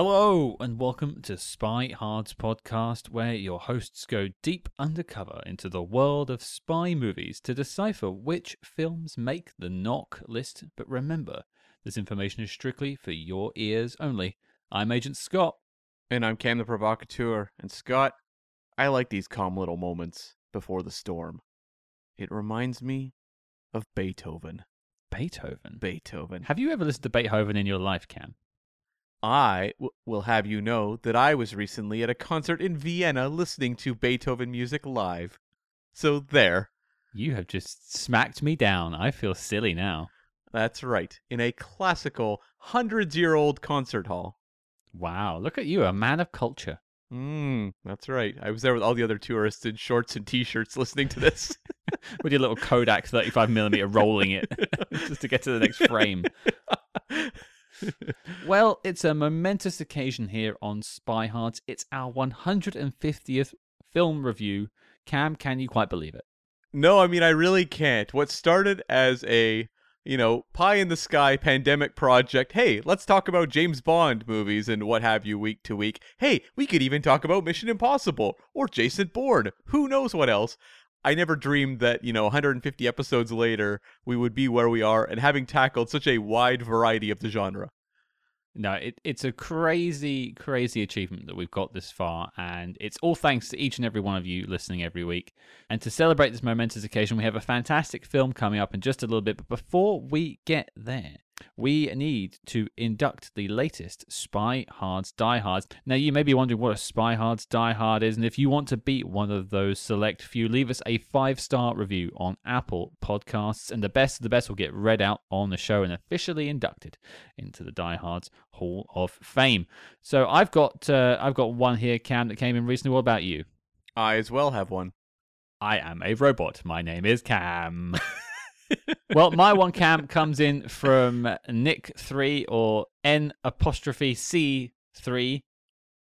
Hello, and welcome to Spy Hard's podcast, where your hosts go deep undercover into the world of spy movies to decipher which films make the NOC list. But remember, this information is strictly for your ears only. I'm Agent Scott. And I'm Cam the Provocateur. And Scott, I like these calm little moments before the storm. It reminds me of Beethoven. Beethoven. Beethoven. Have you ever listened to Beethoven in your life, Cam? I w- will have you know that I was recently at a concert in Vienna listening to Beethoven music live. So there. You have just smacked me down. I feel silly now. That's right. In a classical, hundreds year old concert hall. Wow, look at you, a man of culture. Mmm, that's right. I was there with all the other tourists in shorts and t shirts listening to this. With your little Kodak 35mm rolling it just to get to the next frame. well, it's a momentous occasion here on Spy Hards. It's our 150th film review. Cam, can you quite believe it? No, I mean I really can't. What started as a you know, pie in the sky pandemic project. Hey, let's talk about James Bond movies and what have you week to week. Hey, we could even talk about Mission Impossible or Jason Bourne. Who knows what else? I never dreamed that, you know, 150 episodes later, we would be where we are and having tackled such a wide variety of the genre. No, it, it's a crazy, crazy achievement that we've got this far, and it's all thanks to each and every one of you listening every week. And to celebrate this momentous occasion, we have a fantastic film coming up in just a little bit. But before we get there, we need to induct the latest Spy Hards Die Hards. Now, you may be wondering what a Spy Hards Die Hard is, and if you want to beat one of those select few, leave us a five star review on Apple Podcasts, and the best of the best will get read out on the show and officially inducted into the Die Hards Hall of Fame. So I've got uh, I've got one here, Cam, that came in recently. What about you? I as well have one. I am a robot. My name is Cam. well, my one cam comes in from Nick3 or N apostrophe C3.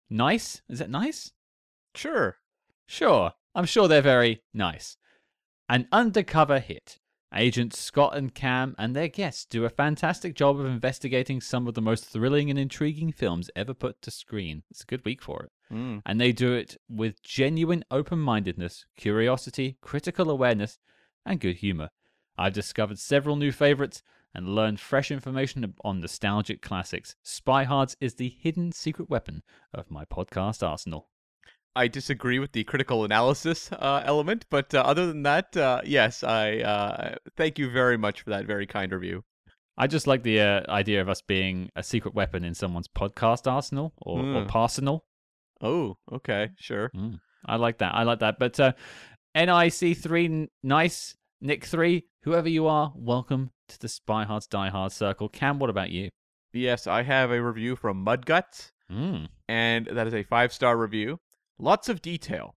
Nice? Is it nice? Sure. Sure. I'm sure they're very nice. An undercover hit. Agents Scott and Cam and their guests do a fantastic job of investigating some of the most thrilling and intriguing films ever put to screen. It's a good week for it. Mm. And they do it with genuine open mindedness, curiosity, critical awareness, and good humor. I've discovered several new favorites and learned fresh information on nostalgic classics. Spy Hards is the hidden secret weapon of my podcast arsenal. I disagree with the critical analysis uh, element, but uh, other than that, uh, yes, I uh, thank you very much for that very kind review. I just like the uh, idea of us being a secret weapon in someone's podcast arsenal or, mm. or parsenal. Oh, okay, sure. Mm. I like that. I like that. But uh, NIC3, nice. Nick three, whoever you are, welcome to the Spy Hards Die Hard circle. Cam, what about you? Yes, I have a review from Mudguts, mm. and that is a five star review. Lots of detail.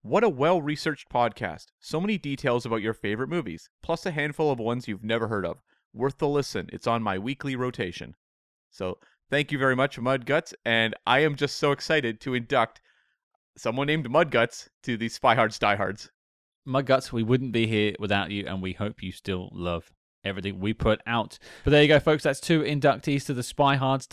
What a well researched podcast. So many details about your favorite movies, plus a handful of ones you've never heard of. Worth the listen. It's on my weekly rotation. So thank you very much, Mudguts, and I am just so excited to induct someone named Mudguts to the Spy Hards Die Hards Mudguts, we wouldn't be here without you, and we hope you still love everything we put out. But there you go, folks. That's two inductees to the Spy Hards.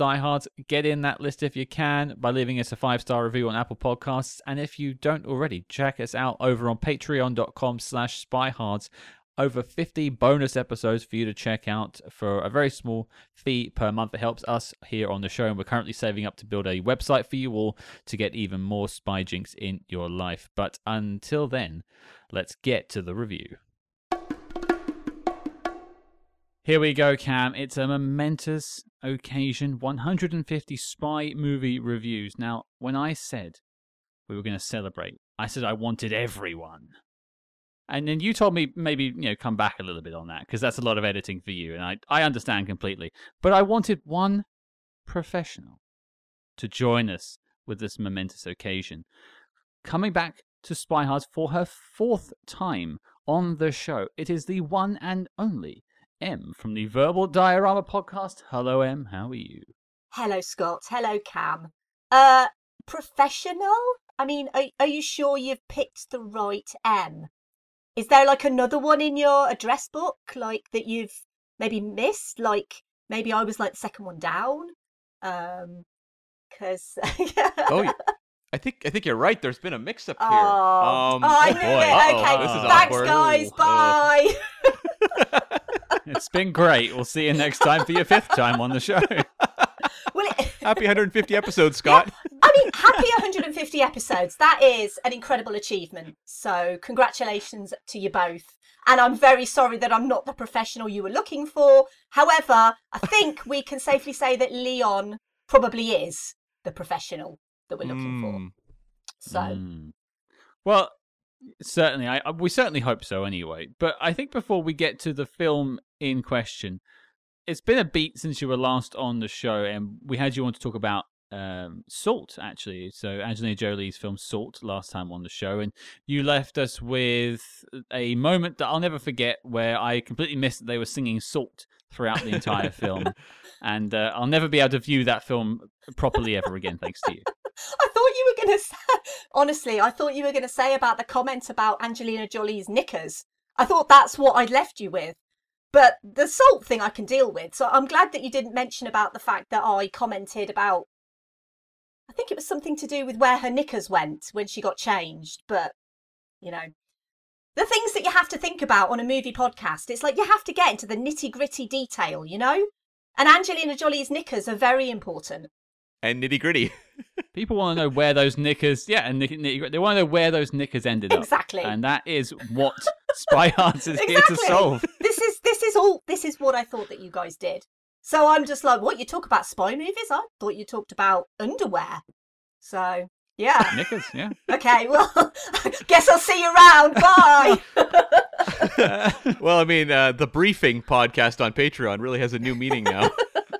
Get in that list if you can by leaving us a five star review on Apple Podcasts. And if you don't already, check us out over on patreon.com slash spyhards over 50 bonus episodes for you to check out for a very small fee per month. It helps us here on the show, and we're currently saving up to build a website for you all to get even more spy jinx in your life. But until then, let's get to the review. Here we go, Cam. It's a momentous occasion 150 spy movie reviews. Now, when I said we were going to celebrate, I said I wanted everyone and then you told me maybe, you know, come back a little bit on that because that's a lot of editing for you. And I, I understand completely. But I wanted one professional to join us with this momentous occasion. Coming back to Spy Hards for her fourth time on the show, it is the one and only Em from the Verbal Diorama podcast. Hello, Em. How are you? Hello, Scott. Hello, Cam. Uh, professional? I mean, are, are you sure you've picked the right Em? Is there like another one in your address book, like that you've maybe missed? Like maybe I was like the second one down. Um, because. Oh, yeah. I think I think you're right. There's been a mix-up here. Oh, Um, oh, I oh knew boy. it. Uh-oh. Okay, This is thanks, awkward. guys. Oh, Bye. It's been great. We'll see you next time for your fifth time on the show. well, it, Happy 150 episodes, Scott. Yeah. I mean, happy 150 episodes. That is an incredible achievement. So, congratulations to you both. And I'm very sorry that I'm not the professional you were looking for. However, I think we can safely say that Leon probably is the professional that we're looking for. Mm. So, Mm. Well, certainly, I I- we certainly hope so. Anyway, but I think before we get to the film in question, it's been a beat since you were last on the show, and we had you on to talk about um, Salt. Actually, so Angelina Jolie's film Salt last time on the show, and you left us with a moment that I'll never forget, where I completely missed that they were singing Salt throughout the entire film, and uh, I'll never be able to view that film properly ever again, thanks to you. I thought you were going to say, honestly, I thought you were going to say about the comment about Angelina Jolie's knickers. I thought that's what I'd left you with. But the salt thing I can deal with. So I'm glad that you didn't mention about the fact that I commented about, I think it was something to do with where her knickers went when she got changed. But, you know, the things that you have to think about on a movie podcast, it's like you have to get into the nitty gritty detail, you know? And Angelina Jolie's knickers are very important. And nitty gritty. People want to know where those knickers, yeah, and knick- knick- they want to know where those knickers ended up, Exactly. and that is what Spy Hards is here to Exactly. solve. this is this is all this is what I thought that you guys did. So I'm just like, what you talk about spy movies? I thought you talked about underwear. So yeah, Knickers, yeah. okay. Well, guess I'll see you around. Bye. well, I mean, uh, the briefing podcast on Patreon really has a new meaning now.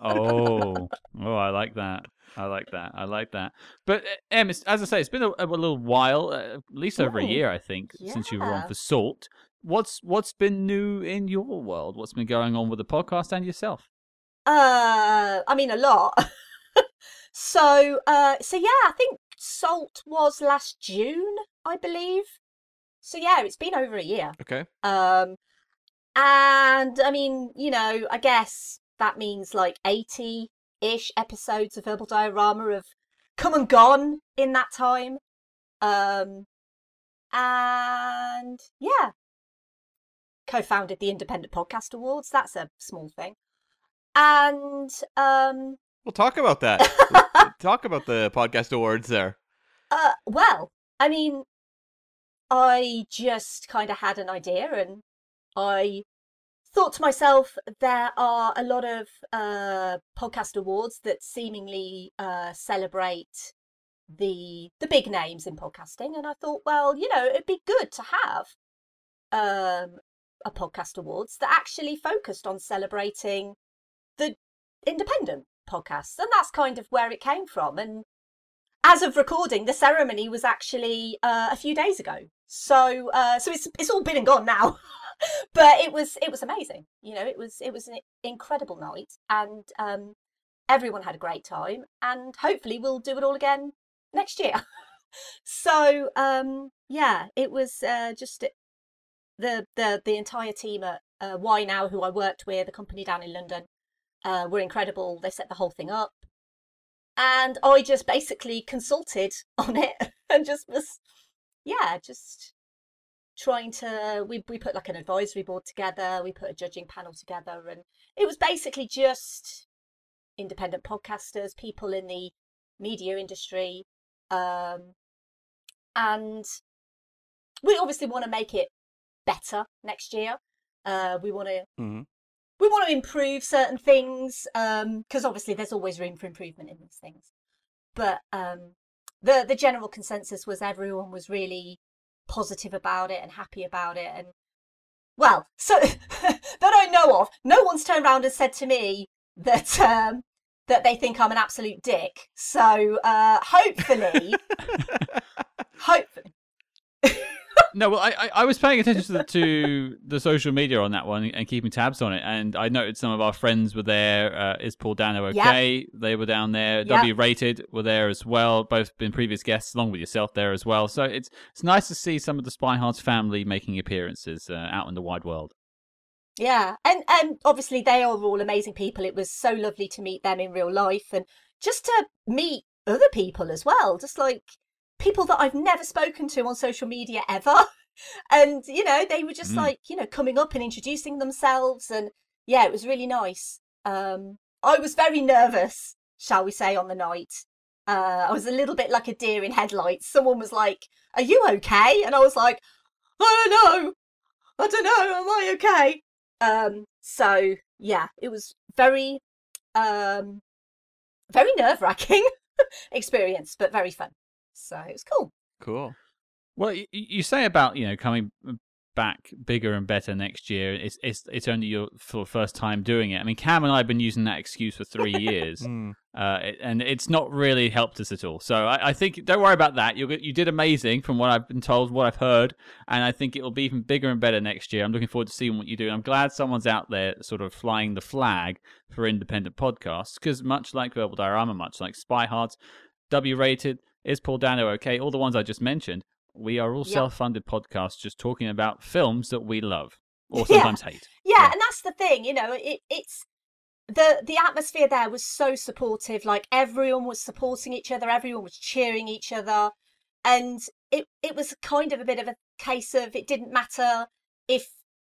oh, oh, I like that. I like that. I like that. But uh, Em, as I say, it's been a, a little while, uh, at least over a year, I think, since you were on for Salt. What's what's been new in your world? What's been going on with the podcast and yourself? Uh, I mean a lot. so uh, so yeah, I think Salt was last June, I believe. So yeah, it's been over a year. Okay. Um, and I mean, you know, I guess that means like 80 ish episodes of Verbal Diorama have come and gone in that time. Um, and yeah, co founded the Independent Podcast Awards. That's a small thing. And um, We'll talk about that. Talk about the podcast awards there. Uh, well, I mean, I just kind of had an idea and I thought to myself, there are a lot of uh, podcast awards that seemingly uh, celebrate the the big names in podcasting, and I thought, well, you know, it'd be good to have um, a podcast awards that actually focused on celebrating the independent podcasts, and that's kind of where it came from. And as of recording, the ceremony was actually uh, a few days ago. So uh, so it's it's all been and gone now. but it was it was amazing. You know, it was it was an incredible night, and um, everyone had a great time. And hopefully, we'll do it all again next year. so um, yeah, it was uh, just the the the entire team at uh, Why Now, who I worked with, a company down in London, uh, were incredible. They set the whole thing up and I just basically consulted on it and just was, yeah, just trying to. We we put like an advisory board together. We put a judging panel together, and it was basically just independent podcasters, people in the media industry, um, and we obviously want to make it better next year. Uh, we want to Mhm. we want to improve certain things Um because obviously there's always room for improvement in these things but um the the general consensus was everyone was really positive about it and happy about it and well so that i know of no one's turned around and said to me that um that they think i'm an absolute dick. So uh hopefully hopefully No, well, I, I, I was paying attention to the, to the social media on that one and keeping tabs on it, and I noted some of our friends were there. Uh, is Paul Dano Yep. okay? They were down there. Yep. W Rated were there as well. Both been previous guests, along with yourself there as well. So it's it's nice to see some of the Spy Hards family making appearances uh, out in the wide world. Yeah, and and obviously they are all amazing people. It was so lovely to meet them in real life, and just to meet other people as well, just like people that I've never spoken to on social media ever. and, you know, they were just Mm. like, you know, coming up and introducing themselves. And yeah, it was really nice. Um, I was very nervous, shall we say, on the night. Uh, I was a little bit like a deer in headlights. Someone was like, Are you okay? And I was like, I don't know. I don't know. Am I okay? Um, so yeah, it was very, um, very nerve wracking experience, but very fun. So it was cool. Cool. Well, you say about you know coming back bigger and better next year. It's it's it's only your for first time doing it. I mean, Cam and I have been using that excuse for three years, Mm. uh, and it's not really helped us at all. So I, I think don't worry about that. You you did amazing from what I've been told, what I've heard, and I think it will be even bigger and better next year. I'm looking forward to seeing what you do. I'm glad someone's out there sort of flying the flag for independent podcasts because much like Verbal Diorama, much like Spy Hards, W Rated, Is Paul Dano okay? All the ones I just mentioned, we are all Yep. self-funded podcasts just talking about films that we love or Yeah. sometimes hate. Yeah, Yeah. and that's the thing, you know, it, it's the the atmosphere there was so supportive. Like everyone was supporting each other, everyone was cheering each other, and it it was kind of a bit of a case of it didn't matter if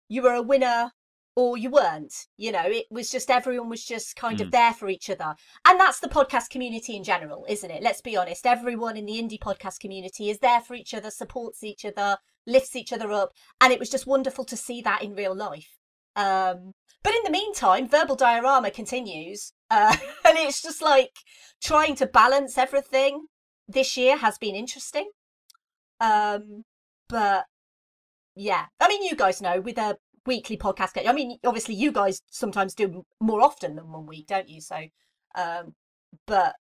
you were a winner or you weren't. You know, it was just everyone was just kind of Mm. there for each other, and that's the podcast community in general, isn't it? Let's be honest. Everyone in the indie podcast community is there for each other, supports each other, lifts each other up, and it was just wonderful to see that in real life. Um, but in the meantime, verbal diorama continues, uh, and it's just like trying to balance everything. This year has been interesting, um, but yeah, I mean, you guys know with a weekly podcast. I mean, obviously, you guys sometimes do more often than one week, don't you? So, um, but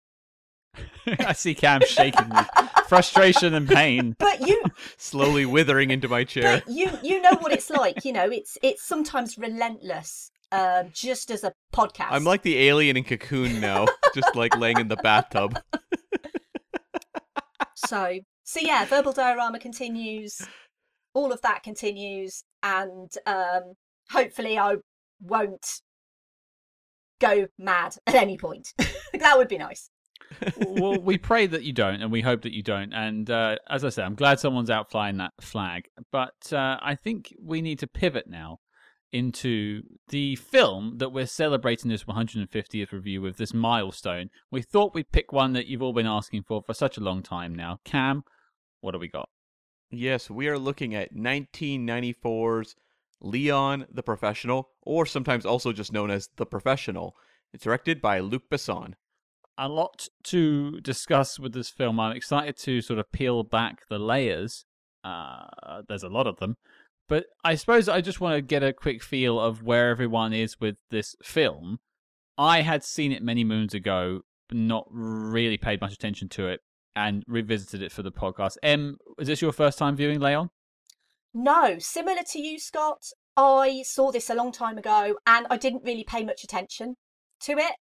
I see Cam shaking with frustration and pain. but you Slowly withering into my chair. you you know what it's like. You know, it's it's sometimes relentless. Um, just as a podcast, I'm like the alien in Cocoon now, just like laying in the bathtub. so so yeah verbal diorama continues all of that continues and um hopefully i won't go mad at any point that would be nice well, we pray that you don't, and we hope that you don't. And uh, as I said, I'm glad someone's out flying that flag. But uh, I think we need to pivot now into the film that we're celebrating this 150th review with, this milestone. We thought we'd pick one that you've all been asking for for such a long time now. Cam, what do we got? Yes, we are looking at 1994's Leon the Professional, or sometimes also just known as The Professional. It's directed by Luc Besson. a lot to discuss with this film. I'm excited to sort of peel back the layers. Uh, there's a lot of them. But I suppose I just want to get a quick feel of where everyone is with this film. I had seen it many moons ago, not really paid much attention to it, and revisited it for the podcast. Em, is this your first time viewing Leon? no similar to you scott. I saw this a long time ago and i didn't really pay much attention to it.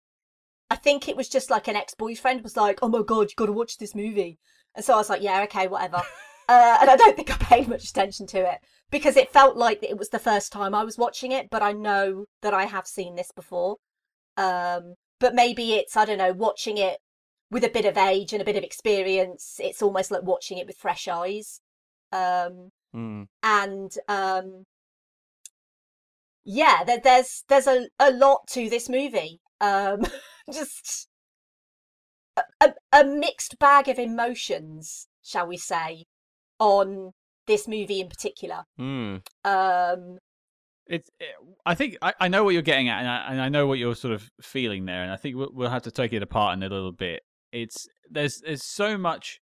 I think it was just like an ex-boyfriend was like oh my god you gotta watch this movie. And so i was like yeah okay whatever. Uh, and i don't think i paid much attention to it because it felt like it was the first time i was watching it but i know that i have seen this before. Um but maybe it's i don't know watching it with a bit of age and a bit of experience it's almost like watching it with fresh eyes um Hmm. and um yeah there, there's there's a, a lot to this movie um just a, a, a mixed bag of emotions shall we say on this movie in particular Hmm. um It's. It, I think I, I know what you're getting at, and I, and I know what you're sort of feeling there, and I think we'll, we'll have to take it apart in a little bit. It's there's there's so much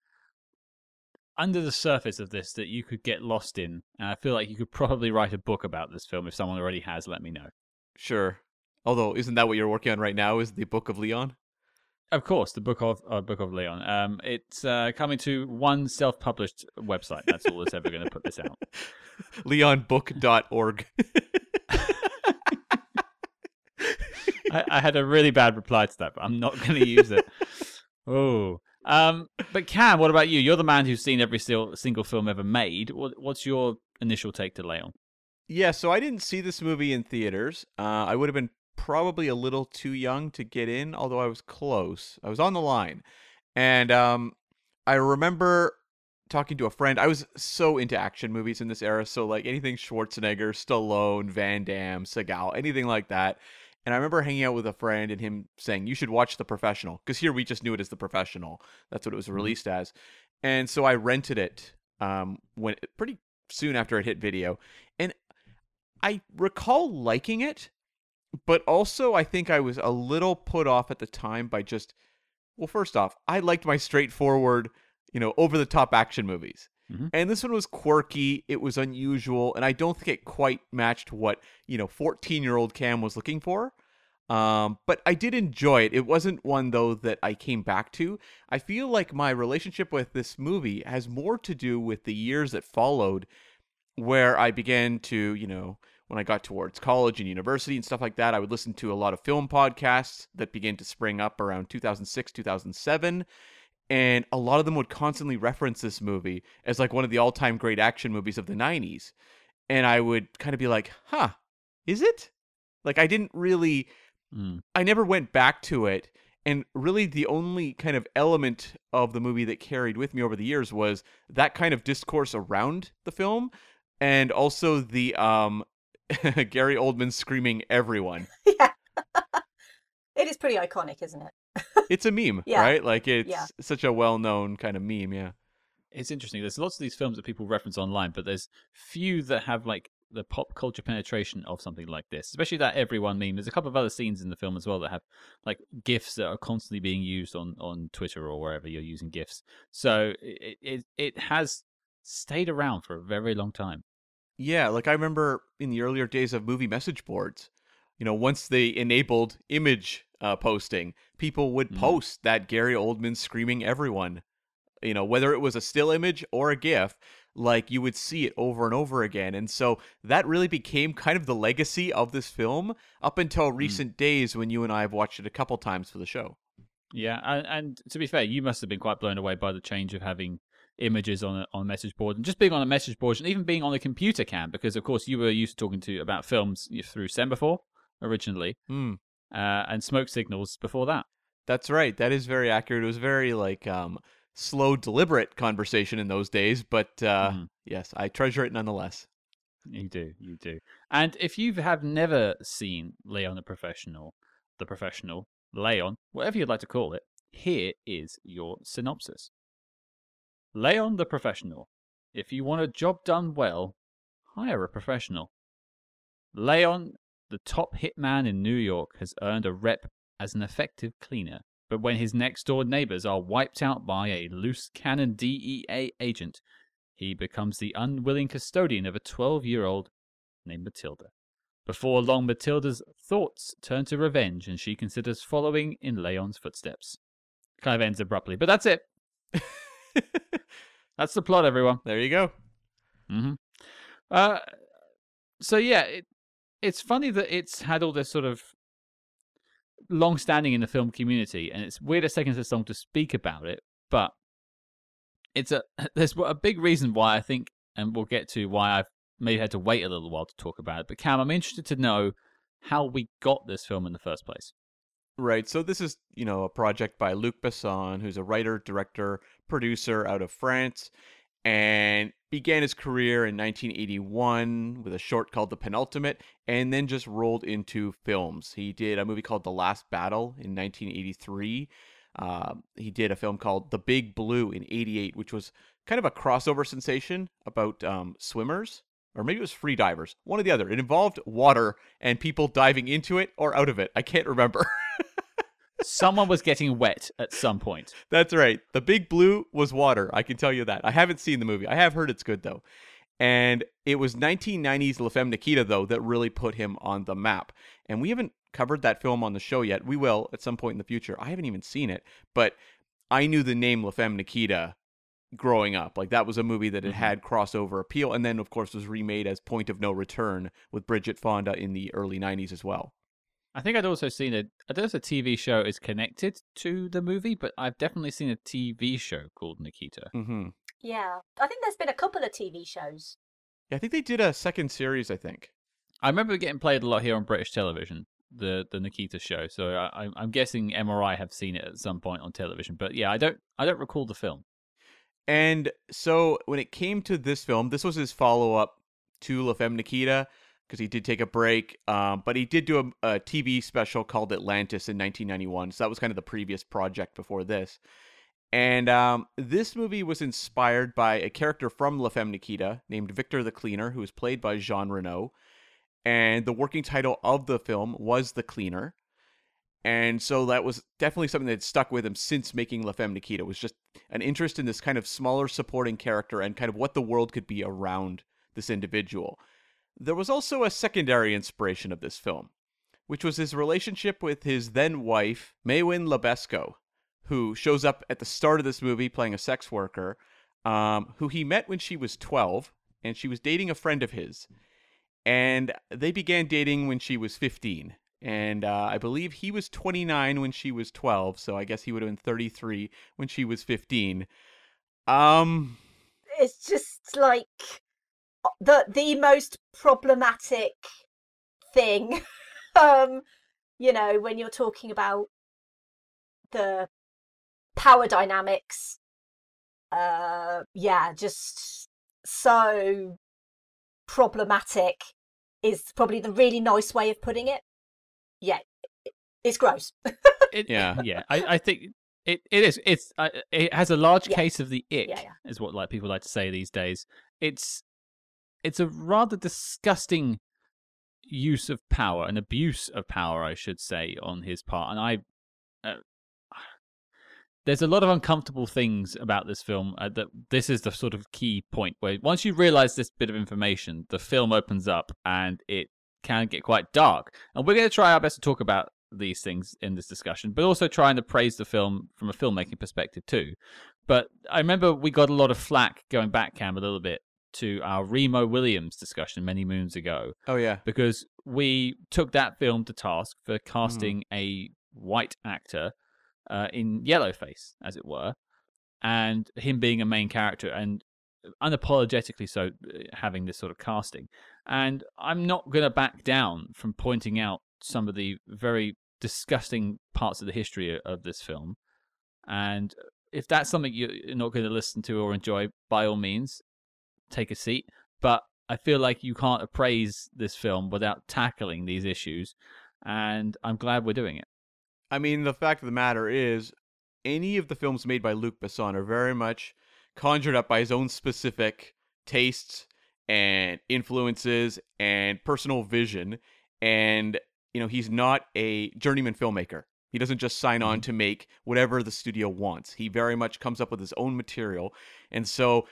under the surface of this that you could get lost in, and I feel like you could probably write a book about this film if someone already has. Let me know. Sure. Although, isn't that what you're working on right now? Is the Book of Leon? Of course, the book of uh, Book of Leon. Um, it's uh, coming to one self-published website. That's all that's ever going to put this out. Leonbook.org. I, I had a really bad reply to that, but I'm not going to use it. Oh, um, but Cam, what about you? You're the man who's seen every single film ever made. What, what's your initial take to Leon? Yeah, so I didn't see this movie in theaters. Uh, I would have been probably a little too young to get in, although I was close. I was on the line. And um, I remember talking to a friend. I was so into action movies in this era, so like anything Schwarzenegger, Stallone, Van Damme, Seagal, anything like that. And I remember hanging out with a friend and him saying, "You should watch The Professional," because here we just knew it as The Professional. That's what it was released as. And so I rented it um, when pretty soon after it hit video, and I recall liking it, but also I think I was a little put off at the time by just well, first off, I liked my straightforward, you know, over the top action movies. Mhm. And this one was quirky, it was unusual, and I don't think it quite matched what, you know, 14 year old Cam was looking for. Um, but I did enjoy it. It wasn't one, though, that I came back to. I feel like my relationship with this movie has more to do with the years that followed, where I began to, you know, when I got towards college and university and stuff like that, I would listen to a lot of film podcasts that began to spring up around 2006, 2007. And a lot of them would constantly reference this movie as like one of the all time great action movies of the 90s. And I would kind of be like, huh, is it? Like, I didn't really, Mm. I never went back to it. And really, the only kind of element of the movie that carried with me over the years was that kind of discourse around the film and also the um Gary Oldman screaming everyone. yeah. It is pretty iconic, isn't it? It's a meme, Yeah. right? Like it's Yeah. such a well-known kind of meme, yeah. It's interesting. There's lots of these films that people reference online, but there's few that have like the pop culture penetration of something like this, especially that everyone meme. There's a couple of other scenes in the film as well that have like gifs that are constantly being used on on Twitter or wherever you're using gifs. So it it it has stayed around for a very long time. Yeah, like I remember in the earlier days of movie message boards, you know, once they enabled image uh, posting, people would Mm. post that Gary Oldman screaming everyone. You know, whether it was a still image or a GIF, like you would see it over and over again. And so that really became kind of the legacy of this film up until recent days when you and I have watched it a couple times for the show. Yeah, and, and to be fair, you must have been quite blown away by the change of having images on a, on a message board and just being on a message board and even being on a computer cam because of course you were used to talking to about films through Semaphore originally Hmm. Uh, and smoke signals before that. That's right. That is very accurate. It was very like um slow, deliberate conversation in those days, but uh Mhm. yes, I treasure it nonetheless. You do, you do. And if you have never seen Leon the Professional, the Professional, Leon, whatever you'd like to call it, here is your synopsis. Leon the Professional. If you want a job done well, hire a professional. Leon, the top hitman in New York, has earned a rep as an effective cleaner. But when his next door neighbors are wiped out by a loose cannon DEA agent, he becomes the unwilling custodian of a 12 year old named Matilda. Before long, Matilda's thoughts turn to revenge and she considers following in Leon's footsteps. Kind of ends abruptly, but that's it. That's the plot, everyone. there you go. Mm-hmm. Uh, so yeah, it, it's funny that it's had all this sort of long standing in the film community, and it's weird it's taken so long to speak about it, but it's a there's a big reason why I think, and we'll get to why I've maybe had to wait a little while to talk about it. But Cam, I'm interested to know how we got this film in the first place. Right. So this is, you know, a project by Luc Besson, who's a writer, director, producer out of France, and began his career in 1981 with a short called The Penultimate, and then just rolled into films. He did a movie called The Last Battle in 1983. Um, he did a film called The Big Blue in 88, which was kind of a crossover sensation about um, swimmers. Or maybe it was free divers, one or the other. It involved water and people diving into it or out of it. I can't remember. Someone was getting wet at some point. That's right. The Big Blue was water. I can tell you that. I haven't seen the movie. I have heard it's good though. And it was 1990s La Femme Nikita though that really put him on the map. And we haven't covered that film on the show yet. We will at some point in the future. I haven't even seen it, but I knew the name La Femme Nikita growing up. Like that was a movie that had Mhm. had crossover appeal and then of course was remade as Point of No Return with Bridget Fonda in the early 90s as well. I think I'd also seen a. I don't know if the TV show is connected to the movie, but I've definitely seen a TV show called Nikita. Mhm. Yeah. I think there's been a couple of TV shows. Yeah, I think they did a second series, I think. I remember getting played a lot here on British television, the the Nikita show, so I, I'm- I'm guessing MRI have seen it at some point on television. But yeah, I don't I don't recall the film. And so when it came to this film, this was his follow up to La Femme Nikita because he did take a break. Um, but he did do a, a TV special called Atlantis in 1991. So that was kind of the previous project before this. And um, this movie was inspired by a character from La Femme Nikita named Victor the Cleaner, who was played by Jean Reno. And the working title of the film was The Cleaner. And so that was definitely something that stuck with him since making La Femme Nikita was just an interest in this kind of smaller supporting character and kind of what the world could be around this individual. There was also a secondary inspiration of this film, which was his relationship with his then wife, Maïwenn Le Besco, who shows up at the start of this movie playing a sex worker, um, who he met when she was 12, and she was dating a friend of his. And they began dating when she was 15. And uh, I believe he was 29 when she was 12, so I guess he would have been 33 when she was 15. Um, It's just like the the most problematic thing. um, you know, when you're talking about the power dynamics. Uh, yeah, just so problematic is probably the really nice way of putting it. Yeah, it's gross. It, Yeah. yeah. I, I think it, it is. It's uh, it has a large Yeah. case of the ick, Yeah, yeah. is what like people like to say these days. It's it's a rather disgusting use of power, an abuse of power, I should say, on his part. And I, uh, there's a lot of uncomfortable things about this film. Uh, that this is the sort of key point where once you realize this bit of information, the film opens up and it can get quite dark. And we're going to try our best to talk about these things in this discussion, but also trying to praise the film from a filmmaking perspective too. But I remember we got a lot of flack going back, Cam, a little bit to our Remo Williams discussion many moons ago oh yeah, because we took that film to task for casting a white actor uh, in yellowface, as it were, and him being a main character and unapologetically so uh, having this sort of casting. And I'm not going to back down from pointing out some of the very disgusting parts of the history of this film. And if that's something you're not going to listen to or enjoy, by all means, take a seat. But I feel like you can't appraise this film without tackling these issues, and I'm glad we're doing it. I mean, the fact of the matter is, any of the films made by Luc Besson are very much conjured up by his own specific tastes and influences and personal vision. And, you know, he's not a journeyman filmmaker. He doesn't just sign on mm-hmm. to make whatever the studio wants. He very much comes up with his own material. And so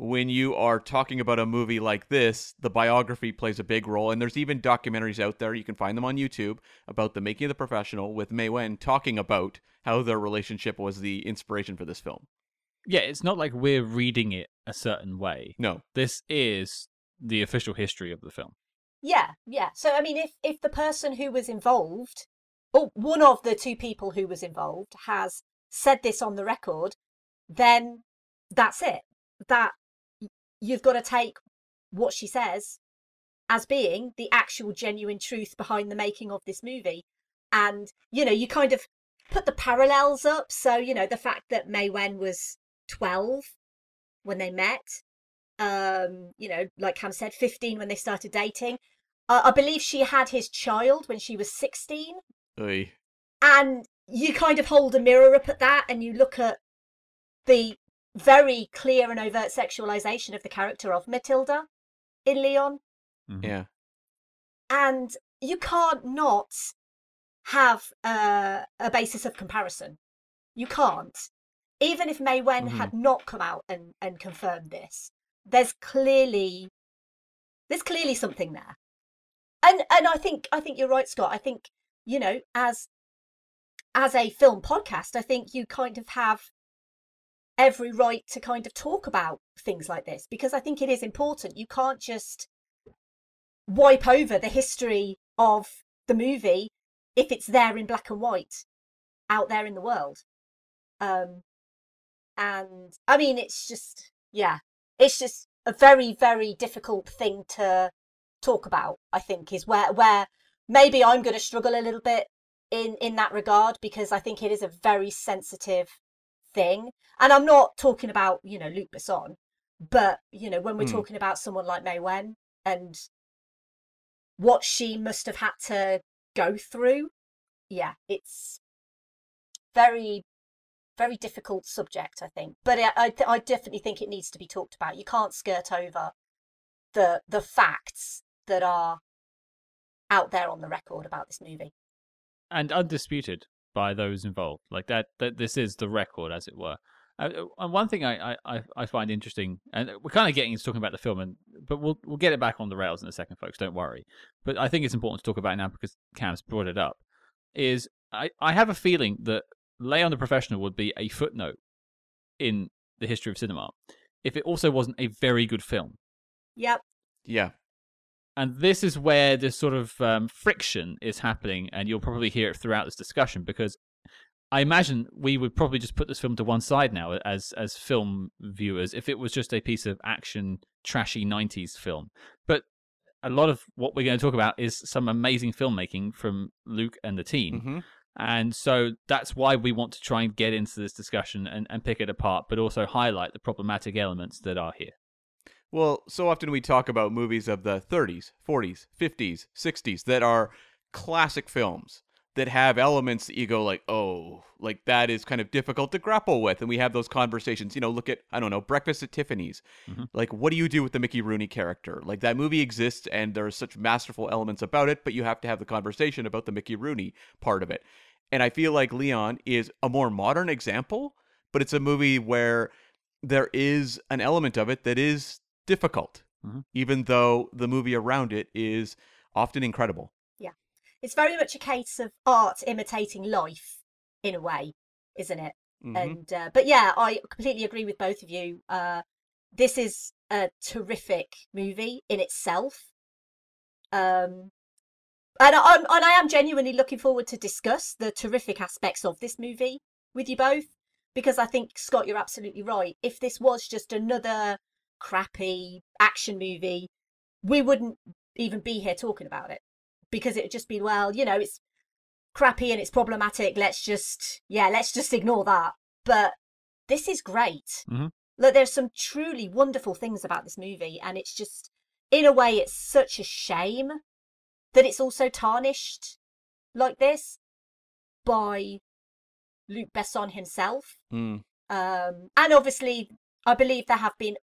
when you are talking about a movie like this, the biography plays a big role. And there's even documentaries out there, you can find them on YouTube, about the making of the professional with Maïwenn talking about how their relationship was the inspiration for this film. Yeah, it's not like we're reading it a certain way. No. This is the official history of the film. Yeah, yeah. So I mean, if if the person who was involved, or one of the two people who was involved, has said this on the record, then that's it. That y- you've got to take what she says as being the actual genuine truth behind the making of this movie, and you know, you kind of put the parallels up. So you know, the fact that Maïwenn was twelve when they met um, you know, like Cam said, 15 when they started dating. Uh, I believe she had his child when she was 16. Oy. And you kind of hold a mirror up at that and you look at the very clear and overt sexualization of the character of Matilda in Leon. Mhm. Yeah. And you can't not have uh, a basis of comparison. You can't. Even if Maïwenn had not come out and, and confirmed this, there's clearly there's clearly something there. And and I think I think you're right, Scott. I think, you know, as as a film podcast, I think you kind of have every right to kind of talk about things like this because I think it is important. You can't just wipe over the history of the movie if it's there in black and white out there in the world. Um and I mean it's just yeah, it's just a very very difficult thing to talk about, I think is where where maybe I'm going to struggle a little bit in in that regard because I think it is a very sensitive thing. And I'm not talking about you know Luc Besson, but you know when we're Hmm. talking about someone like Maïwenn and what she must have had to go through, yeah, it's very very difficult subject, I think. But I, I, I definitely think it needs to be talked about. You can't skirt over the the facts that are out there on the record about this movie. and undisputed by those involved. Like that, that this is the record, as it were. Uh, and one thing I, I, I find interesting, and we're kind of getting into talking about the film, and but we'll we'll get it back on the rails in a second, folks. Don't worry. But I think it's important to talk about it now because Cam's brought it up. Is I, I have a feeling that Leon the Professional would be a footnote in the history of cinema if it also wasn't a very good film. Yep. Yeah. And this is where this sort of um, friction is happening, and you'll probably hear it throughout this discussion because I imagine we would probably just put this film to one side now as as film viewers if it was just a piece of action trashy 90s film. But a lot of what we're going to talk about is some amazing filmmaking from Luc and the team. hmm And so that's why we want to try and get into this discussion and, and pick it apart, but also highlight the problematic elements that are here. Well, so often we talk about movies of the 30s, 40s, 50s, 60s that are classic films that have elements that you go like, "Oh, like that is kind of difficult to grapple with." And we have those conversations, you know, look at I don't know, Breakfast at Tiffany's. Mhm. Like what do you do with the Mickey Rooney character? Like that movie exists and there are such masterful elements about it, but you have to have the conversation about the Mickey Rooney part of it. And I feel like Leon is a more modern example, but it's a movie where there is an element of it that is difficult, Mhm. even though the movie around it is often incredible. Yeah. It's very much a case of art imitating life in a way, isn't it? Mhm. And uh, but yeah, I completely agree with both of you. Uh, this is a terrific movie in itself. Um, and I'm, and I am genuinely looking forward to discuss the terrific aspects of this movie with you both because I think Scott, you're absolutely right. If this was just another crappy action movie, we wouldn't even be here talking about it because it would just be well, you know, it's crappy and it's problematic. Let's just yeah, let's just ignore that. But this is great. Mhm. Look, there's some truly wonderful things about this movie, and it's just in a way, it's such a shame that it's also tarnished like this by Luc Besson himself. Mm. Um, and obviously, I believe there have been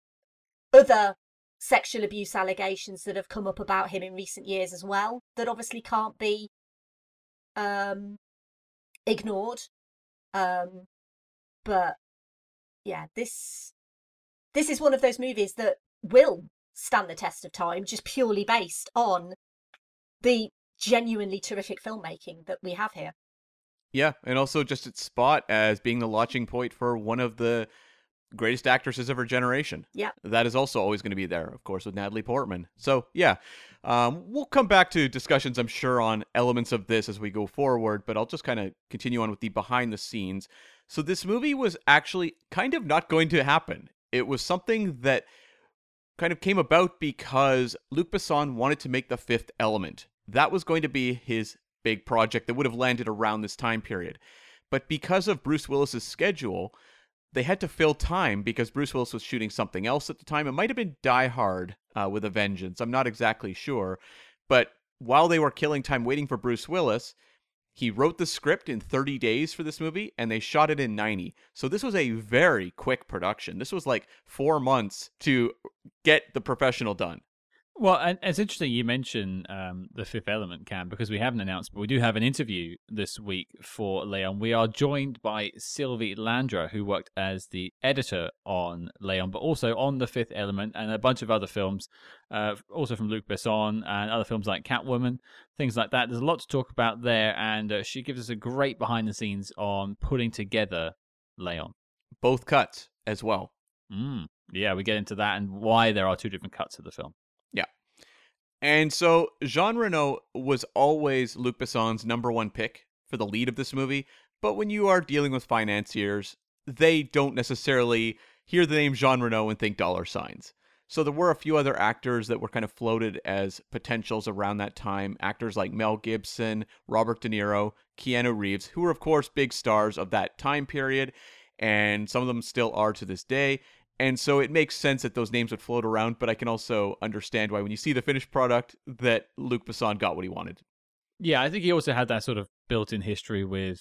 other sexual abuse allegations that have come up about him in recent years as well that obviously can't be um, ignored. Um, but yeah, this this is one of those movies that will stand the test of time, just purely based on the genuinely terrific filmmaking that we have here. Yeah, and also just its spot as being the launching point for one of the greatest actresses of her generation. Yeah. That is also always going to be there, of course, with Natalie Portman. So, yeah, um, we'll come back to discussions, I'm sure, on elements of this as we go forward, but I'll just kind of continue on with the behind the scenes. So, this movie was actually kind of not going to happen. It was something that kind of came about because Luc Besson wanted to make the fifth element. That was going to be his big project that would have landed around this time period. But because of Bruce Willis's schedule, they had to fill time because Bruce Willis was shooting something else at the time. It might have been Die Hard uh, with a Vengeance. I'm not exactly sure. But while they were killing time waiting for Bruce Willis, he wrote the script in 30 days for this movie and they shot it in 90. So this was a very quick production. This was like four months to get the professional done. Well, and it's interesting you mention um, the Fifth Element, Cam, because we haven't announced, but we do have an interview this week for Leon. We are joined by Sylvie Landra, who worked as the editor on Leon, but also on the Fifth Element and a bunch of other films, uh, also from Luc Besson and other films like Catwoman, things like that. There's a lot to talk about there, and uh, she gives us a great behind the scenes on putting together Leon. Both cuts as well. Mm. Yeah, we get into that and why there are two different cuts of the film. And so Jean Reno was always Luc Besson's number one pick for the lead of this movie. But when you are dealing with financiers, they don't necessarily hear the name Jean Reno and think dollar signs. So there were a few other actors that were kind of floated as potentials around that time. Actors like Mel Gibson, Robert De Niro, Keanu Reeves, who were, of course, big stars of that time period, and some of them still are to this day. And so it makes sense that those names would float around, but I can also understand why when you see the finished product that Luc Besson got what he wanted. Yeah, I think he also had that sort of built-in history with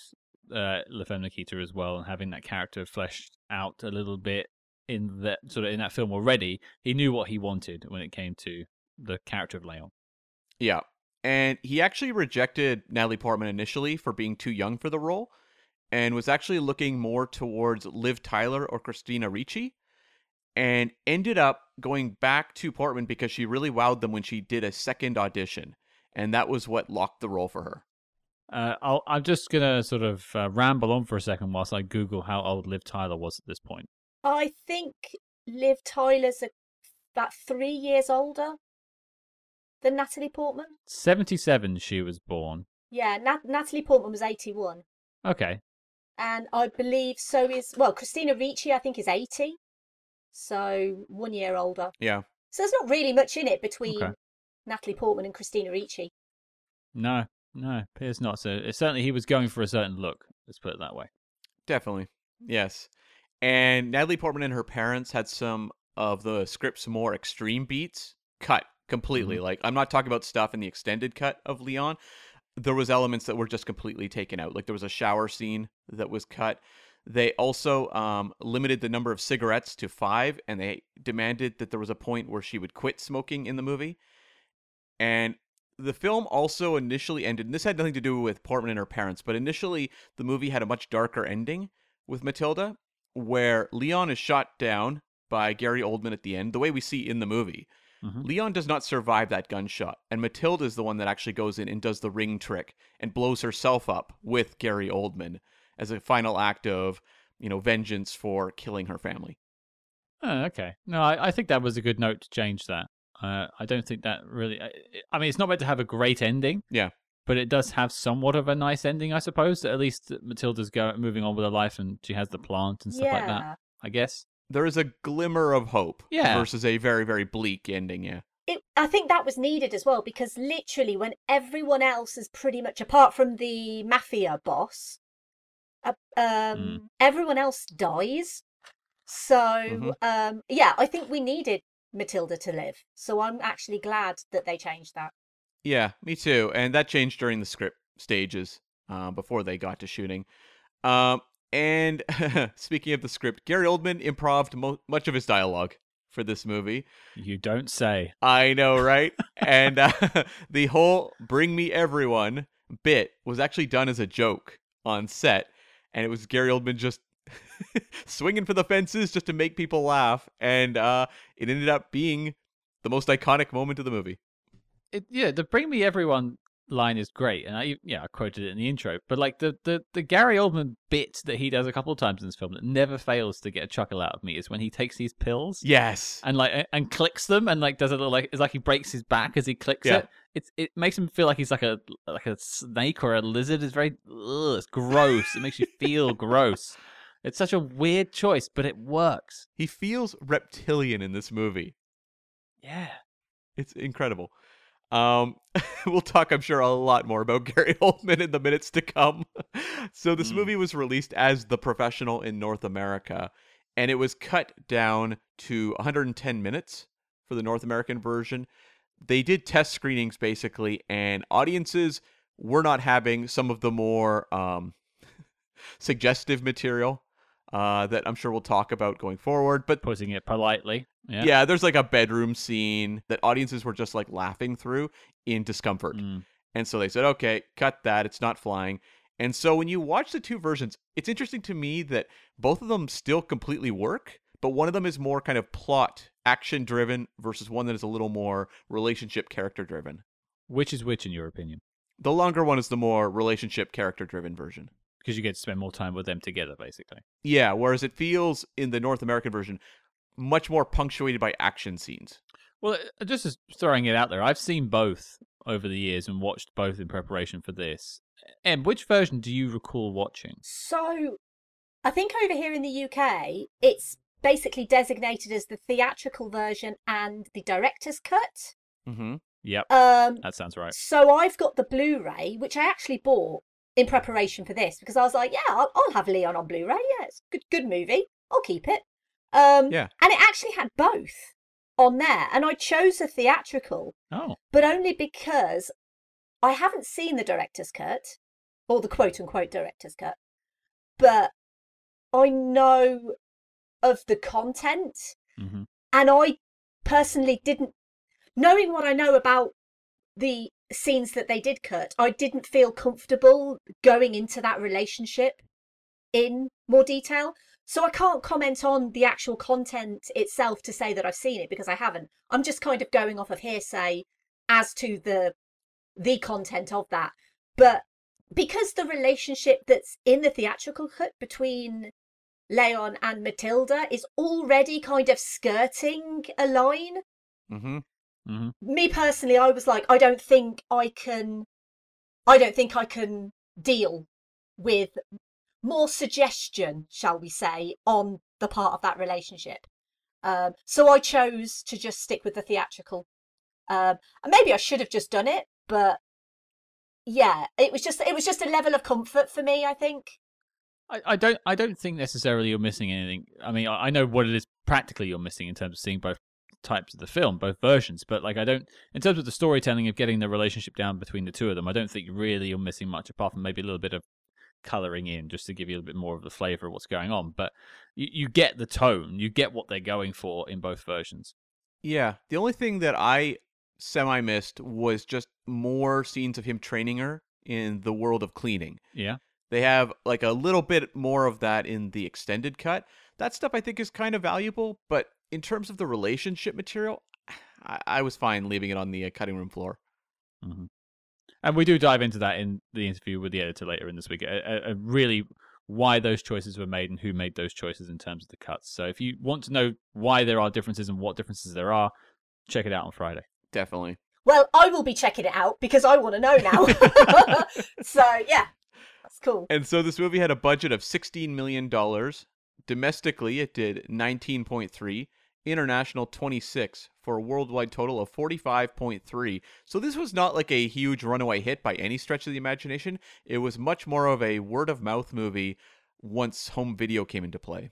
uh, La Femme Nikita as well, and having that character fleshed out a little bit in that sort of in that film already. He knew what he wanted when it came to the character of Leon. Yeah. And he actually rejected Natalie Portman initially for being too young for the role and was actually looking more towards Liv Tyler or Christina Ricci and ended up going back to Portman because she really wowed them when she did a second audition. And that was what locked the role for her. Uh, I'll, I'm just gonna sort of uh, ramble on for a second whilst I Google how old Liv Tyler was at this point. I think Liv Tyler's a, about three years older than Natalie Portman. 77, she was born. Yeah, Nat- Natalie Portman was 81. Okay, And I believe so is, well, Christina Ricci, I think, is 80. So one year older. Yeah. So there's not really much in it between Okay. Natalie Portman and Christina Ricci. no, no, appears not. So certainly he was going for a certain look. Let's put it that way. Definitely. Mm. Yes. And Natalie Portman and her parents had some of the script's more extreme beats cut completely. Mm-hmm. Like I'm not talking about stuff in the extended cut of Leon. There was elements that were just completely taken out. Like there was a shower scene that was cut. They also um, limited the number of cigarettes to five, and they demanded that there was a point where she would quit smoking in the movie. And the film also initially ended, and this had nothing to do with Portman and her parents, but initially the movie had a much darker ending with Matilda, where Leon is shot down by Gary Oldman at the end, the way we see in the movie. Mhm. Leon does not survive that gunshot, and Matilda is the one that actually goes in and does the ring trick and blows herself up with Gary Oldman as a final act of, you know, vengeance for killing her family. Oh, okay. No, I, I think that was a good note to change that. Uh, I don't think that really. I, I mean, it's not meant to have a great ending. Yeah. But it does have somewhat of a nice ending, I suppose. At least Matilda's go moving on with her life, and she has the plant and stuff like that. I guess. There is a glimmer of hope Yeah. versus a very, very bleak ending, yeah. It, I think that was needed as well because literally, when everyone else is pretty much, apart from the mafia boss, um, Mm. everyone else dies. So, Mhm. um, yeah, I think we needed Matilda to live. So I'm actually glad that they changed that. Yeah, me too. And that changed during the script stages uh, before they got to shooting. Um, and speaking of the script, Gary Oldman improved mo- much of his dialogue for this movie. You don't say. I know, right? and uh, the whole "Bring Me Everyone" bit was actually done as a joke on set, and it was Gary Oldman just swinging for the fences just to make people laugh, and uh, it ended up being the most iconic moment of the movie. It, yeah, the "Bring Me Everyone" line is great, and I yeah I quoted it in the intro. But like the the the Gary Oldman bit that he does a couple of times in this film that never fails to get a chuckle out of me is when he takes these pills. Yes. and like and clicks them and like does a little like it's like he breaks his back as he clicks Yeah. it. It's it makes him feel like he's like a like a snake or a lizard. It's very ugh, it's gross. it makes you feel gross. It's such a weird choice, but it works. He feels reptilian in this movie. Yeah. It's incredible. Um, we'll talk, I'm sure, a lot more about Gary Oldman in the minutes to come. so, this Mm. movie was released as The Professional in North America, and it was cut down to 110 minutes for the North American version. They did test screenings basically, and audiences were not having some of the more um, suggestive material uh, that I'm sure we'll talk about going forward. But Putting it politely. Yeah. yeah. there's like a bedroom scene that audiences were just like laughing through in discomfort. Mm. And so they said, okay, cut that. It's not flying. And so when you watch the two versions, it's interesting to me that both of them still completely work, but one of them is more kind of plot action driven versus one that is a little more relationship character driven. Which is which in your opinion? The longer one is the more relationship character driven version. Because you get to spend more time with them together, basically. Yeah, whereas it feels in the North American version much more punctuated by action scenes. Well, uh, just as throwing it out there, I've seen both over the years and watched both in preparation for this. And which version do you recall watching? So I think over here in the UK, it's basically designated as the theatrical version and the director's cut. Mm-hmm. Yep, Um, that sounds right. so I've got the Blu-ray, which I actually bought in preparation for this because I was like, yeah, I'll, I'll have Leon on Blu-ray. Yeah, it's good, good movie. I'll keep it. Um, Yeah. And it actually had both on there, and I chose a theatrical, Oh, but only because I haven't seen the director's cut or the quote-unquote director's cut, but I know of the content hmm and I personally didn't, knowing what I know about the scenes that they did cut, I didn't feel comfortable going into that relationship in more detail. So I can't comment on the actual content itself to say that I've seen it because I haven't. I'm just kind of going off of hearsay as to the the content of that. But because the relationship that's in the theatrical cut between Leon and Matilda is already kind of skirting a line. Mm-hmm. hmm Me personally, I was like, I don't think I can, I don't think I can deal with more suggestion, shall we say, on the part of that relationship. Um, so I chose to just stick with the theatrical. Um, and maybe I should have just done it, but yeah, it was just it was just a level of comfort for me. I think. I, I don't I don't think necessarily you're missing anything. I mean, I, I know what it is practically you're missing in terms of seeing both types of the film, both versions. But like, I don't in terms of the storytelling of getting the relationship down between the two of them. I don't think really you're missing much apart from maybe a little bit of coloring in just to give you a little bit more of the flavor of what's going on. But you, you get the tone, you get what they're going for in both versions. Yeah. The only thing that I semi missed was just more scenes of him training her in the world of cleaning. Yeah. They have like a little bit more of that in the extended cut. That stuff I think is kind of valuable, but in terms of the relationship material, I, I was fine leaving it on the uh, cutting room floor. hmm And we do dive into that in the interview with the editor later in this week. A, uh, uh, really, why those choices were made and who made those choices in terms of the cuts. So if you want to know why there are differences and what differences there are, check it out on Friday. Definitely. Well, I will be checking it out because I want to know now. so yeah, that's cool. And so this movie had a budget of $16 million. Domestically, it did 19.3, international 26 for a worldwide total of 45.3. So this was not like a huge runaway hit by any stretch of the imagination. It was much more of a word of mouth movie once home video came into play.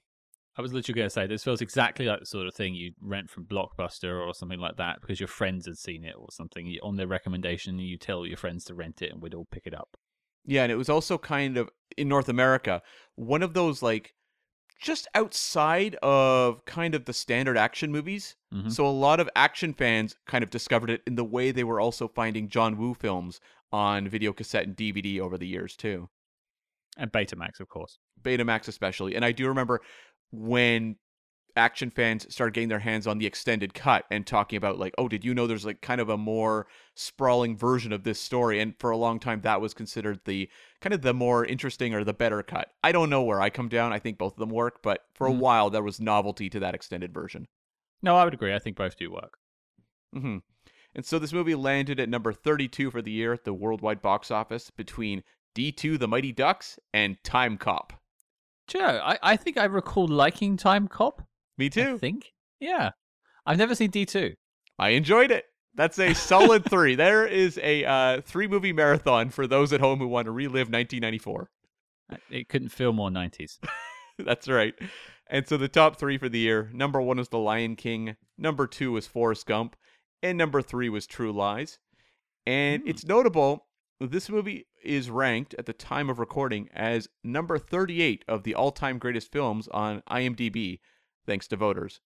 I was literally going to say this feels exactly like the sort of thing you'd rent from Blockbuster or something like that because your friends had seen it or something on their recommendation. You tell your friends to rent it and we'd all pick it up. Yeah, and it was also kind of in North America, one of those like just outside of kind of the standard action movies. Mhm. So a lot of action fans kind of discovered it in the way they were also finding John Woo films on video cassette and DVD over the years too. And Betamax, of course. Betamax especially. And I do remember when action fans started getting their hands on the extended cut and talking about like, oh, did you know there's like kind of a more sprawling version of this story? And for a long time that was considered the kind of the more interesting or the better cut. I don't know where I come down. I think both of them work, but for a Mhm. while there was novelty to that extended version. No, I would agree. I think both do work. mm-hmm. And so this movie landed at number 32 for the year at the worldwide box office between D2 The Mighty Ducks and Timecop. Know, I, I think I recall liking Timecop. Me too. I think. Yeah. I've never seen D2. I enjoyed it. That's a solid three. There is a uh, three movie marathon for those at home who want to relive 1994. It couldn't feel more 90s. That's right. And so the top three for the year number one was The Lion King, number two was Forrest Gump, and number three was True Lies. And Hmm. it's notable this movie is ranked at the time of recording as number 38 of the all time greatest films on IMDb, thanks to voters.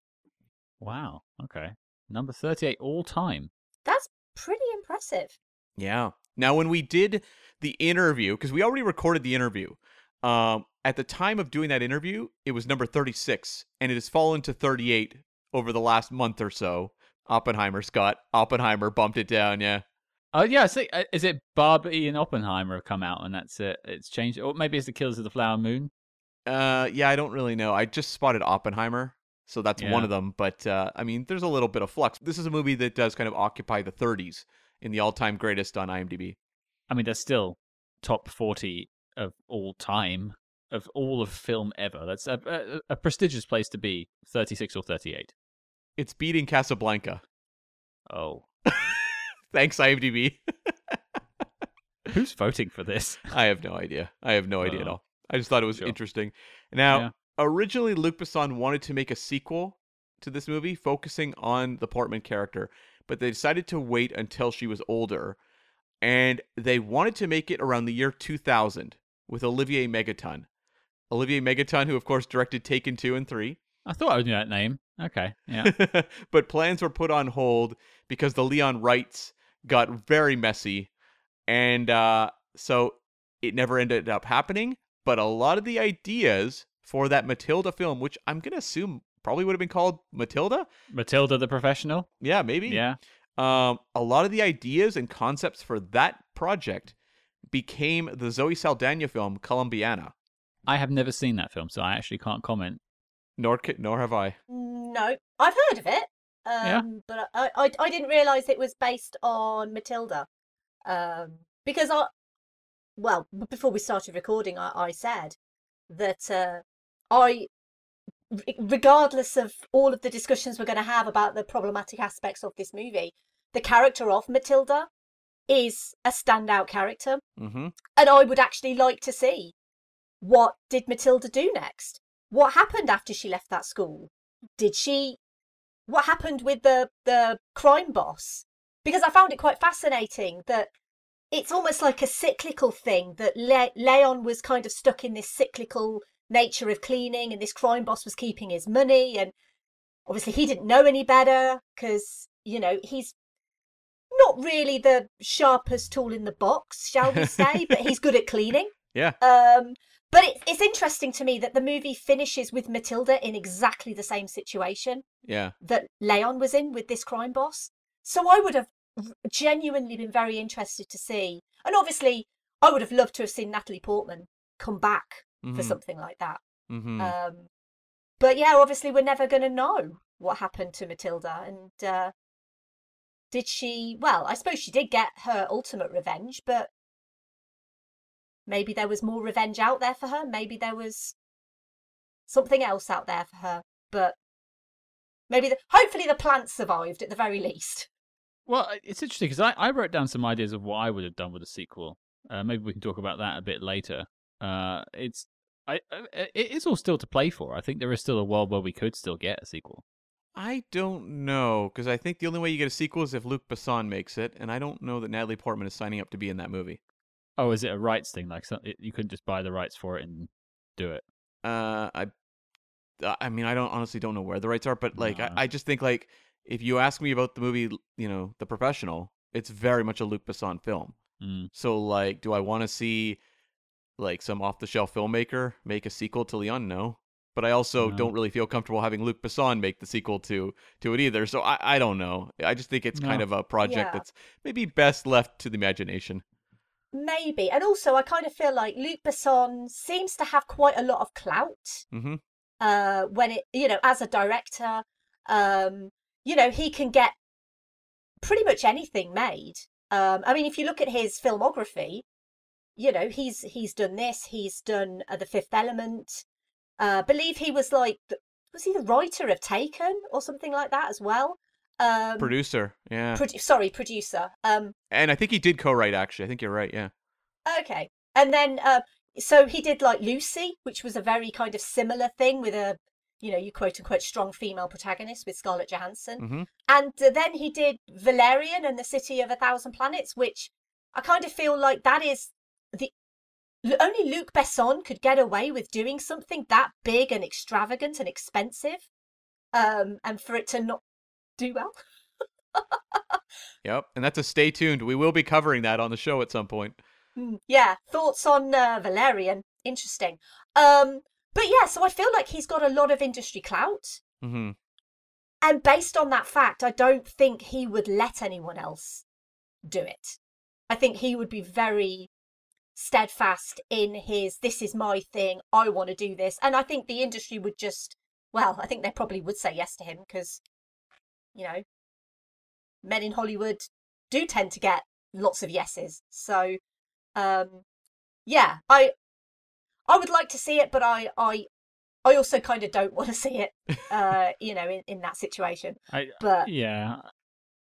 Wow. Okay. Number 38 all time. That's pretty impressive. Yeah. Now, when we did the interview, because we already recorded the interview, um, at the time of doing that interview, it was number 36, and it has fallen to 38 over the last month or so. Oppenheimer, Scott. Oppenheimer bumped it down, yeah. Oh, yeah. I see. Uh, Is it Barbie and Oppenheimer have come out and that's it? It's changed. Or maybe it's The Killers of the Flower Moon. Uh, yeah, I don't really know. I just spotted Oppenheimer, so that's one of them. But, uh, I mean, there's a little bit of flux. This is a movie that does kind of occupy the 30s in the all time greatest on IMDb. I mean, that's still top 40 of all time. of all of film ever. That's a, a, a prestigious place to be. Thirty-six or thirty-eight. It's beating Casablanca. Oh, Thanks, IMDb. who's voting for this? I have no idea. I have no idea at Oh. all. I just thought it was Sure. interesting. Now, Yeah. originally, Luc Besson wanted to make a sequel to this movie, focusing on the Portman character, but they decided to wait until she was older, and they wanted to make it around the year 2000 with Olivier Megaton. Olivier Megaton, who of course directed Taken 2 and 3. I thought I knew that name. Okay, yeah. but plans were put on hold because the Leon rights got very messy, and uh, so it never ended up happening. But a lot of the ideas for that Matilda film, which I'm gonna assume probably would have been called Matilda, Matilda the Professional. yeah, maybe, Yeah. Um, a lot of the ideas and concepts for that project became the Zoe Saldana film Colombiana. I have never seen that film, so I actually can't comment. Nor nor have I. No, I've heard of it. Um, Yeah. But I, I, I didn't realise it was based on Matilda. Um, because I, well, before we started recording, I, I said that uh, I, regardless of all of the discussions we're going to have about the problematic aspects of this movie, the character of Matilda is a standout character. Mm-hmm. And I would actually like to see what did Matilda do next? What happened after she left that school? Did she what happened with the the crime boss? Because I found it quite fascinating that it's almost like a cyclical thing that Le- Leon was kind of stuck in this cyclical nature of cleaning and this crime boss was keeping his money and obviously he didn't know any better because you know he's not really the sharpest tool in the box shall we say but he's good at cleaning Yeah. um but it, it's interesting to me that the movie finishes with matilda in exactly the same situation Yeah. that leon was in with this crime boss so i would have genuinely been very interested to see and obviously i would have loved to have seen natalie portman come back for Mhm. something like that Mm-hmm. um, but yeah, obviously we're never going to know what happened to Matilda. And uh, did she? Well, I suppose she did get her ultimate revenge, but maybe there was more revenge out there for her. Maybe there was something else out there for her. But maybe, the, hopefully, the plant survived at the very least. Well, it's interesting because I, I wrote down some ideas of what I would have done with a sequel. Uh, maybe we can talk about that a bit later. Uh, it's I, I it is all still to play for. I think there is still a world where we could still get a sequel. I don't know because I think the only way you get a sequel is if Luc Besson makes it, and I don't know that Natalie Portman is signing up to be in that movie. Oh, is it a rights thing? Like so, it, you couldn't just buy the rights for it and do it. Uh, I, I mean, I don't honestly don't know where the rights are, but like, I, I just think like if you ask me about the movie, you know, The Professional, it's very much a Luc Besson film. Mm. So like, do I want to see like some off the shelf filmmaker make a sequel to Leon? No. But I also No. don't really feel comfortable having Luc Besson make the sequel to to it either. So I, I don't know. I just think it's kind of a project Yeah. that's maybe best left to the imagination. Maybe. And also, I kind of feel like Luc Besson seems to have quite a lot of clout. Mm-hmm. uh, when it, you know, as a director, um, you know, he can get pretty much anything made. Um, I mean, if you look at his filmography, you know, he's he's done this. He's done uh, the Fifth Element. Uh, believe he was like, was he the writer of Taken or something like that as well? Um, Producer, yeah. produ- sorry, producer. Um, and I think he did co-write. Actually, I think you're right. Yeah. Okay. And then, uh, so he did like Lucy, which was a very kind of similar thing with a, you know, you quote unquote strong female protagonist with Scarlett Johansson. Mm-hmm. And uh, then he did Valerian and the City of a Thousand Planets, which I kind of feel like that is the only Luc Besson could get away with doing something that big and extravagant and expensive, um, and for it to not do well. Yep. And that's a stay tuned. We will be covering that on the show at some point. Hmm, Yeah, thoughts on uh, Valerian? Interesting. Um, but yeah, so I feel like he's got a lot of industry clout, Mm-hmm. and based on that fact, I don't think he would let anyone else do it. I think he would be very steadfast in his "this is my thing, I want to do this," and I think the industry would just, well, I think they probably would say yes to him because, you know, men in Hollywood do tend to get lots of yeses. So, um, yeah, I I would like to see it, but I I I also kind of don't want to see it. Uh, you know, in, in that situation. I, But yeah,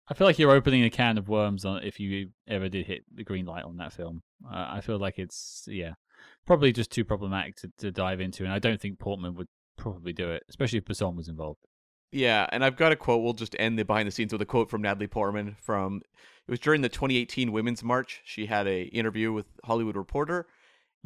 I feel like you're opening a can of worms on if you ever did hit the green light on that film. Uh, I feel like it's yeah, probably just too problematic to, to dive into, and I don't think Portman would probably do it, especially if Besson was involved. Yeah, and I've got a quote. We'll just end the behind the scenes with a quote from Natalie Portman from it was during the 2018 Women's March. She had a interview with Hollywood Reporter,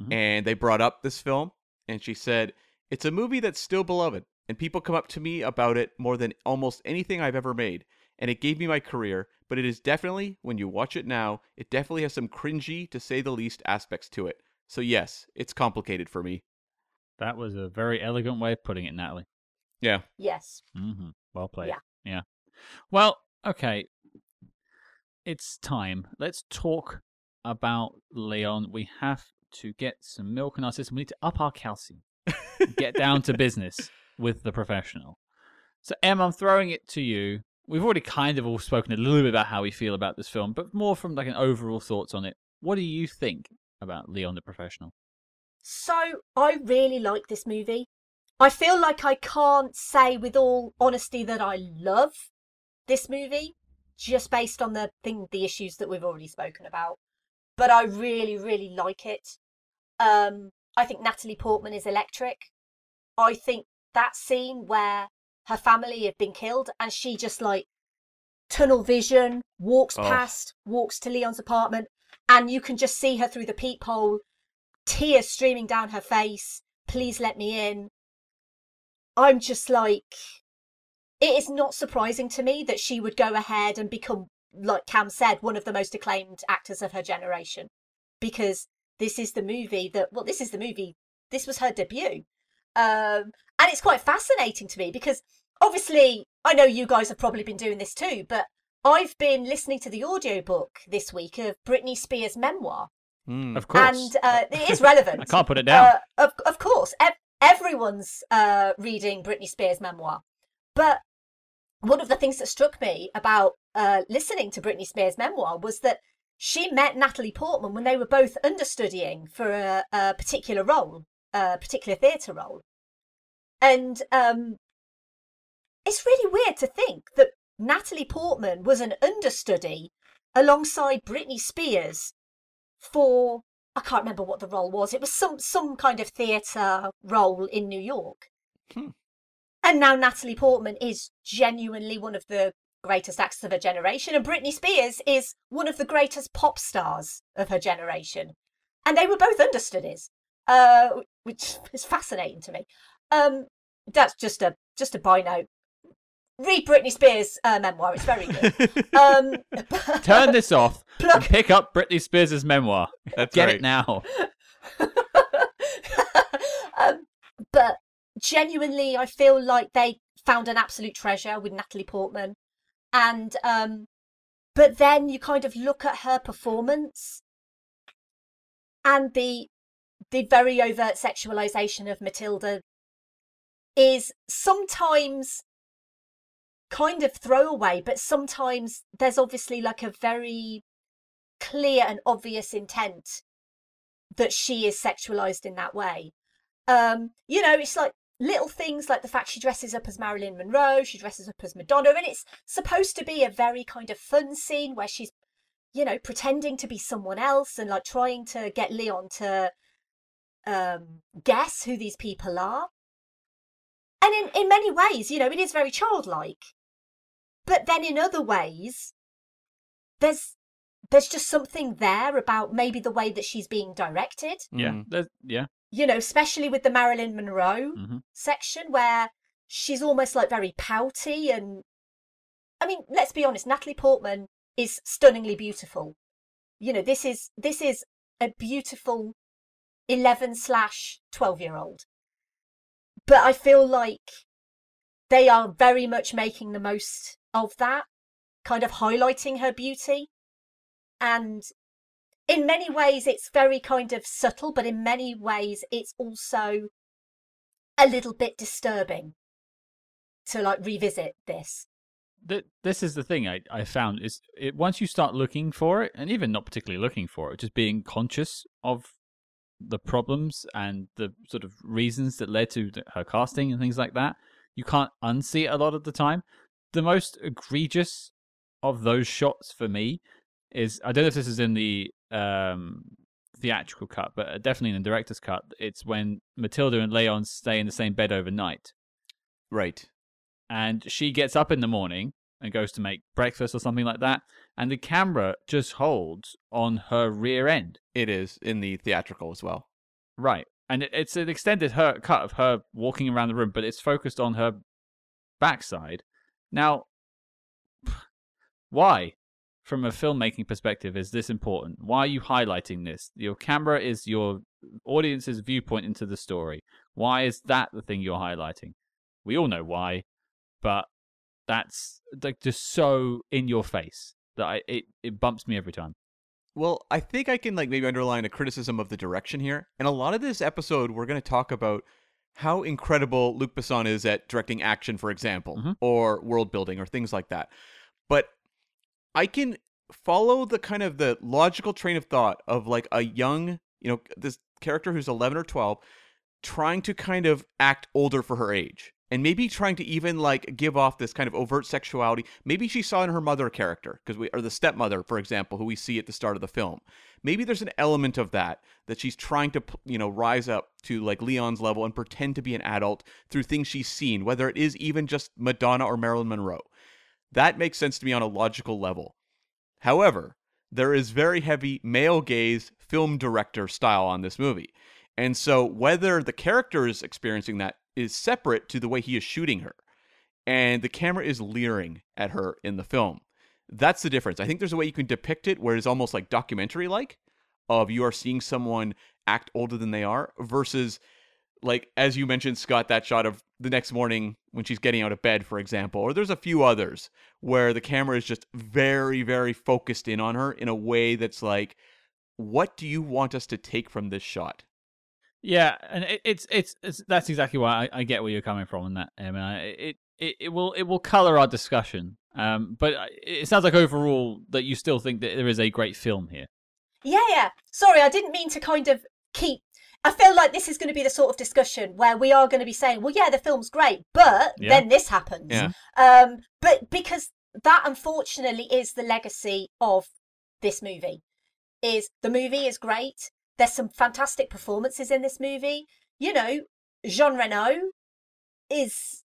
Mhm. and they brought up this film, and she said it's a movie that's still beloved, and people come up to me about it more than almost anything I've ever made, and it gave me my career. But it is definitely, when you watch it now, it definitely has some cringy, to say the least, aspects to it. So yes, it's complicated for me. That was a very elegant way of putting it, Natalie. Yeah. yes, hmm Well played. Yeah. Yeah. Well, okay. It's time. Let's talk about Leon. We have to get some milk in our system. We need to up our calcium. get down to business with the professional. So, Em, I'm throwing it to you. We've already kind of all spoken a little bit about how we feel about this film, but more from like an overall thoughts on it. What do you think about Leon the Professional? So I really like this movie. I feel like I can't say with all honesty that I love this movie, just based on the thing, the issues that we've already spoken about. But I really, really like it. Um, I think Natalie Portman is electric. I think that scene where her family have been killed and she just like tunnel vision walks Oh. past, walks to Leon's apartment, and you can just see her through the peephole tears streaming down her face. Please let me in. I'm just like, it is not surprising to me that she would go ahead and become, like Cam said, one of the most acclaimed actors of her generation. Because this is the movie that, well, this is the movie, this was her debut. Um, and it's quite fascinating to me because obviously, I know you guys have probably been doing this too, but I've been listening to the audiobook this week of Britney Spears' memoir. Hmm. Of course. And uh, it is relevant. I can't put it down. Uh, of of course, ev- everyone's uh, reading Britney Spears' memoir. But one of the things that struck me about uh, listening to Britney Spears' memoir was that she met Natalie Portman when they were both understudying for a, a particular role, a particular theatre role. And um, it's really weird to think that Natalie Portman was an understudy alongside Britney Spears for I can't remember what the role was. It was some some kind of theatre role in New York. Hmm. And now Natalie Portman is genuinely one of the greatest actors of her generation, and Britney Spears is one of the greatest pop stars of her generation. And they were both understudies, uh, which is fascinating to me. Um, that's just a just a by note. Read Britney Spears' uh, memoir; it's very good. Um, Turn this off and plug pick up Britney Spears' memoir. That's Get right. it now. um, but genuinely, I feel like they found an absolute treasure with Natalie Portman, and um, but then you kind of look at her performance and the the very overt sexualization of Matilda is sometimes kind of throwaway, but sometimes there's obviously like a very clear and obvious intent that she is sexualized in that way. Um, you know, it's like little things like the fact she dresses up as Marilyn Monroe, she dresses up as Madonna, and it's supposed to be a very kind of fun scene where she's, you know, pretending to be someone else and like trying to get Leon to um, guess who these people are. And in, in many ways, you know, it is very childlike. But then in other ways, there's there's just something there about maybe the way that she's being directed Yeah, Mm. there's- yeah. You know, especially with the Marilyn Monroe hmm section where she's almost like very pouty and I mean, let's be honest, Natalie Portman is stunningly beautiful. You know, this is this is a beautiful eleven slash twelve year old. But I feel like they are very much making the most of that, kind of highlighting her beauty. And in many ways it's very kind of subtle, but in many ways it's also a little bit disturbing to like revisit this. Th- this is the thing I, I found is it once you start looking for it, and even not particularly looking for it, just being conscious of the problems and the sort of reasons that led to her casting and things like that. You can't unsee it a lot of the time. The most egregious of those shots for me is I don't know if this is in the um, theatrical cut, but uh, definitely in the director's cut. It's when Matilda and Leon stay in the same bed overnight, Right. and she gets up in the morning and goes to make breakfast or something like that, and the camera just holds on her rear end. It is in the theatrical as well. Right. And it's an extended her cut of her walking around the room, but it's focused on her backside. Now, why, from a filmmaking perspective, is this important? Why are you highlighting this? Your camera is your audience's viewpoint into the story. Why is that the thing you're highlighting? We all know why, but that's like just so in your face that I, it it bumps me every time. Well, I think I can like maybe underline a criticism of the direction here. And a lot of this episode, we're going to talk about how incredible Luc Besson is at directing action, for example, Mhm. or world building, or things like that. But I can follow the kind of the logical train of thought of like a young, you know, this character who's 11 or 12 trying to kind of act older for her age and maybe trying to even like give off this kind of overt sexuality. Maybe she saw in her mother character because we or the stepmother for example who we see at the start of the film. Maybe there's an element of that that she's trying to you know rise up to like leon's level and pretend to be an adult through things she's seen whether it is even just madonna or marilyn monroe that makes sense to me on a logical level however there is very heavy male gaze film director style on this movie and so whether the character is experiencing that is separate to the way he is shooting her. And the camera is leering at her in the film. That's the difference. I think there's a way you can depict it where it's almost like documentary like of you are seeing someone act older than they are versus like as you mentioned Scott that shot of the next morning when she's getting out of bed for example or there's a few others where the camera is just very very focused in on her in a way that's like what do you want us to take from this shot? Yeah, and it, it's, it's it's that's exactly why I, I get where you're coming from on that. I mean, I, it, it it will it will color our discussion. Um, but it sounds like overall that you still think that there is a great film here. Yeah, yeah. Sorry, I didn't mean to kind of keep. I feel like this is going to be the sort of discussion where we are going to be saying, "Well, yeah, the film's great, but Yeah. then this happens." Yeah. Um, but because that unfortunately is the legacy of this movie. Is the movie is great. There's some fantastic performances in this movie. You know, Jean Reno is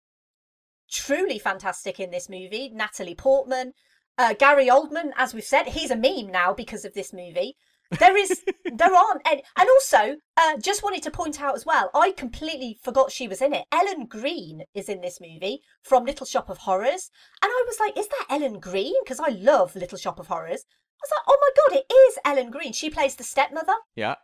truly fantastic in this movie. Natalie Portman, uh, Gary Oldman, as we've said, he's a meme now because of this movie. There is, there aren't, any, and also, uh, just wanted to point out as well, I completely forgot she was in it. Ellen Greene is in this movie from Little Shop of Horrors, and I was like, is that Ellen Greene? Because I love Little Shop of Horrors. I was like, oh my god, it is Ellen Greene. She plays the stepmother. Yeah.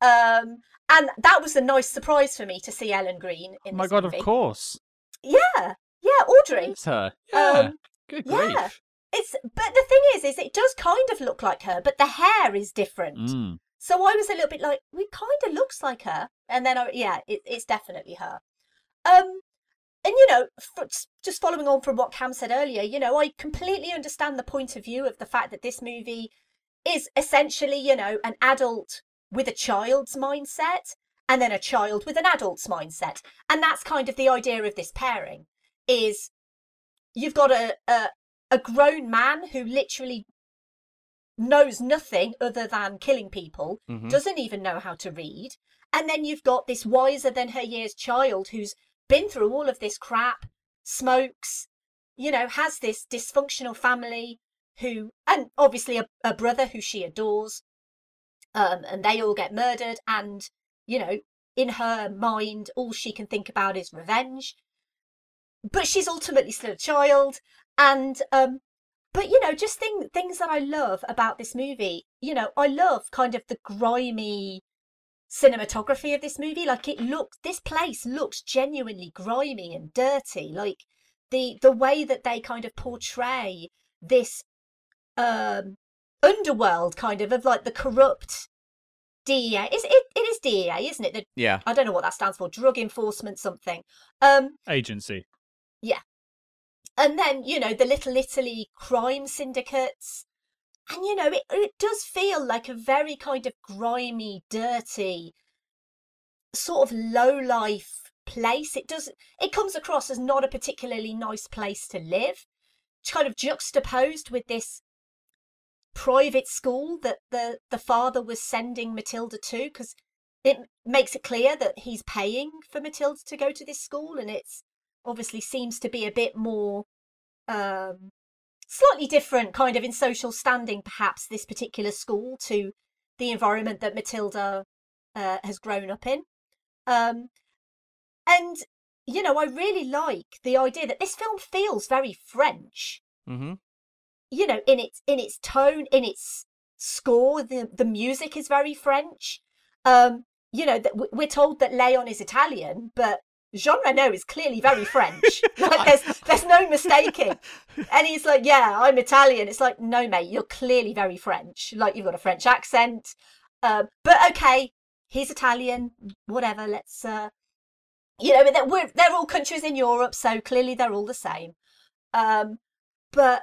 Um, and that was a nice surprise for me to see Ellen Greene in Oh my god, movie. of course, Yeah, yeah, Audrey. it's her. Yeah, Um, good yeah. It's but the thing is, is it does kind of look like her, but the hair is different. Mm. So I was a little bit like, we kind of looks like her, and then I, yeah, it, it's definitely her. Um, and you know, just following on from what Cam said earlier, you know, I completely understand the point of view of the fact that this movie is essentially, you know, an adult with a child's mindset, and then a child with an adult's mindset, and that's kind of the idea of this pairing. Is you've got a a, a grown man who literally knows nothing other than killing people Mhm. doesn't even know how to read. And then you've got this wiser than her years child who's been through all of this crap, smokes, you know, has this dysfunctional family who, and obviously a, a brother who she adores. Um, and they all get murdered. And, you know, in her mind, all she can think about is revenge. But she's ultimately still a child. And, um, but you know, just thing, things that I love about this movie, you know, I love kind of the grimy cinematography of this movie. Like it looks, this place looks genuinely grimy and dirty. Like the the way that they kind of portray this um underworld, kind of of like the corrupt DEA. Is it? It is DEA, isn't it? The, Yeah. I don't know what that stands for. Drug enforcement something. Um, Agency. And then you know the little italy crime syndicates and you know it, it does feel like a very kind of grimy dirty sort of low life place. It does it comes across as not a particularly nice place to live. It's kind of juxtaposed with this private school that the the father was sending Matilda to because it makes it clear that he's paying for Matilda to go to this school and it's obviously seems to be a bit more um slightly different kind of in social standing perhaps this particular school to the environment that Matilda uh, has grown up in. Um and you know I really like the idea that this film feels very French. Mm-hmm. you know in its in its tone in its score the the music is very french. Um you know that we're told that leon is italian but jean reno is clearly very french. Like there's there's no mistaking. And he's like yeah i'm italian. It's like no mate you're clearly very french. Like you've got a french accent. Um but okay he's italian whatever let's uh you know they're, we're, they're all countries in europe so clearly they're all the same. Um but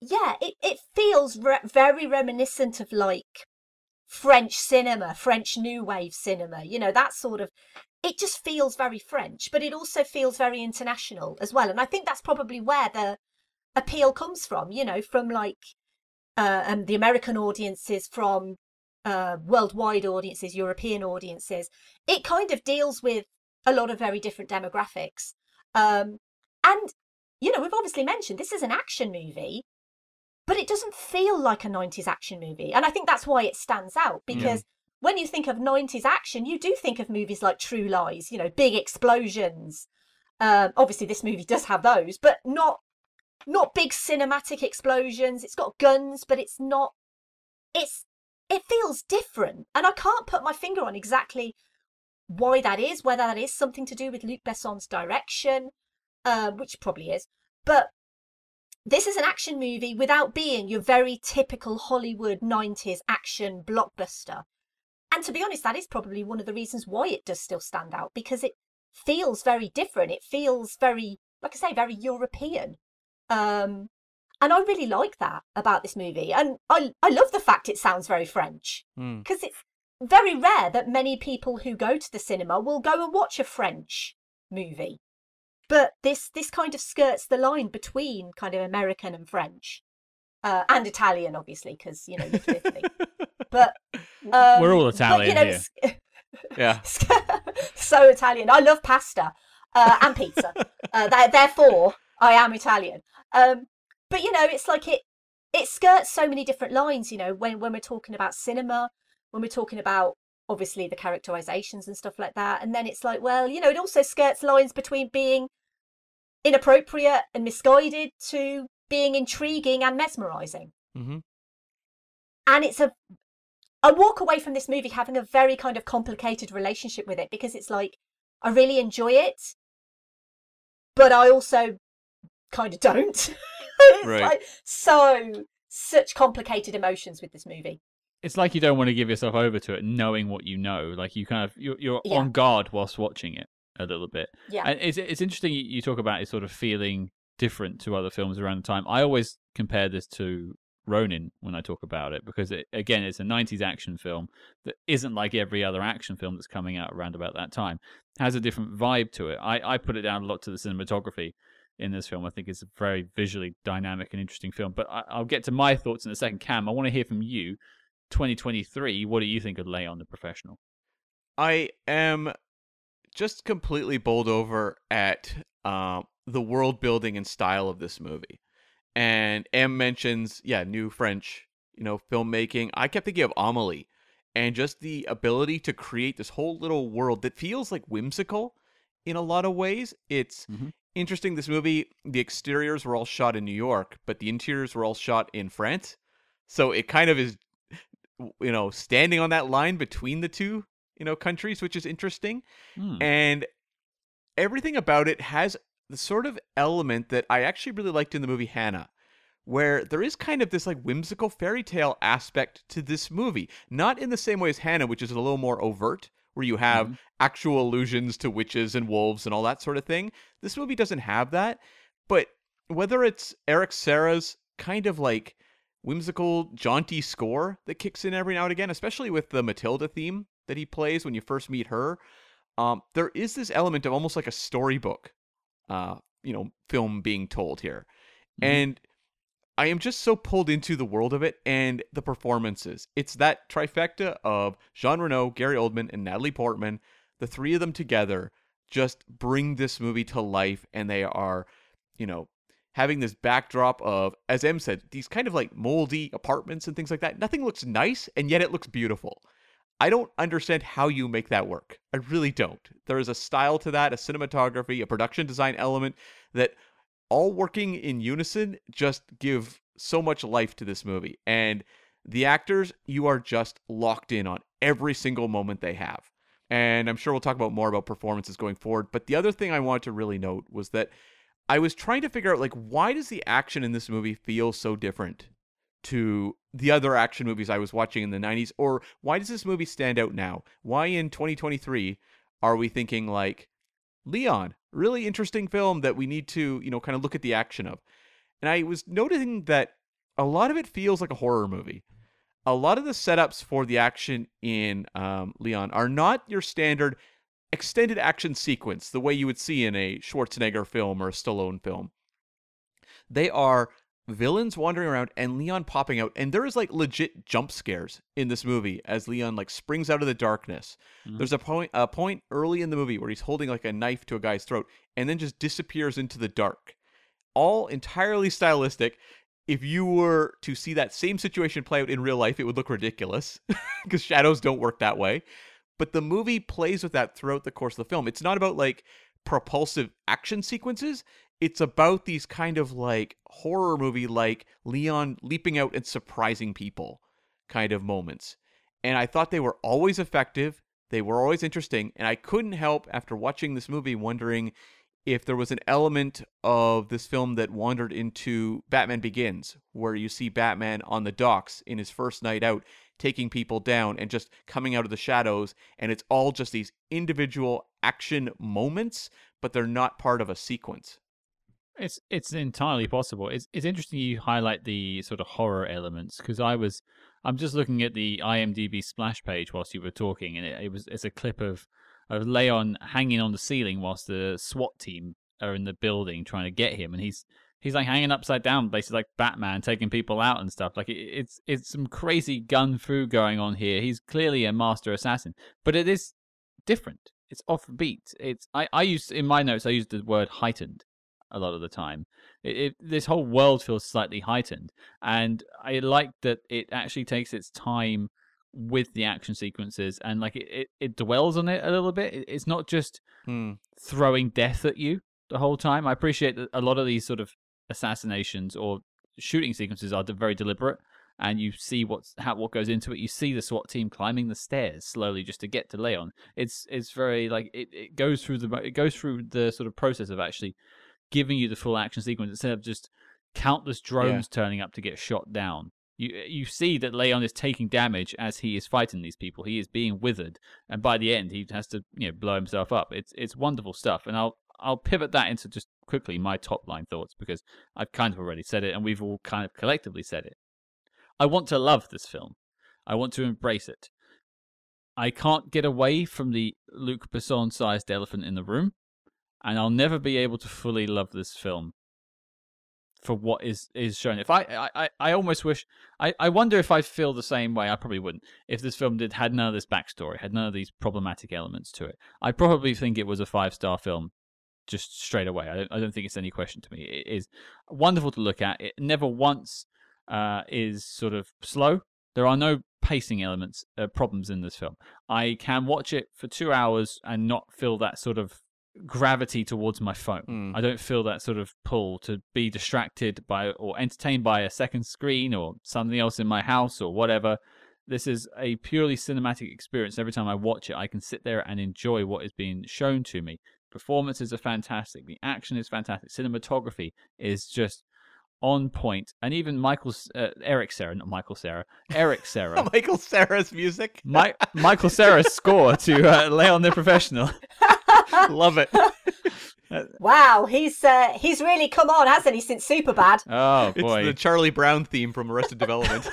yeah, it, it feels re- very reminiscent of like French cinema, French New Wave cinema, you know, that sort of. It just feels very French, but it also feels very international as well. And I think that's probably where the appeal comes from, you know, from like uh, um, the American audiences, from uh, worldwide audiences, European audiences. It kind of deals with a lot of very different demographics. Um, and you know, we've obviously mentioned this is an action movie, but it doesn't feel like a 90s action movie. And I think that's why it stands out because when you think of 90s action, you do think of movies like True Lies, you know, big explosions. Um, obviously, this movie does have those, but not not big cinematic explosions. It's got guns, but it's not. It's it feels different, and I can't put my finger on exactly why that is. Whether that is something to do with Luc Besson's direction, uh, which probably is, but this is an action movie without being your very typical Hollywood 90s action blockbuster. And to be honest, that is probably one of the reasons why it does still stand out because it feels very different. It feels very, like I say, very European. Um, and I really like that about this movie. And I, I love the fact it sounds very French Mm. because it's very rare that many people who go to the cinema will go and watch a French movie. But this this kind of skirts the line between kind of American and French, uh, and Italian, obviously, because you know live Italy. But um, We're all but, Italian you know, here. Yeah. so Italian. I love pasta uh, and pizza. uh, therefore, I am Italian. Um, but you know, it's like it it skirts so many different lines. You know, when when we're talking about cinema, when we're talking about obviously the characterizations and stuff like that, and then it's like, well, you know, it also skirts lines between being inappropriate and misguided to being intriguing and mesmerizing Mm-hmm. and it's a I walk away from this movie having a very kind of complicated relationship with it because it's like I really enjoy it, but I also kind of don't. it's Right. like so such complicated emotions with this movie. It's like you don't want to give yourself over to it, knowing what you know. Like you kind of you're, you're Yeah. on guard whilst watching it a little bit. Yeah. And it's it's interesting you- you talk about it sort of feeling different to other films around the time. I always compare this to Ronin when I talk about it because it, again it's a 90s action film that isn't like every other action film that's coming out around about that time. It has a different vibe to it. I I put it down a lot to the cinematography in this film. I think it's a very visually dynamic and interesting film. But I, I'll get to my thoughts in a second. Cam, I want to hear from you. 2023. What do you think of Leon the Professional? I am just completely bowled over at uh, the world building and style of this movie. And Em mentions, yeah, new French, you know, filmmaking. I kept thinking of Amelie and just the ability to create this whole little world that feels like whimsical in a lot of ways. It's Mhm. interesting. This movie, the exteriors were all shot in New York, but the interiors were all shot in France. So it kind of is, you know, standing on that line between the two, you know, countries, which is interesting Hmm. and everything about it has the sort of element that I actually really liked in the movie Hanna, where there is kind of this like whimsical fairy tale aspect to this movie. Not in the same way as Hanna, which is a little more overt, where you have Mhm. actual allusions to witches and wolves and all that sort of thing. This movie doesn't have that, but whether it's Eric Serra's kind of like whimsical, jaunty score that kicks in every now and again, especially with the Matilda theme that he plays when you first meet her, um, there is this element of almost like a storybook, uh, you know, film being told here, Mhm. and I am just so pulled into the world of it and the performances. It's that trifecta of Jean Reno, Gary Oldman, and Natalie Portman. The three of them together just bring this movie to life, and they are, you know, having this backdrop of, as Em said, these kind of like moldy apartments and things like that. Nothing looks nice, and yet it looks beautiful. I don't understand how you make that work. I really don't. There is a style to that, a cinematography, a production design element that all working in unison just give so much life to this movie. And the actors, you are just locked in on every single moment they have. And I'm sure we'll talk about more about performances going forward. But the other thing I wanted to really note was that I was trying to figure out like why does the action in this movie feel so different to the other action movies I was watching in the 90s or why does this movie stand out now? Why in 2023 are we thinking like Leon, really interesting film that we need to, you know, kind of look at the action of. And I was noticing that a lot of it feels like a horror movie. A lot of the setups for the action in um, Leon are not your standard extended action sequence, the way you would see in a Schwarzenegger film or a Stallone film. They are villains wandering around and Leon popping out, and there is like legit jump scares in this movie as Leon like springs out of the darkness. Mhm. There's a point a point early in the movie where he's holding like a knife to a guy's throat and then just disappears into the dark. All entirely stylistic. If you were to see that same situation play out in real life, it would look ridiculous because shadows don't work that way. But the movie plays with that throughout the course of the film. It's not about like propulsive action sequences. It's about these kind of like horror movie like Leon leaping out and surprising people kind of moments. And I thought they were always effective. They were always interesting. And I couldn't help after watching this movie wondering if there was an element of this film that wandered into Batman Begins, where you see Batman on the docks in his first night out, taking people down and just coming out of the shadows. And it's all just these individual action moments, but they're not part of a sequence. It's it's entirely possible. It's it's interesting you highlight the sort of horror elements because I was I'm just looking at the IMDb splash page whilst you were talking, and it, it was it's a clip of of Leon hanging on the ceiling whilst the SWAT team are in the building trying to get him, and he's he's like hanging upside down, basically like Batman taking people out and stuff. Like it, it's it's some crazy gun fu going on here. He's clearly a master assassin, but it is different. It's offbeat. It's I I used in my notes I used the word heightened a lot of the time. It, it, this whole world feels slightly heightened, and I like that it actually takes its time with the action sequences and like it, it, it dwells on it a little bit. It, it's not just Hmm. throwing death at you the whole time. I appreciate that a lot of these sort of assassinations or shooting sequences are very deliberate, and you see what's how what goes into it. You see the SWAT team climbing the stairs slowly just to get to Leon. It's it's very like it, it goes through the it goes through the sort of process of actually giving you the full action sequence instead of just countless drones turning up to get shot down. You eh, you see that Leon is taking damage as he is fighting these people. He is being withered, and by the end, he has to you know blow himself up. It's it's wonderful stuff, and I'll I'll pivot that into just quickly my top line thoughts because I've kind of already said it, and we've all kind of collectively said it. I want to love this film. I want to embrace it. I can't get away from the Luc Besson sized elephant in the room, and I'll never be able to fully love this film for what is is shown. If I I, I, almost wish I, I wonder if I feel the same way. I probably wouldn't. If this film did had none of this backstory, had none of these problematic elements to it, I probably think it was a five star film just straight away. I don't, I don't think it's any question to me. It is wonderful to look at. It never once uh, is sort of slow. There are no pacing elements, uh, problems in this film. I can watch it for two hours and not feel that sort of gravity towards my phone. Mm. I don't feel that sort of pull to be distracted by or entertained by a second screen or something else in my house or whatever. This is a purely cinematic experience. Every time I watch it, I can sit there and enjoy what is being shown to me. Performances are fantastic. The action is fantastic. Cinematography is just on point. And even Michael, uh, Eric Serra, not Michael Cera, Eric Serra, Michael Cera's music. My, Michael Cera's score to uh, on the Professional. Love it. Wow, he's uh, he's really come on, hasn't he, since Superbad? Oh It's boy, the Charlie Brown theme from Arrested Development.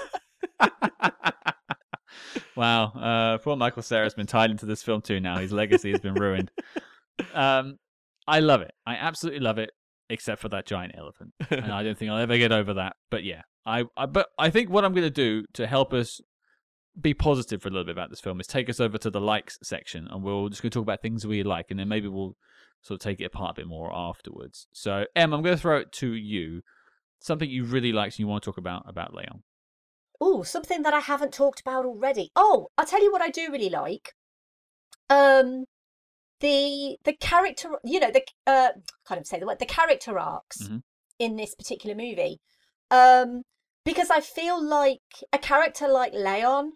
Wow, uh, poor Michael Cera has been tied into this film too. Now his legacy has been ruined. Um, I love it. I absolutely love it, except for that giant elephant, and I don't think I'll ever get over that. But yeah, I, I but I think what I'm going to do to help us be positive for a little bit about this film is take us over to the likes section, and we're just going to talk about things we like, and then maybe we'll sort of take it apart a bit more afterwards. So, Em, I'm going to throw it to you. Something you really liked and you want to talk about about Leon. Oh, something that I haven't talked about already. Oh, I'll tell you what I do really like. Um, the the character, you know, the uh, kind of say the word, the character arcs Mhm. in this particular movie. Um, because I feel like a character like Leon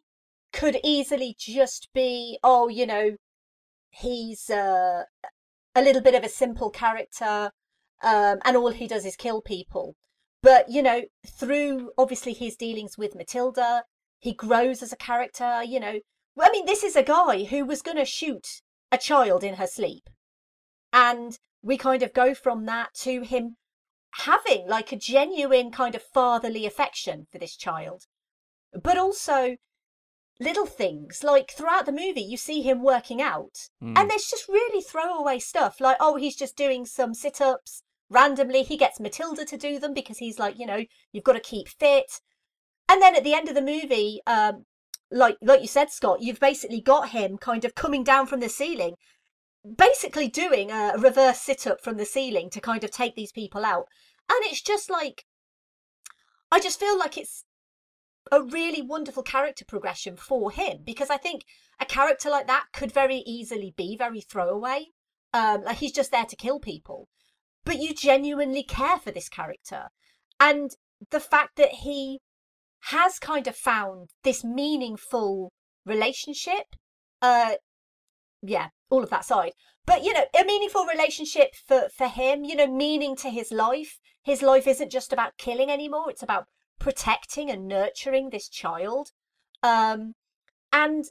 could easily just be, oh, you know, he's uh, a little bit of a simple character, um, and all he does is kill people. But you know, through obviously his dealings with Matilda, he grows as a character. You know, I mean, this is a guy who was going to shoot a child in her sleep, and we kind of go from that to him having like a genuine kind of fatherly affection for this child, but also little things like throughout the movie you see him working out Mm. and there's just really throwaway stuff like oh he's just doing some sit-ups randomly he gets matilda to do them because he's like you know you've got to keep fit and then at the end of the movie um like like you said scott you've basically got him kind of coming down from the ceiling basically doing a reverse sit-up from the ceiling to kind of take these people out and it's just like i just feel like it's a really wonderful character progression for him because I think a character like that could very easily be very throwaway. Um, like he's just there to kill people, but you genuinely care for this character, and the fact that he has kind of found this meaningful relationship. Uh, yeah, all of that side, but you know, a meaningful relationship for for him. You know, meaning to his life. His life isn't just about killing anymore; it's about protecting and nurturing this child. Um and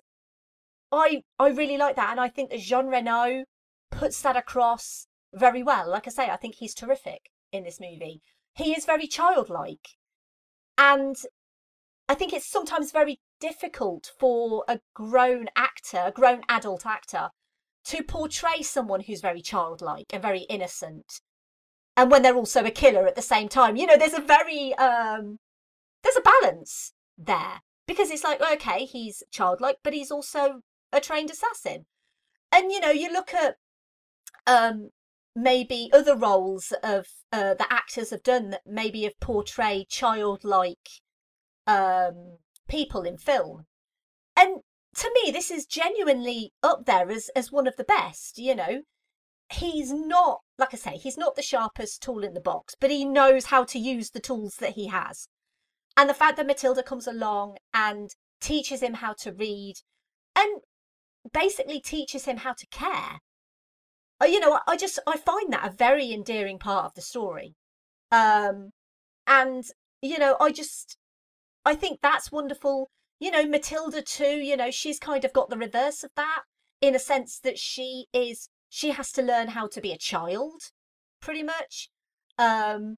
i i really like that and i think that jean reno puts that across very well. Like i say i think he's terrific in this movie. He is very childlike and i think it's sometimes very difficult for a grown actor a grown adult actor to portray someone who's very childlike and very innocent and when they're also a killer at the same time. You know there's a very um there's a balance there because it's like okay he's childlike but he's also a trained assassin. And you know you look at um maybe other roles of uh, the actors have done that maybe have portrayed childlike um people in film. And to me this is genuinely up there as as one of the best you know? He's not like i say he's not the sharpest tool in the box but he knows how to use the tools that he has and the fact that Matilda comes along and teaches him how to read and basically teaches him how to care. Uh, You know, I just I find that a very endearing part of the story. Um and you know, I just I think that's wonderful. You know, Matilda too, you know, she's kind of got the reverse of that in a sense that she is she has to learn how to be a child pretty much. Um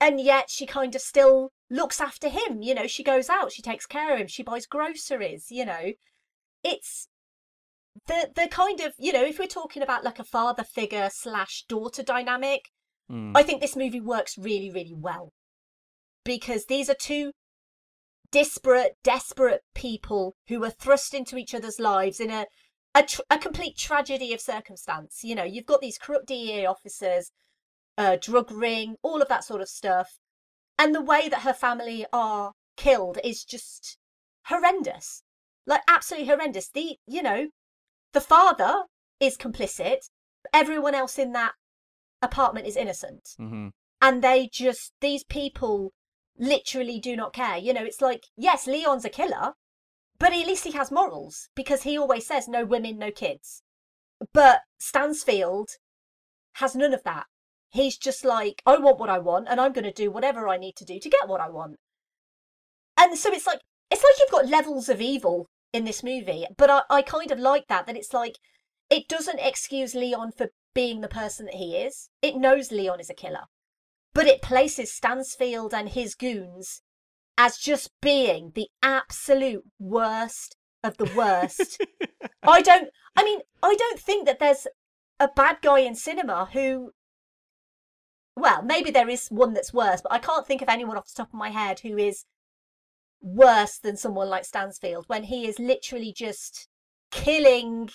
and yet she kind of still looks after him you know she goes out she takes care of him she buys groceries you know it's the the kind of you know if we're talking about like a father figure slash daughter dynamic Mm. i think this movie works really really well because these are two disparate desperate people who are thrust into each other's lives in a a, tr- a complete tragedy of circumstance you know you've got these corrupt dea officers uh, drug ring, all of that sort of stuff. And the way that her family are killed is just horrendous. Like absolutely horrendous. The you know, the father is complicit. Everyone else in that apartment is innocent. Mhm. And they just these people literally do not care. You know, it's like, yes, Leon's a killer, but at least he has morals because he always says no women, no kids. But Stansfield has none of that. He's just like, I want what I want, and I'm going to do whatever I need to do to get what I want. And so it's like, it's like you've got levels of evil in this movie, but I, I kind of like that, that it's like, it doesn't excuse Leon for being the person that he is. It knows Leon is a killer, but it places Stansfield and his goons as just being the absolute worst of the worst. I don't. I mean, I don't think that there's a bad guy in cinema who. Well, maybe there is one that's worse, but I can't think of anyone off the top of my head who is worse than someone like Stansfield when he is literally just killing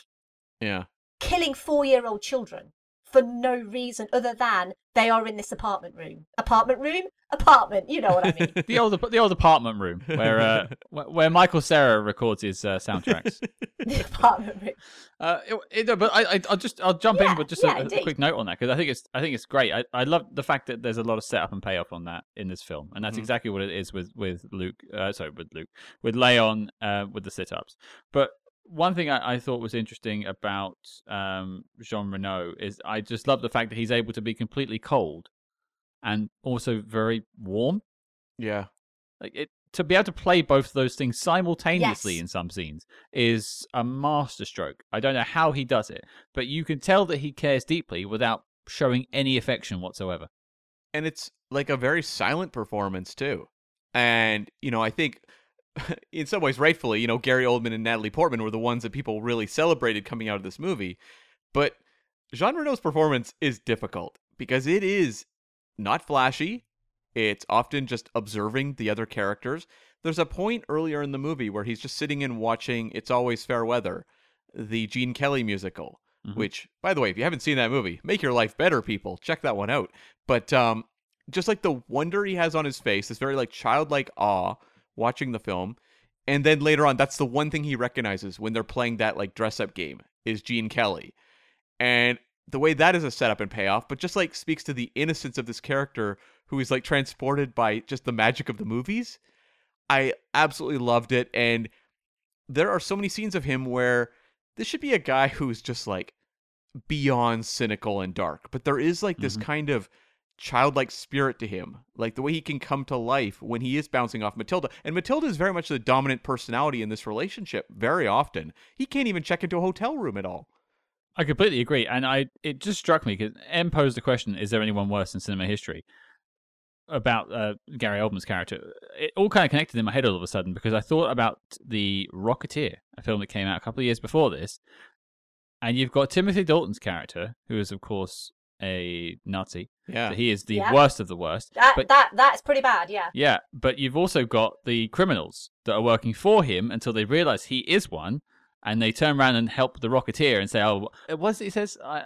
yeah. killing four-year-old children for no reason other than they are in this apartment room. Apartment room, apartment. You know what I mean? the old the old apartment room where uh, where Michael Cera records his uh, soundtracks. the apartment room. Uh, it, it, but I, I, will just I'll jump Yeah, in with just yeah, a, a quick note on that because I think it's I think it's great. I, I love the fact that there's a lot of setup and payoff on that in this film, and that's Mhm. exactly what it is with with Luc. Uh, sorry, with Luc, with Leon, uh, with the sit ups. But one thing I, I thought was interesting about um, Jean Reno is I just love the fact that he's able to be completely cold and also very warm. Yeah. Like it to be able to play both of those things simultaneously Yes. in some scenes is a masterstroke. I don't know how he does it, but you can tell that he cares deeply without showing any affection whatsoever. and it's like a very silent performance too. And you know, I think in some ways, rightfully, you know, Gary Oldman and Natalie Portman were the ones that people really celebrated coming out of this movie. But Jean Reno's performance is difficult because it is not flashy. It's often just observing the other characters. There's a point earlier in the movie where he's just sitting and watching It's Always Fair Weather, the Gene Kelly musical, Mhm. which, by the way, if you haven't seen that movie, make your life better, people. Check that one out. But um, just like the wonder he has on his face, this very like childlike awe watching the film. And then later on, that's the one thing he recognizes when they're playing that like dress up game is Gene Kelly. And the way that is a setup and payoff, but just like speaks to the innocence of this character who is like transported by just the magic of the movies. I absolutely loved it. And there are so many scenes of him where this should be a guy who's just like beyond cynical and dark, but there is like this Mhm. kind of childlike spirit to him, like the way he can come to life when he is bouncing off Matilda. And Matilda is very much the dominant personality in this relationship very often. He can't even check into a hotel room at all. I completely agree, and I it just struck me because Em posed the question: Is there anyone worse in cinema history? About uh, Gary Oldman's character, it all kind of connected in my head all of a sudden because I thought about the Rocketeer, a film that came out a couple of years before this, and you've got Timothy Dalton's character, who is of course a Nazi. Yeah. So he is the Yeah. worst of the worst. That but that that's pretty bad. Yeah. yeah, but you've also got the criminals that are working for him until they realize he is one, and they turn around and help the Rocketeer and say, "Oh, what is it he says? I,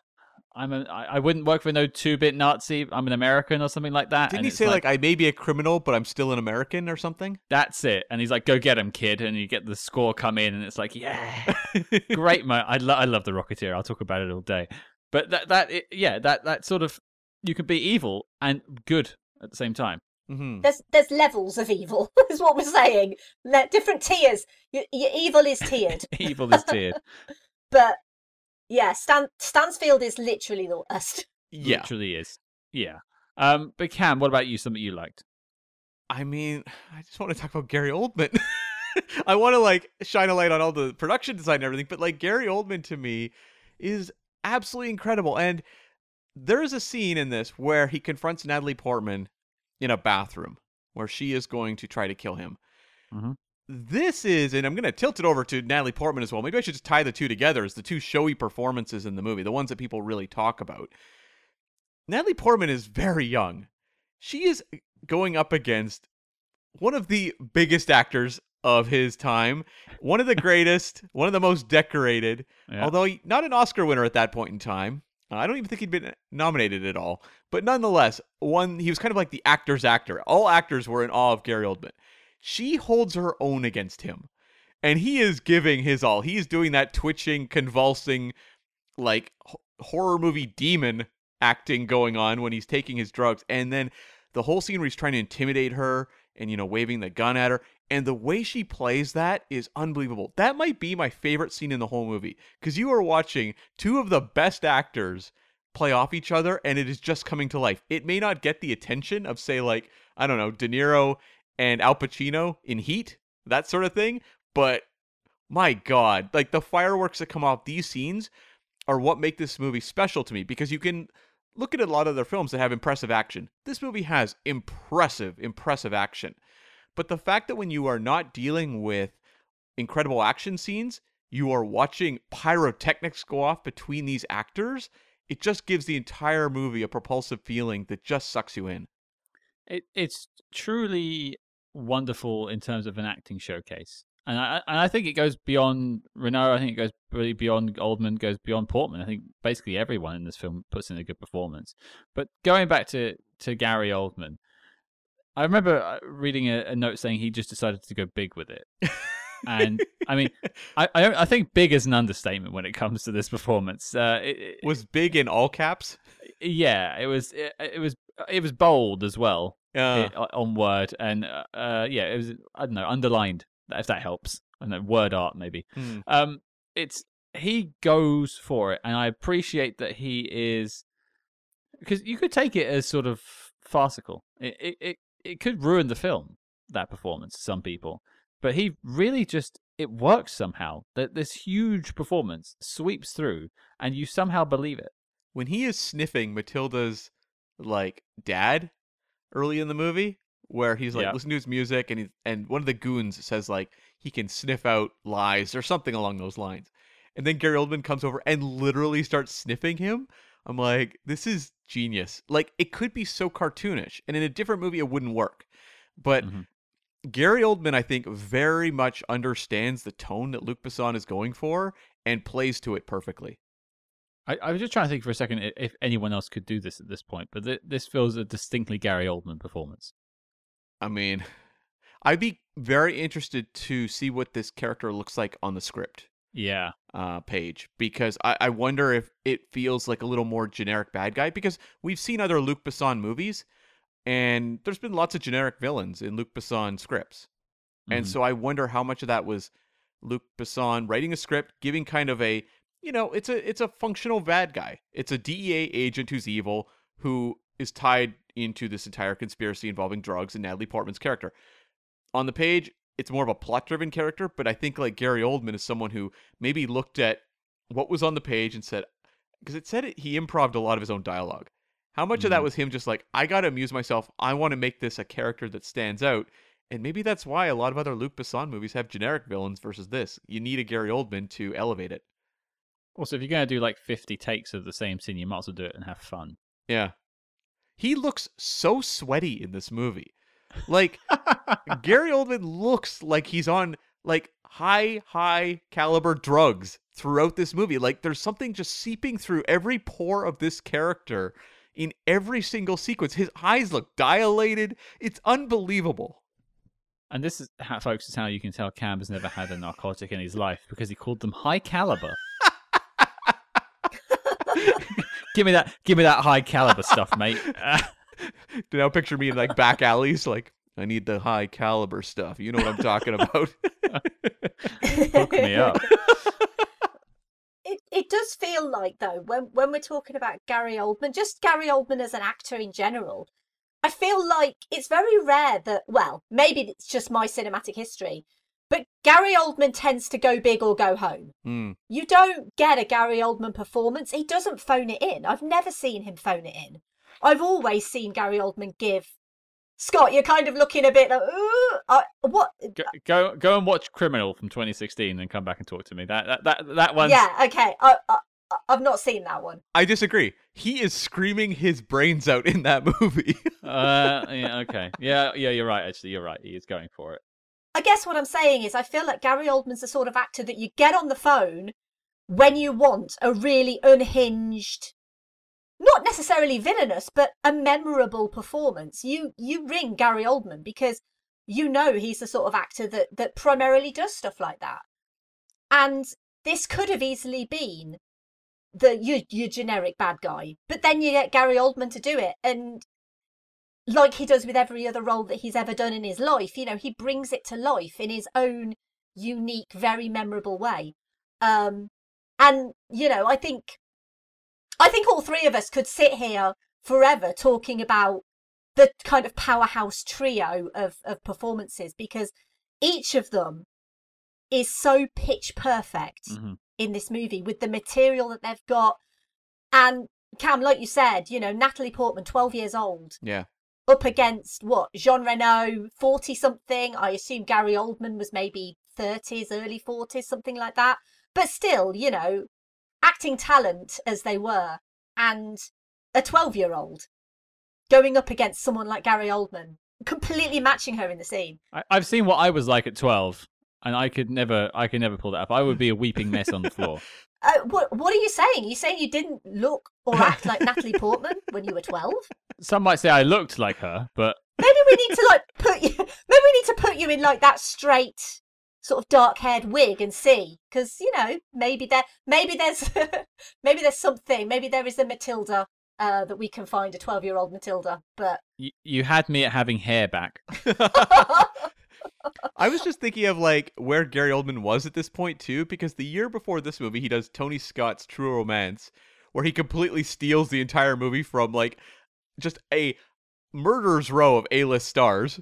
I'm a, I, wouldn't work for no two-bit Nazi. I'm an American or something like that." Didn't And he say like, I may be a criminal, but I'm still an American or something? "That's it"? And he's like, "Go get him, kid!" And you get the score come in, and it's like, "Yeah, great mo I, lo- I love the Rocketeer. I'll talk about it all day." But that that it, yeah, that that sort of you can be evil and good at the same time. Hmm There's there's levels of evil. is what we're saying. Different tiers. Your, your evil is tiered, evil is tiered. but yeah, Stan Stansfield is literally the worst. Yeah. Literally is. Yeah. Um, but Cam, what about you? Something you liked? I mean, I just want to talk about Gary Oldman. I want to like shine a light on all the production design and everything, but like Gary Oldman to me is absolutely incredible. And there is a scene in this where he confronts Natalie Portman in a bathroom where she is going to try to kill him. Mhm. This is, and I'm going to tilt it over to Natalie Portman as well. Maybe I should just tie the two together as the two showy performances in the movie, the ones that people really talk about. Natalie Portman is very young. She is going up against one of the biggest actors of his time, one of the greatest, one of the most decorated, Yeah. although not an Oscar winner at that point in time. Uh, I don't even think he'd been nominated at all. But nonetheless, one he was kind of like the actor's actor. All actors were in awe of Gary Oldman. She holds her own against him. And he is giving his all. He is doing that twitching, convulsing, like horror movie demon acting going on when he's taking his drugs. And then the whole scene where he's trying to intimidate her and, you know, waving the gun at her. And the way she plays that is unbelievable. That might be my favorite scene in the whole movie because you are watching two of the best actors play off each other and it is just coming to life. It may not get the attention of, say, like, I don't know, De Niro and Al Pacino in Heat, that sort of thing. But my God, like the fireworks that come off these scenes are what make this movie special to me because you can look at a lot of other films that have impressive action. This movie has impressive, impressive action. But the fact that when you are not dealing with incredible action scenes, you are watching pyrotechnics go off between these actors, it just gives the entire movie a propulsive feeling that just sucks you in. It, it's truly wonderful in terms of an acting showcase. And I, and I think it goes beyond Reno. I think it goes really beyond Oldman, goes beyond Portman. I think basically everyone in this film puts in a good performance. But going back to, to Gary Oldman, I remember uh, reading a, a note saying he just decided to go big with it. and I mean, I, I, I think big is an understatement when it comes to this performance. Uh, it, Was big in all caps? yeah, it was it, it was it was bold as well Uh, on word, and uh, uh, yeah, it was I don't know underlined if that helps. I don't know word art maybe. hmm. Um, it's he goes for it, and I appreciate that he is because you could take it as sort of farcical. It it it, it could ruin the film that performance to some people, but he really just it works somehow. That this huge performance sweeps through, and you somehow believe it. when he is sniffing Matilda's like dad early in the movie, where he's like Yeah. listening to his music and he and one of the goons says like he can sniff out lies or something along those lines. And then Gary Oldman comes over and literally starts sniffing him. I'm like, this is genius. Like it could be so cartoonish, and in a different movie it wouldn't work. But Mhm. Gary Oldman, I think, very much understands the tone that Luc Besson is going for and plays to it perfectly. I, I was just trying to think for a second if anyone else could do this at this point, but th- this feels a distinctly Gary Oldman performance. I mean, I'd be very interested to see what this character looks like on the script Yeah, uh, page because I, I wonder if it feels like a little more generic bad guy because we've seen other Luc Besson movies and there's been lots of generic villains in Luc Besson scripts. And Mhm. so I wonder how much of that was Luc Besson writing a script, giving kind of a, you know, it's a it's a functional bad guy. It's a DEA agent who's evil who is tied into this entire conspiracy involving drugs and Natalie Portman's character. On the page, it's more of a plot-driven character, but I think like Gary Oldman is someone who maybe looked at what was on the page and said because it said it, he improved a lot of his own dialogue. How much of that Mhm. was him just like, I got to amuse myself. I want to make this a character that stands out. And maybe that's why a lot of other Luc Besson movies have generic villains versus this. You need a Gary Oldman to elevate it. Also, if you're going to do like 50 takes of the same scene, you might as well do it and have fun. Yeah. He looks so sweaty in this movie. Like Gary Oldman looks like he's on like high high caliber drugs throughout this movie. Like there's something just seeping through every pore of this character in every single sequence. His eyes look dilated. It's unbelievable. And this is, how, folks, is how you can tell Cam has never had a narcotic in his life because he called them high caliber. give me that, give me that high caliber stuff, mate. Now picture me in like back alleys like I need the high caliber stuff. You know what I'm talking about. hook me up. It it does feel like though when when we're talking about Gary Oldman, just Gary Oldman as an actor in general, I feel like it's very rare that well, maybe it's just my cinematic history, but Gary Oldman tends to go big or go home. Hmm. You don't get a Gary Oldman performance. He doesn't phone it in. I've never seen him phone it in. I've always seen Gary Oldman give. Scott, you're kind of looking a bit like, Ooh, uh, what? Go, go, go and watch Criminal from 2016 and come back and talk to me. That, that, that, that one's. Yeah, okay. I, I, I've not seen that one. I disagree. He is screaming his brains out in that movie. Uh, yeah, okay. Yeah, yeah, you're right. Actually, you're right. He is going for it. I guess what I'm saying is, I feel like Gary Oldman's the sort of actor that you get on the phone when you want a really unhinged, not necessarily villainous, but a memorable performance. You you ring Gary Oldman because you know he's the sort of actor that that primarily does stuff like that. And this could have easily been the your, your generic bad guy, but then you get Gary Oldman to do it, and like he does with every other role that he's ever done in his life, you know, he brings it to life in his own unique, very memorable way. Um, and you know, I think, I think all three of us could sit here forever talking about the kind of powerhouse trio of of performances because each of them is so pitch perfect hmm in this movie with the material that they've got. And Cam, like you said, you know, Natalie Portman, 12 years old, yeah. up against what Jean Reno, forty something. I assume Gary Oldman was maybe thirties, early forties, something like that. But still, you know, acting talent as they were, and a twelve-year-old going up against someone like Gary Oldman, completely matching her in the scene. I, I've seen what I was like at twelve, and I could never, I could never pull that up. I would be a weeping mess on the floor. Uh, what What are you saying? Are you saying you didn't look or act like Natalie Portman when you were twelve? Some might say I looked like her, but Maybe we need to like put you. Maybe we need to put you in like that straight sort of dark-haired wig and see, because you know maybe there, maybe there's, maybe there's something. Maybe there is a Matilda uh, that we can find a twelve-year-old Matilda. But y- you had me at having hair back. I was just thinking of like where Gary Oldman was at this point too, because the year before this movie, he does Tony Scott's True Romance, where he completely steals the entire movie from like just a murderer's row of A-list stars,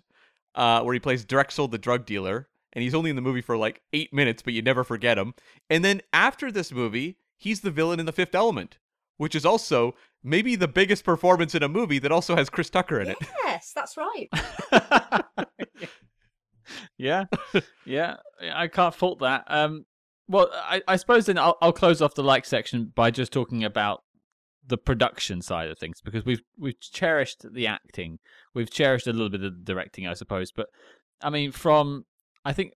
uh, where he plays Drexel, the drug dealer, and he's only in the movie for like eight minutes, but you never forget him. And then after this movie, he's the villain in The Fifth Element, which is also maybe the biggest performance in a movie that also has Chris Tucker in it. yes, that's right. yeah, yeah, I can't fault that. Um, well, I, I suppose then I'll, I'll close off the like section by just talking about the production side of things because we've we've cherished the acting, we've cherished a little bit of the directing, I suppose. But I mean, from I think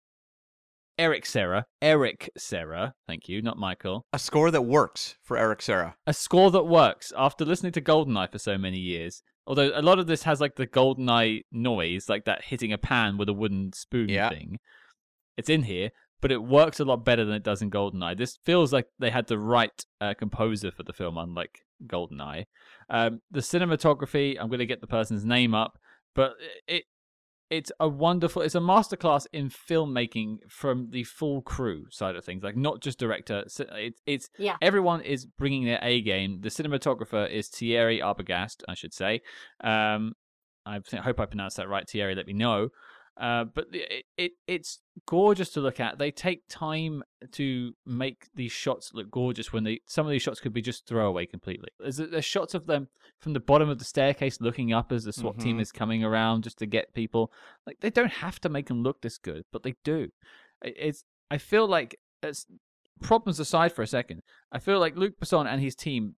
Eric Serra, Eric Serra, thank you, not Michael, A score that works for Eric Serra. a score that works after listening to Goldeneye for so many years. Although a lot of this has like the Goldeneye noise, like that hitting a pan with a wooden spoon Yeah. thing. It's in here, but it works a lot better than it does in Goldeneye. This feels like they had the right uh, composer for the film, unlike Goldeneye. Um, the cinematography, I'm going to get the person's name up, but it it's a wonderful it's a masterclass in filmmaking from the full crew side of things like not just director it's it's Yeah. everyone is bringing their a game. The cinematographer is thierry arbogast i should say. Um i hope i pronounced that right thierry let me know uh, but it, it it's gorgeous to look at. They take time to make these shots look gorgeous when they some of these shots could be just throwaway completely. There's, there's shots of them from the bottom of the staircase looking up as the SWAT team Mhm. is coming around just to get people. Like they don't have to make them look this good, but they do. It- It's I feel like it's problems aside for a second. I feel like Luc Besson and his team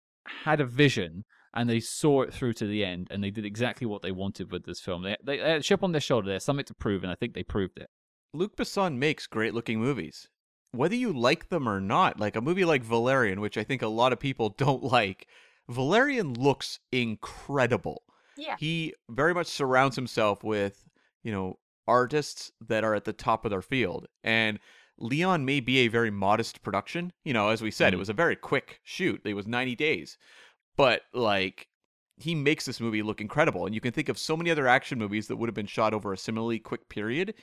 had a vision and they saw it through to the end and they did exactly what they wanted with this film. They they, they had a chip on their shoulder. There's something to prove, and I think they proved it. Luc Besson makes great looking movies. Whether you like them or not, like a movie like Valerian, which I think a lot of people don't like, Valerian looks incredible. Yeah. He very much surrounds himself with, you know, artists that are at the top of their field. And Leon may be a very modest production. You know, as we said, it Mm. was a very quick shoot. It was 90 days. But like he makes this movie look incredible. And you can think of so many other action movies that would have been shot over a similarly quick period,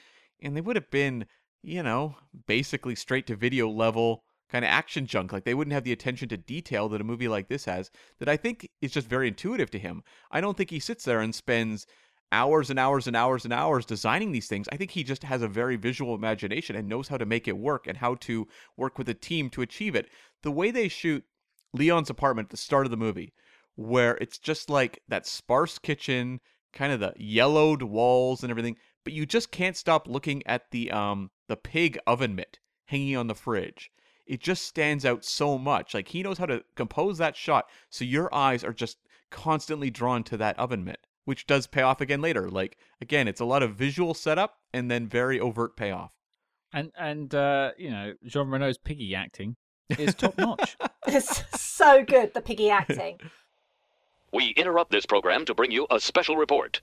and they would have been, you know, basically straight to video level kind of action junk. Like they wouldn't have the attention to detail that a movie like this has, that I think is just very intuitive to him. I don't think he sits there and spends hours and hours and hours and hours designing these things. I think he just has a very visual imagination and knows how to make it work and how to work with a team to achieve it. The way they shoot Leon's apartment at the start of the movie, where it's just like that sparse kitchen, kind of the yellowed walls and everything, but you just can't stop looking at the um the pig oven mitt hanging on the fridge. It just stands out so much. Like he knows how to compose that shot so your eyes are just constantly drawn to that oven mitt, which does pay off again later. Like again, it's a lot of visual setup and then very overt payoff. And and uh, you know Jean Reno's piggy acting is top notch. It's so good, the piggy acting. We interrupt this program to bring you a special report.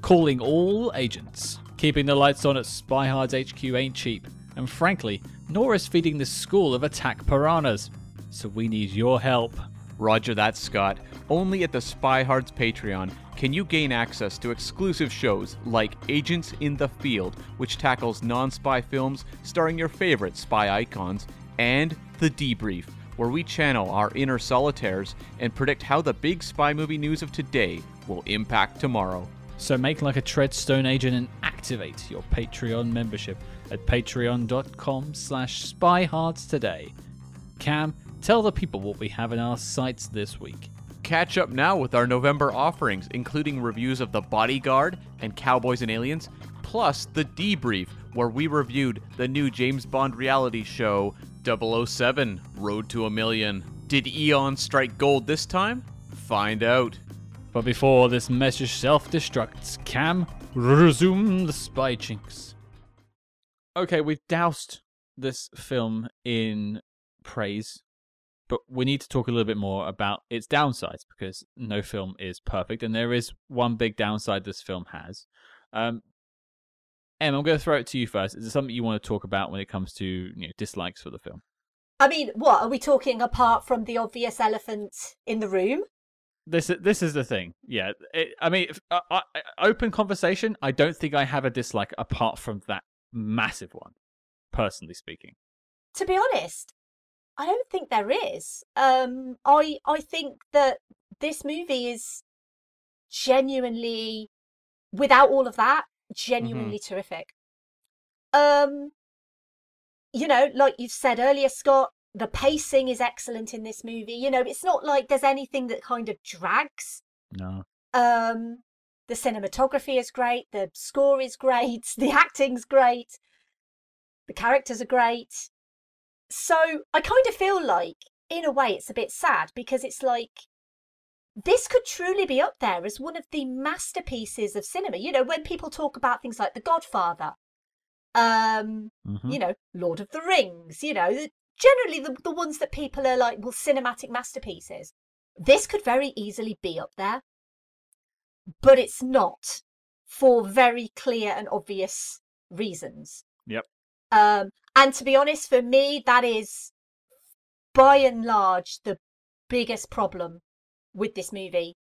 Calling all agents. Keeping the lights on at Spy Hards HQ ain't cheap. And frankly, nor is feeding the school of attack piranhas. So we need your help. Roger that, Scott. Only at the Spy Hards Patreon can you gain access to exclusive shows like Agents in the Field, which tackles non spy films starring your favorite spy icons, and The Debrief, where we channel our inner solitaires and predict how the big spy movie news of today will impact tomorrow. So make like a Treadstone agent and activate your Patreon membership at patreon.com slash spyhards today. Cam, tell the people what we have in our sights this week. Catch up now with our November offerings, including reviews of The Bodyguard and Cowboys and Aliens, plus The Debrief, where we reviewed the new James Bond reality show 007 Road to a Million. Did Eon strike gold this time? Find out. But before this message self destructs, Cam, resume the spy chinks. Okay, we've doused this film in praise, but we need to talk a little bit more about its downsides because no film is perfect, and there is one big downside this film has. Um, Em, I'm going to throw it to you first. Is there something you want to talk about when it comes to you know, dislikes for the film? I mean, what are we talking apart from the obvious elephant in the room? This this is the thing. Yeah, it, I mean, if, uh, uh, open conversation. I don't think I have a dislike apart from that massive one, personally speaking. To be honest, I don't think there is. Um, I I think that this movie is genuinely, without all of that, genuinely terrific. Um, you know, like you said earlier, Scott, the pacing is excellent in this movie. You know, it's not like there's anything that kind of drags. No. Um, the cinematography is great, the score is great, the acting's great, the characters are great. So I kind of feel like, in a way, it's a bit sad because it's like this could truly be up there as one of the masterpieces of cinema. You know, when people talk about things like The Godfather, um, Mhm. you know, Lord of the Rings, you know, generally the, the ones that people are like, well, cinematic masterpieces. This could very easily be up there, but it's not for very clear and obvious reasons. Yep. Um, and to be honest, for me, that is by and large the biggest problem with this movie.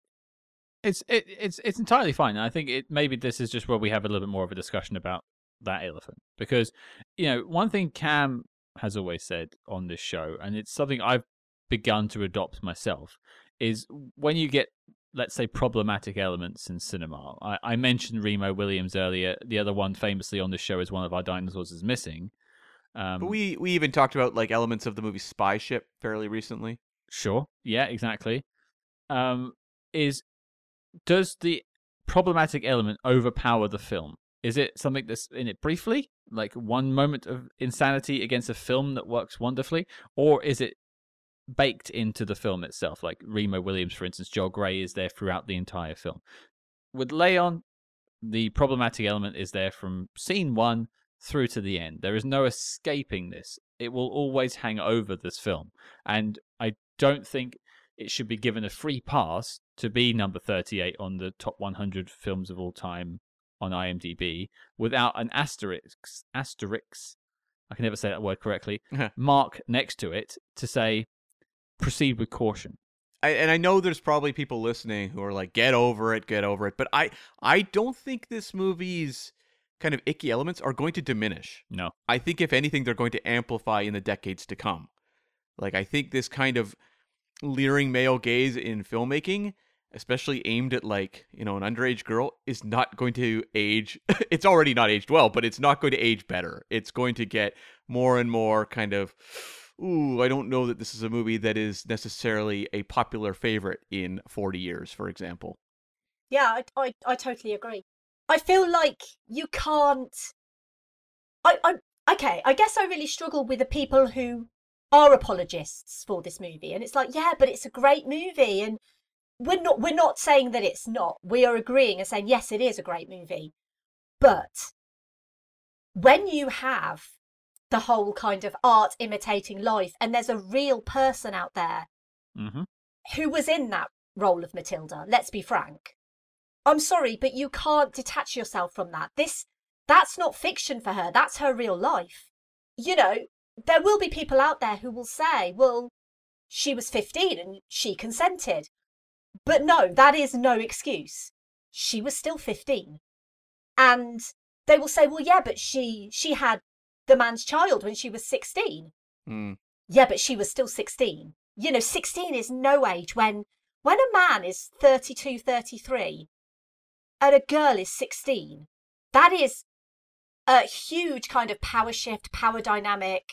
It's it, it's it's entirely fine. I think it maybe this is just where we have a little bit more of a discussion about that elephant because you know one thing Cam has always said on this show, and it's something I've begun to adopt myself, is when you get let's say problematic elements in cinema. I, I mentioned Remo Williams earlier. The other one famously on this show is one of our dinosaurs is missing. Um, But we we even talked about like elements of the movie Spy Ship fairly recently. Sure. Yeah, exactly. Um, is does the problematic element overpower the film? Is it something that's in it briefly, like one moment of insanity against a film that works wonderfully, or is it baked into the film itself? Like Remo Williams, for instance, Joel Grey is there throughout the entire film. With Leon, the problematic element is there from scene one through to the end. There is no escaping this. It will always hang over this film. And I don't think it should be given a free pass to be number 38 on the top 100 films of all time on IMDb without an asterisk, asterisk, I can never say that word correctly, uh-huh. mark next to it to say proceed with caution. I, and I know there's probably people listening who are like, "Get over it, get over it." But I, I don't think this movie's kind of icky elements are going to diminish. No. I think if anything, they're going to amplify in the decades to come. Like I think this kind of leering male gaze in filmmaking, especially aimed at like you know an underage girl, is not going to age. it's already not aged well, but it's not going to age better. It's going to get more and more kind of ooh, I don't know that this is a movie that is necessarily a popular favorite in 40 years, for example. Yeah, I, I, I totally agree. I feel like you can't. I, I, okay, I guess I really struggle with the people who are apologists for this movie, and it's like, yeah, but it's a great movie, and we're not we're not saying that it's not. We are agreeing and saying yes, it is a great movie, but when you have the whole kind of art imitating life, and there's a real person out there Mm-hmm. who was in that role of Matilda. Let's be frank. I'm sorry, but you can't detach yourself from that. This that's not fiction for her. That's her real life. You know, there will be people out there who will say, "Well, she was 15 and she consented." But no, that is no excuse. She was still 15. And they will say, "Well, yeah, but she she had the man's child when she was 16." Hmm. Yeah, but she was still 16. You know, 16 is no age when when a man is 32, 33 and a girl is 16. That is a huge kind of power shift, power dynamic.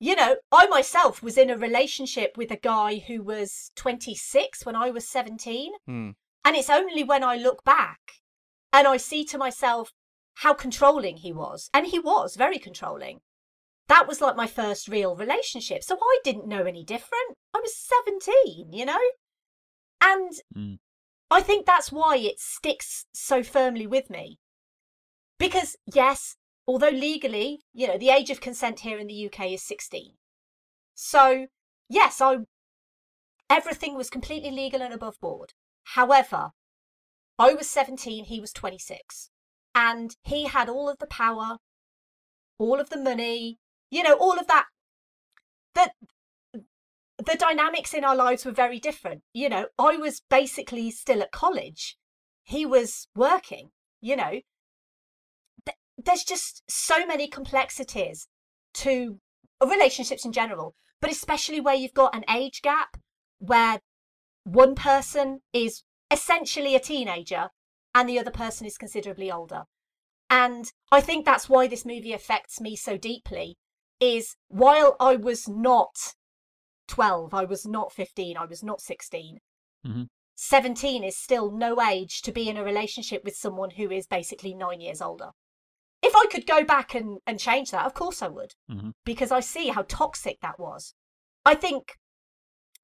You know, I myself was in a relationship with a guy who was 26 when I was 17. Hmm. And it's only when I look back and I see to myself how controlling he was. And he was very controlling. That was like my first real relationship. So I didn't know any different. I was 17, you know? And Mm. I think that's why it sticks so firmly with me. Because, yes, although legally, you know, the age of consent here in the UK is 16. So, yes, I everything was completely legal and above board. However, I was 17, he was 26. And he had all of the power, all of the money, you know, all of that. The, the dynamics in our lives were very different. You know, I was basically still at college, he was working, you know. Th- There's just so many complexities to relationships in general, but especially where you've got an age gap where one person is essentially a teenager and the other person is considerably older. And I think that's why this movie affects me so deeply is while I was not 12, I was not 15, I was not 16. Mhm. 17 is still no age to be in a relationship with someone who is basically nine years older. If I could go back and, and change that, of course I would, Mhm. because I see how toxic that was. I think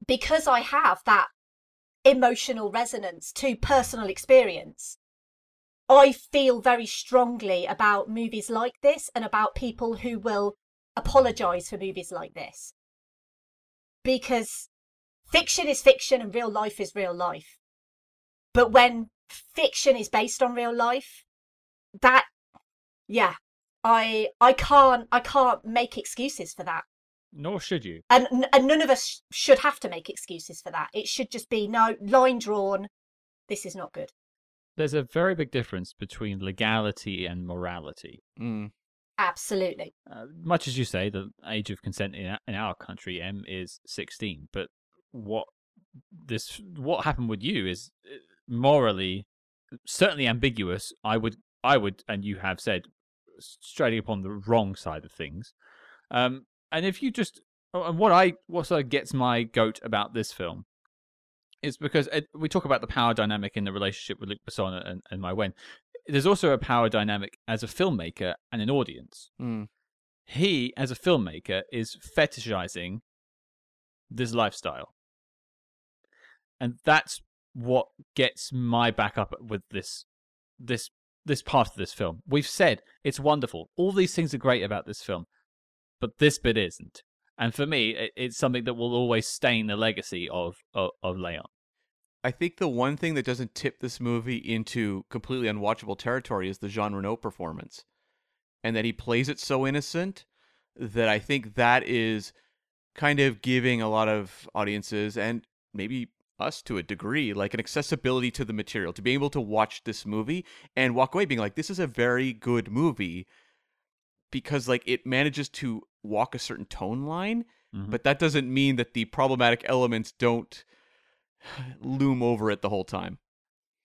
because I have that emotional resonance to personal experience, I feel very strongly about movies like this and about people who will apologize for movies like this. Because fiction is fiction and real life is real life. But when fiction is based on real life, that yeah, I I can't I can't make excuses for that. Nor should you. And and none of us sh- should have to make excuses for that. It should just be no line drawn. This is not good. There's a very big difference between legality and morality. Mm. Absolutely. Uh, much as you say, the age of consent in, in our country, Em, is 16. But what this what happened with you is uh, morally certainly ambiguous. I would, I would, and you have said straight upon the wrong side of things. Um, and if you just, and what I what sort of gets my goat about this film is because it, we talk about the power dynamic in the relationship with Luc Besson and, and Maïwenn. There's also a power dynamic as a filmmaker and an audience Mm. he, as a filmmaker, is fetishizing this lifestyle. And that's what gets my back up with this this this part of this film. We've said it's wonderful. All these things are great about this film, but this bit isn't. And for me, it, it's something that will always stain the legacy of of, of Leon. I think the one thing that doesn't tip this movie into completely unwatchable territory is the Jean Reno performance. And that he plays it so innocent that I think that is kind of giving a lot of audiences and maybe us to a degree like an accessibility to the material to be able to watch this movie and walk away being like this is a very good movie because like it manages to walk a certain tone line Mhm. but that doesn't mean that the problematic elements don't loom over it the whole time.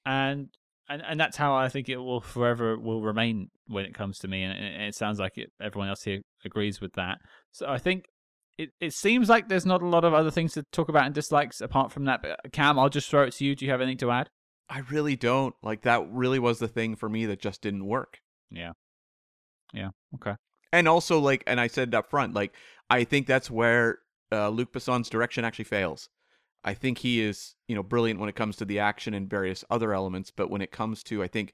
and and and that's how I think it will forever will remain when it comes to me, and, and it sounds like it, everyone else here agrees with that. So I think it it seems like there's not a lot of other things to talk about and dislikes apart from that. But Cam, I'll just throw it to you. Do you have anything to add? I really don't. Like that really was the thing for me that just didn't work. Yeah, yeah, okay. And also like and I said up front, like I think that's where uh, Luc Besson's direction actually fails. I think he is, you know, brilliant when it comes to the action and various other elements, but when it comes to I think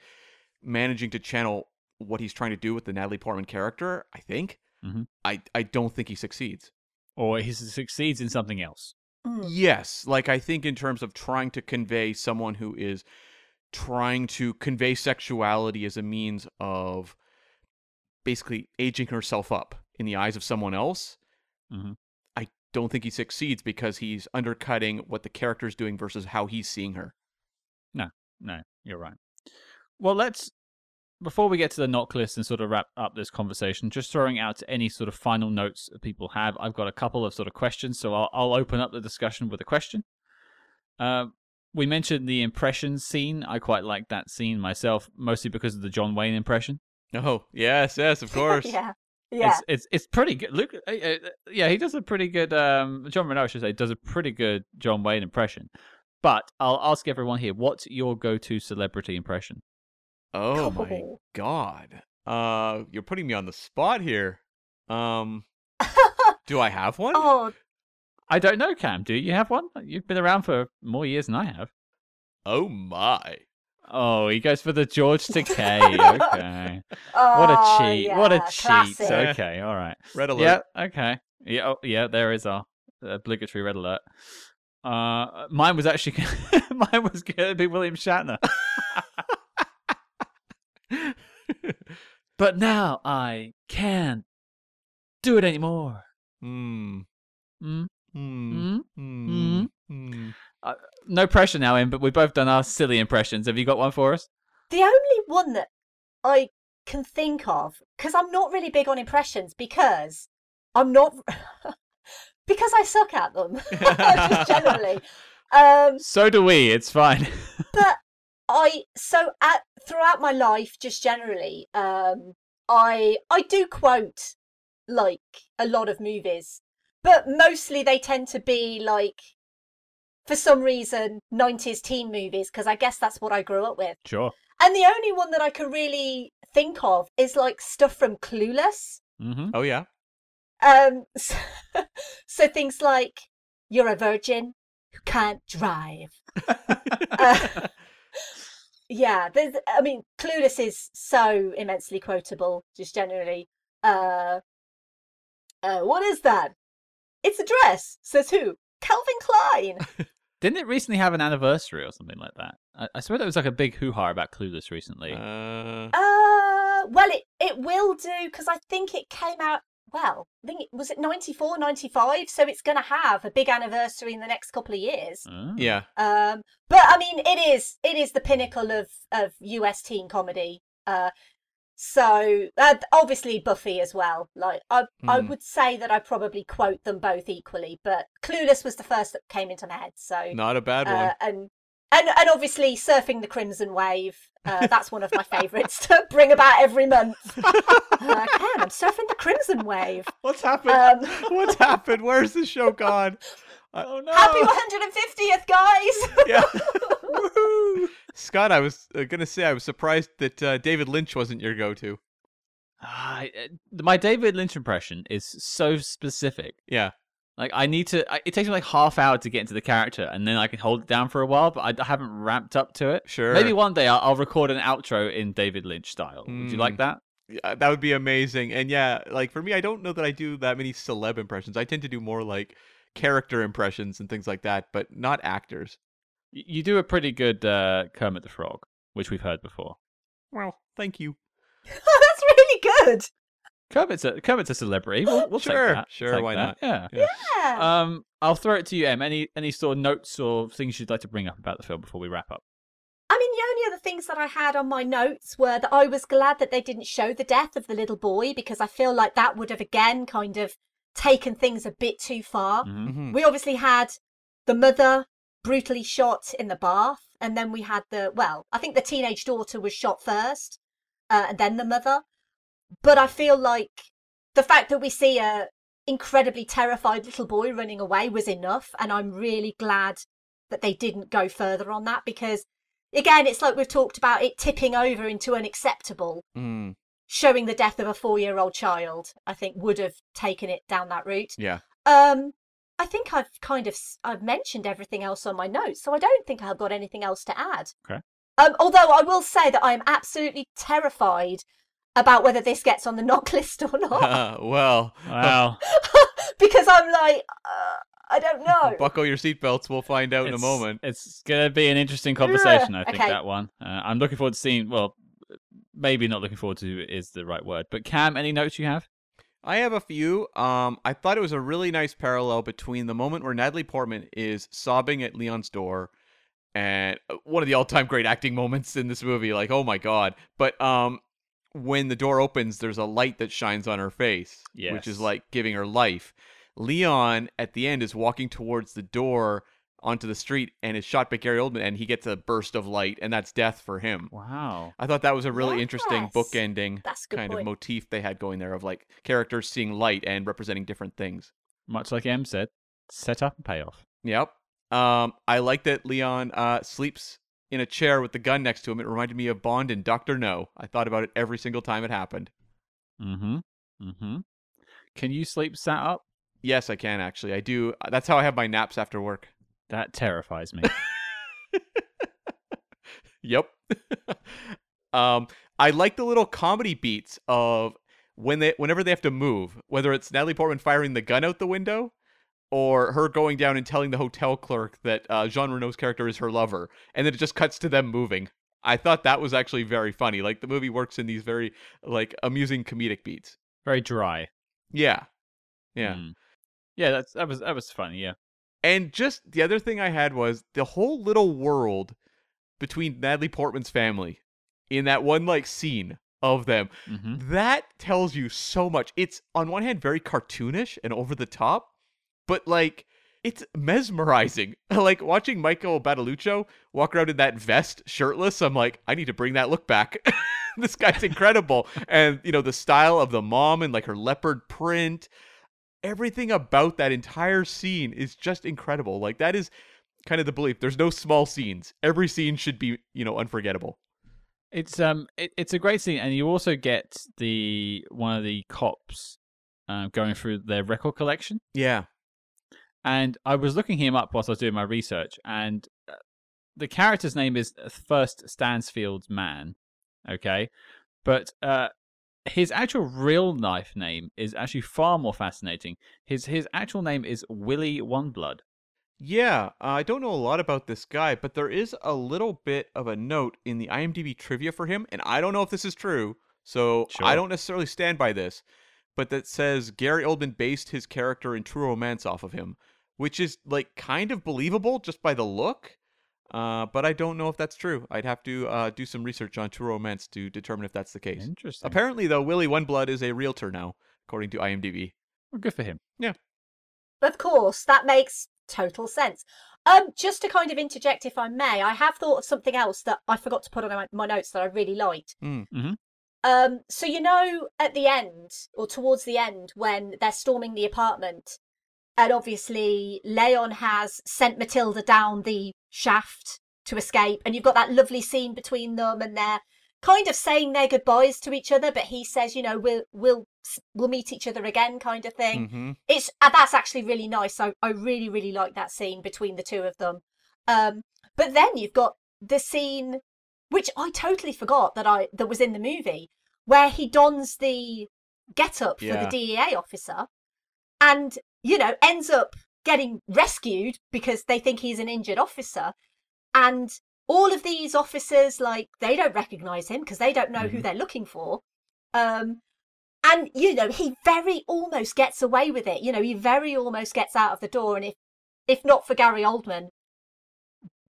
managing to channel what he's trying to do with the Natalie Portman character, I think Mhm. I I don't think he succeeds. Or he succeeds in something else. Mm. Yes, like I think in terms of trying to convey someone who is trying to convey sexuality as a means of basically aging herself up in the eyes of someone else, Mhm. I don't think he succeeds because he's undercutting what the character's doing versus how he's seeing her. No, no, you're right. Well, let's before we get to the NOC list and sort of wrap up this conversation, just throwing out any sort of final notes that people have. I've got a couple of sort of questions, so I'll, I'll open up the discussion with a question. Uh, we mentioned the impression scene. I quite like that scene myself, mostly because of the John Wayne impression. Oh, yes, yes, of course. yeah. Yeah. It's, it's it's pretty good. Luc, uh, uh, yeah, he does a pretty good. Um, Jean Reno, I should say, does a pretty good John Wayne impression. But I'll ask everyone here: What's your go-to celebrity impression? Oh my Oh. god. Uh, you're putting me on the spot here. Um, do I have one? oh, I don't know, Cam. Do you have one? You've been around for more years than I have. Oh my. Oh, he goes for the George Takei. okay. What a oh, cheat. what a yeah, cheat. classic. Okay, all right. Red alert. Yeah, okay. Yeah, oh, yeah, there is our obligatory red alert. Uh, mine was actually mine was going to be William Shatner. but now I can't do it anymore. Hmm. Mm? Hmm. Mm? Hmm. Hmm. No pressure now, in, but we've both done our silly impressions. Have you got one for us? The only one that I can think of, because I'm not really big on impressions, because I'm not, because I suck at them, just generally. Um, So do we. It's fine. but I so at throughout my life, just generally, um, I I do quote like a lot of movies, but mostly they tend to be like, for some reason, 90s teen movies, because I guess that's what I grew up with. sure. And the only one that I can really think of is like stuff from Clueless. Mm-hmm. Oh yeah. Um, so, so things like "You're a virgin who can't drive." Uh, yeah, there's. I mean, Clueless is so immensely quotable, just generally. Uh, uh, what is that? It's a dress. Says who? Calvin Klein. Didn't it recently have an anniversary or something like that? I, I swear there was like a big hoo ha about Clueless recently. Uh, Uh, well, it it will do because I think it came out. Well, I think it was it 94, 95, so it's going to have a big anniversary in the next couple of years. Oh. yeah. Um, but I mean, it is it is the pinnacle of of US teen comedy. Uh, so uh, obviously Buffy as well. Like I I Hmm. would say that I probably quote them both equally, but Clueless was the first that came into my head. So Not a bad one. uh, and and and obviously surfing the crimson wave. Uh, that's one of my favourites to bring about every month. Uh, Ken, I'm surfing the crimson wave. What's happened? Um, What's happened? Where's the show gone? Oh no! happy 150th, guys! yeah. Woohoo! Scott, I was uh, gonna say I was surprised that uh, David Lynch wasn't your go-to. Ah, uh, my David Lynch impression is so specific. Yeah. Like I need to. I, it takes me like half hour to get into the character, and then I can hold it down for a while. But I haven't ramped up to it. Sure. Maybe one day I'll, I'll record an outro in David Lynch style. Would you like Mm. that? Yeah, that would be amazing. And yeah, like for me, I don't know that I do that many celeb impressions. I tend to do more like character impressions and things like that, but not actors. You do a pretty good uh, Kermit the Frog, which we've heard before. Well, thank you. Oh, that's really good. Kermit's a Kermit's a celebrity. We'll, we'll take Sure, that. sure, Take why that. Yeah. Yeah. Um, I'll throw it to you, Em. Any any sort of notes or things you'd like to bring up about the film before we wrap up? I mean, the only other things that I had on my notes were that I was glad that they didn't show the death of the little boy because I feel like that would have again kind of taken things a bit too far. Mhm. Mhm. We obviously had the mother brutally shot in the bath, and then we had the well, I think the teenage daughter was shot first, uh, and then the mother. But I feel like the fact that we see a incredibly terrified little boy running away was enough, and I'm really glad that they didn't go further on that because again, it's like we've talked about it tipping over into unacceptable. Mm, Showing the death of a four-year-old child, I think, would have taken it down that route. yeah. Um, I think I've kind of I've mentioned everything else on my notes, so I don't think I've got anything else to add. Okay. Um, although I will say that I am absolutely terrified about whether this gets on the NOC list or not, well, Wow. because I'm like, uh, I don't know. buckle your seatbelts. We'll find out in a moment. It's gonna be an interesting conversation. I think okay. that one. Uh, I'm looking forward to seeing. Well, maybe not looking forward to is the right word. But Cam, any notes you have? I have a few. Um, I thought it was a really nice parallel between the moment where Natalie Portman is sobbing at Leon's door, and uh, one of the all-time great acting moments in this movie. Like, oh my god! But um, when the door opens, there's a light that shines on her face, which is like giving her life. Leon at the end is walking towards the door onto the street and is shot by Gary Oldman, and he gets a burst of light, and that's death for him. Wow. I thought that was a really interesting Yes. bookending That's a good kind of motif they had going there of like characters seeing light and representing different things. Much like Em said, set up and payoff. Yep. Um, I like that Leon uh, sleeps in a chair with the gun next to him. It reminded me of Bond and Doctor No. I thought about it every single time it happened. Mm-hmm. Mm-hmm. Can you sleep sat up? Yes, I can actually. I do. That's how I have my naps after work. That terrifies me. Yep. um, I like the little comedy beats of when they whenever they have to move, whether it's Natalie Portman firing the gun out the window or her going down and telling the hotel clerk that uh, Jean Reno's character is her lover, and then it just cuts to them moving. I thought that was actually very funny. Like the movie works in these very like amusing comedic beats. Very dry. Yeah. Yeah. Mm. Yeah, that's that was that was funny, yeah. And just the other thing I had was the whole little world between Natalie Portman's family in that one like scene of them. Mm-hmm. That tells you so much. It's on one hand very cartoonish and over the top, but like it's mesmerizing. like watching Michael Badalucco walk around in that vest shirtless, I'm like, I need to bring that look back. this guy's incredible. and you know, the style of the mom and like her leopard print, everything about that entire scene is just incredible. Like that is kind of the belief. There's no small scenes. Every scene should be, you know, unforgettable. It's um it, it's a great scene and you also get the one of the cops um, going through their record collection. Yeah. And I was looking him up whilst I was doing my research, and uh, the character's name is First Stansfield's Man. Okay, but uh, his actual real life name is actually far more fascinating. His his actual name is Willi One Blood. Yeah, uh, I don't know a lot about this guy, but there is a little bit of a note in the IMDb trivia for him, and I don't know if this is true, so I don't necessarily stand by this, but that says Gary Oldman based his character in True Romance off of him, which is like kind of believable just by the look. Uh, but I don't know if that's true. I'd have to uh, do some research on True Romance to determine if that's the case. Interesting. Apparently, though, Willi One Blood is a realtor now, according to IMDb. Well, good for him. Yeah. Of course, that makes total sense. Um, just to kind of interject, if I may, I have thought of something else that I forgot to put on my, my notes that I really liked. Mm. Mhm. Um, so you know, at the end or towards the end, when they're storming the apartment, and obviously Leon has sent Matilda down the shaft to escape, and you've got that lovely scene between them, and they're kind of saying their goodbyes to each other, but he says, you know, we'll we'll we'll meet each other again, kind of thing hmm it's uh, that's actually really nice. I, I really really like that scene between the two of them. Um, but then you've got the scene which I totally forgot that I that was in the movie where he dons the get up for Yeah. the DEA officer and you know ends up getting rescued because they think he's an injured officer. And all of these officers like they don't recognize him because they don't know who Mhm. they're looking for. Um and you know he very almost gets away with it. You know he very almost gets out of the door. And if if not for gary oldman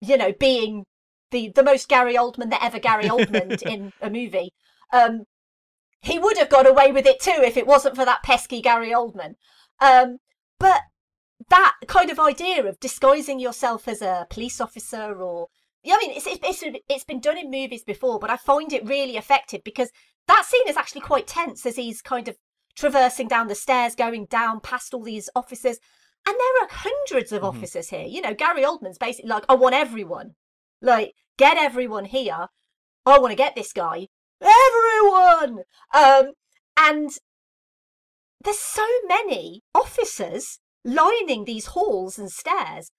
you know being the the most gary oldman that ever gary oldman in a movie um he would have got away with it too if it wasn't for that pesky gary oldman. Um but that kind of idea of disguising yourself as a police officer or I mean, it's, it's it's been done in movies before, but I find it really effective because that scene is actually quite tense as he's kind of traversing down the stairs, going down past all these officers, and there are hundreds of Mhm. officers here. You know, Gary Oldman's basically like, I want everyone, like get everyone here. I want to get this guy, everyone. Um, and there's so many officers lining these halls and stairs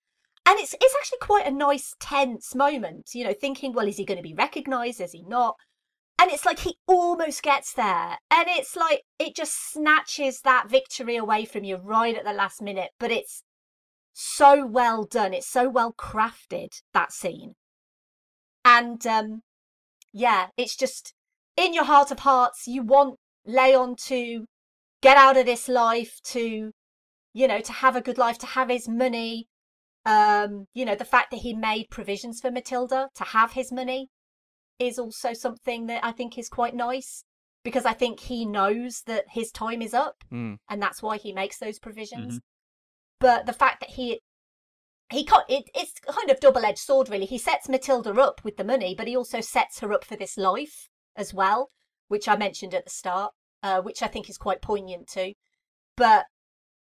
and it's it's actually quite a nice tense moment you know thinking well is he going to be recognized? Is he not? And it's like he almost gets there and it's like it just snatches that victory away from you right at the last minute but it's so well done. It's so well crafted that scene. And um yeah it's just in your heart of hearts you want leon to get out of this life to you know to have a good life to have his money um you know the fact that he made provisions for matilda to have his money is also something that i think is quite nice because i think he knows that his time is up Mm. and that's why he makes those provisions. But the fact that he he can't, it, it's kind of double-edged sword really. He sets matilda up with the money but he also sets her up for this life as well which i mentioned at the start uh, which i think is quite poignant too but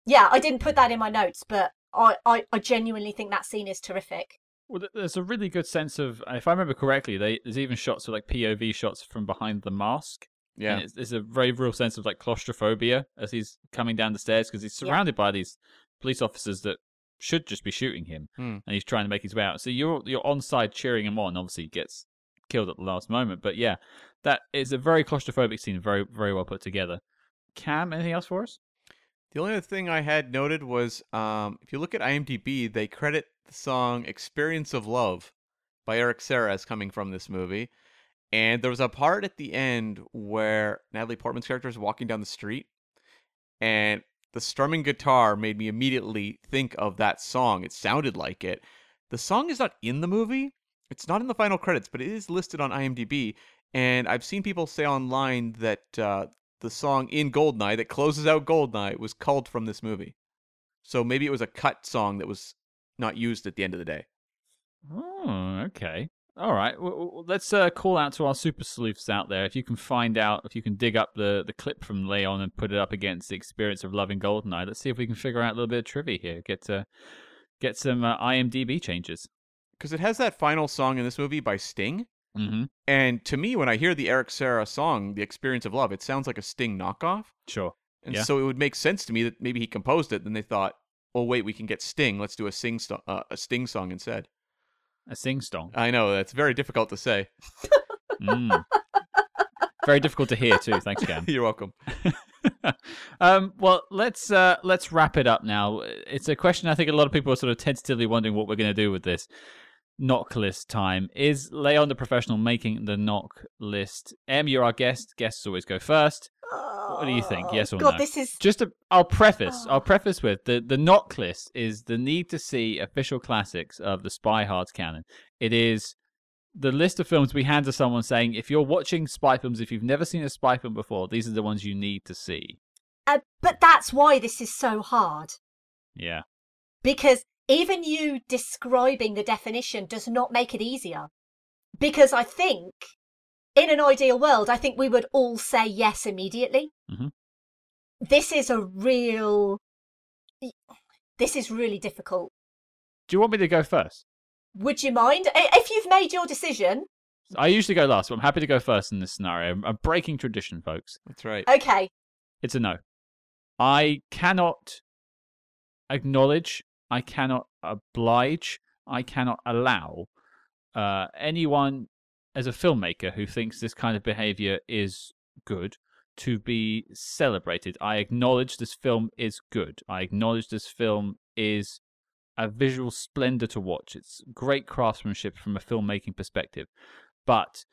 yeah i didn't put that in my notes but i i, I genuinely think that scene is terrific Well, there's a really good sense of, if I remember correctly, they, there's even shots of like POV shots from behind the mask. Yeah. And it's, there's a very real sense of like claustrophobia as he's coming down the stairs because he's Yeah. surrounded by these police officers that should just be shooting him, Hmm. and he's trying to make his way out. So you're you're on side cheering him on. Obviously, he gets killed at the last moment, but yeah, that is a very claustrophobic scene, very very well put together. Cam, anything else for us? The only other thing I had noted was um, if you look at IMDb, they credit the song Experience of Love by Eric Serra as coming from this movie. And there was a part at the end where Natalie Portman's character is walking down the street, and the strumming guitar made me immediately think of that song. It sounded like it. The song is not in the movie, it's not in the final credits, but it is listed on IMDb. And I've seen people say online that uh, the song in Goldeneye that closes out Goldeneye was culled from this movie. So maybe it was a cut song that was not used at the end of the day. Oh, okay. All right. Well, let's uh, call out to our super sleuths out there. If you can find out, if you can dig up the, the clip from Leon and put it up against the experience of loving Goldeneye, let's see if we can figure out a little bit of trivia here. Get uh, get some uh, IMDb changes. Because it has that final song in this movie by Sting. Mm-hmm. And to me, when I hear the Eric Serra song, The Experience of Love, it sounds like a Sting knockoff. Sure. And Yeah. so it would make sense to me that maybe he composed it. Then they thought, oh, wait, we can get Sting. Let's do a, sing sto- uh, a Sting song instead. A sing song. I know, that's very difficult to say. Mm. Very difficult to hear too. Thanks, Cam. You're welcome. um, well, let's uh, let's wrap it up now. It's a question I think a lot of people are sort of tentatively wondering what we're going to do with this NOC list time. Is Leon the professional making the NOC list? Em, you're our guest. Guests always go first. What do you think? Oh, Yes or God, no? this is Just to, I'll preface. Oh. I'll preface with the the NOC list is the need to see official classics of the Spy Hard canon. It is the list of films we hand to someone saying, if you're watching spy films, if you've never seen a spy film before, these are the ones you need to see. uh, but that's why this is so hard Yeah. because even you describing the definition does not make it easier because i think in an ideal world i think we would all say yes immediately Mhm. this is a real this is really difficult Do you want me to go first? would you mind if you've made your decision I usually go last, but I'm happy to go first in this scenario. I'm, I'm breaking tradition, folks. That's right. okay It's a no. I cannot acknowledge, I cannot oblige, I cannot allow uh, anyone as a filmmaker who thinks this kind of behavior is good to be celebrated. I acknowledge this film is good. I acknowledge this film is a visual splendor to watch. It's great craftsmanship from a filmmaking perspective. But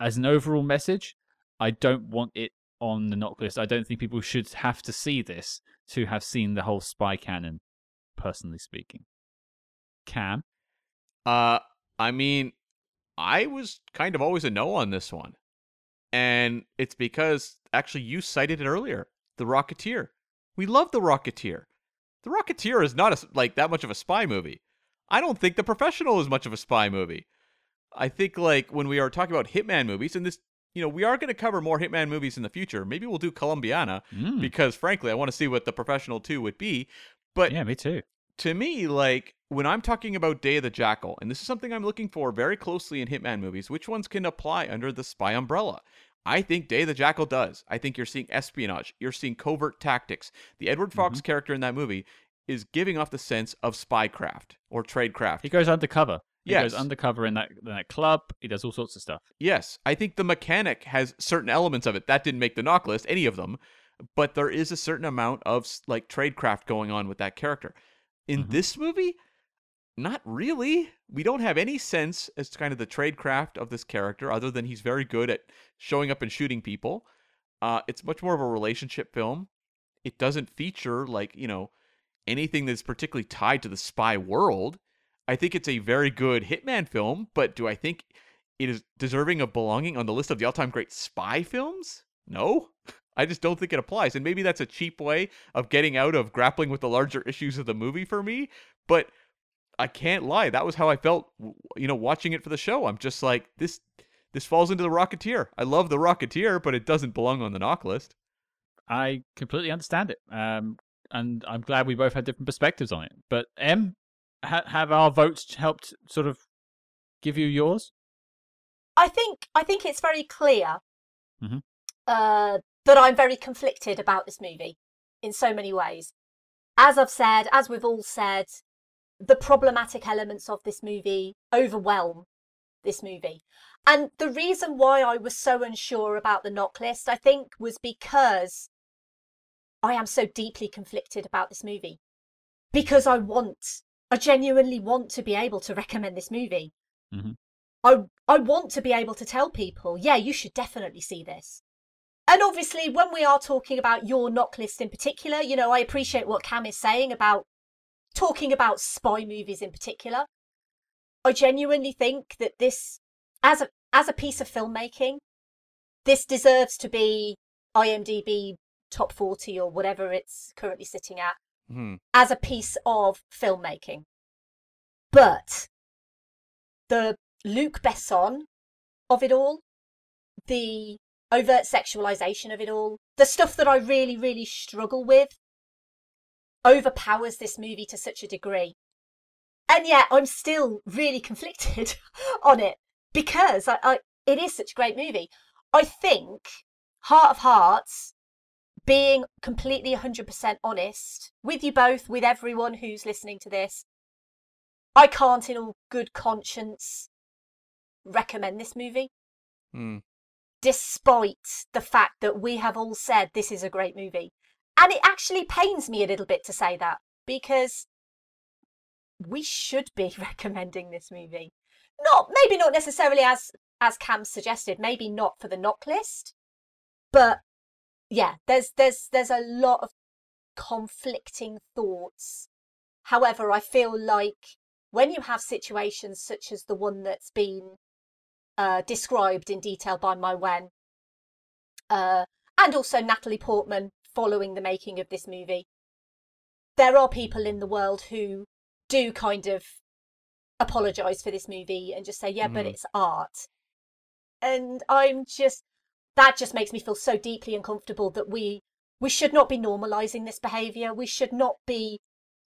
as an overall message, I don't want it on the NOC list. I don't think people should have to see this to have seen the whole spy canon, personally speaking. Cam? Uh, I mean, I was kind of always a no on this one. And it's because actually you cited it earlier The Rocketeer. We love The Rocketeer. The Rocketeer is not a like that much of a spy movie. I don't think The Professional is much of a spy movie. I think like when we are talking about Hitman movies, and this, you know, we are going to cover more Hitman movies in the future. Maybe we'll do Columbiana Mm, because, frankly, I want to see what The Professional 2 would be. But yeah, me too. to me, like when I'm talking about Day of the Jackal, and this is something I'm looking for very closely in Hitman movies, which ones can apply under the spy umbrella? I think Day of the Jackal does. I think you're seeing espionage, you're seeing covert tactics. The Edward Fox mm-hmm. character in that movie is giving off the sense of spycraft or tradecraft. He goes undercover. He goes undercover in that in that club. He does all sorts of stuff. Yes, I think the mechanic has certain elements of it. That didn't make the NOC list, any of them, but there is a certain amount of like tradecraft going on with that character. In Mhm. this movie, not really. We don't have any sense as to kind of the tradecraft of this character, other than he's very good at showing up and shooting people. Uh, it's much more of a relationship film. It doesn't feature like you know anything that's particularly tied to the spy world. I think it's a very good Hitman film, but do I think it is deserving of belonging on the list of the all-time great spy films? No. I just don't think it applies. And maybe that's a cheap way of getting out of grappling with the larger issues of the movie for me, but I can't lie. That was how I felt, you know, watching it for the show. I'm just like this. This falls into the Rocketeer. I love the Rocketeer, but it doesn't belong on the NOC list. I completely understand it. Um, and I'm glad we both had different perspectives on it. But Em, ha- have our votes helped sort of give you yours? I think I think it's very clear Mhm. uh, that I'm very conflicted about this movie in so many ways. As I've said, as we've all said, the problematic elements of this movie overwhelm this movie. And the reason why I was so unsure about the NOC list, I think, was because I am so deeply conflicted about this movie. Because I want, I genuinely want to be able to recommend this movie. Mhm. I I want to be able to tell people, yeah, you should definitely see this. And obviously, when we are talking about your NOC list in particular, you know, I appreciate what Cam is saying about talking about spy movies in particular. I genuinely think that this, as a as a piece of filmmaking, this deserves to be IMDb top forty or whatever it's currently sitting at Hmm. as a piece of filmmaking. But the Luc Besson of it all, the overt sexualization of it all, the stuff that I really, really struggle with, overpowers this movie to such a degree. And yet I'm still really conflicted on it because I, I, it is such a great movie. I think Heart of Hearts being completely 100% honest with you both, with everyone who's listening to this, I can't, in all good conscience, recommend this movie, Hmm. Despite the fact that we have all said this is a great movie. And it actually pains me a little bit to say that because we should be recommending this movie. Not maybe not necessarily as as Cam suggested, maybe not for the NOC list, but yeah, there's there's there's a lot of conflicting thoughts. However, I feel like when you have situations such as the one that's been uh, described in detail by Maïwenn, uh, and also Natalie Portman following the making of this movie, there are people in the world who do kind of apologize for this movie and just say, yeah, but Mhm. it's art. And I'm just, that just makes me feel so deeply uncomfortable that we we should not be normalizing this behavior. We should not be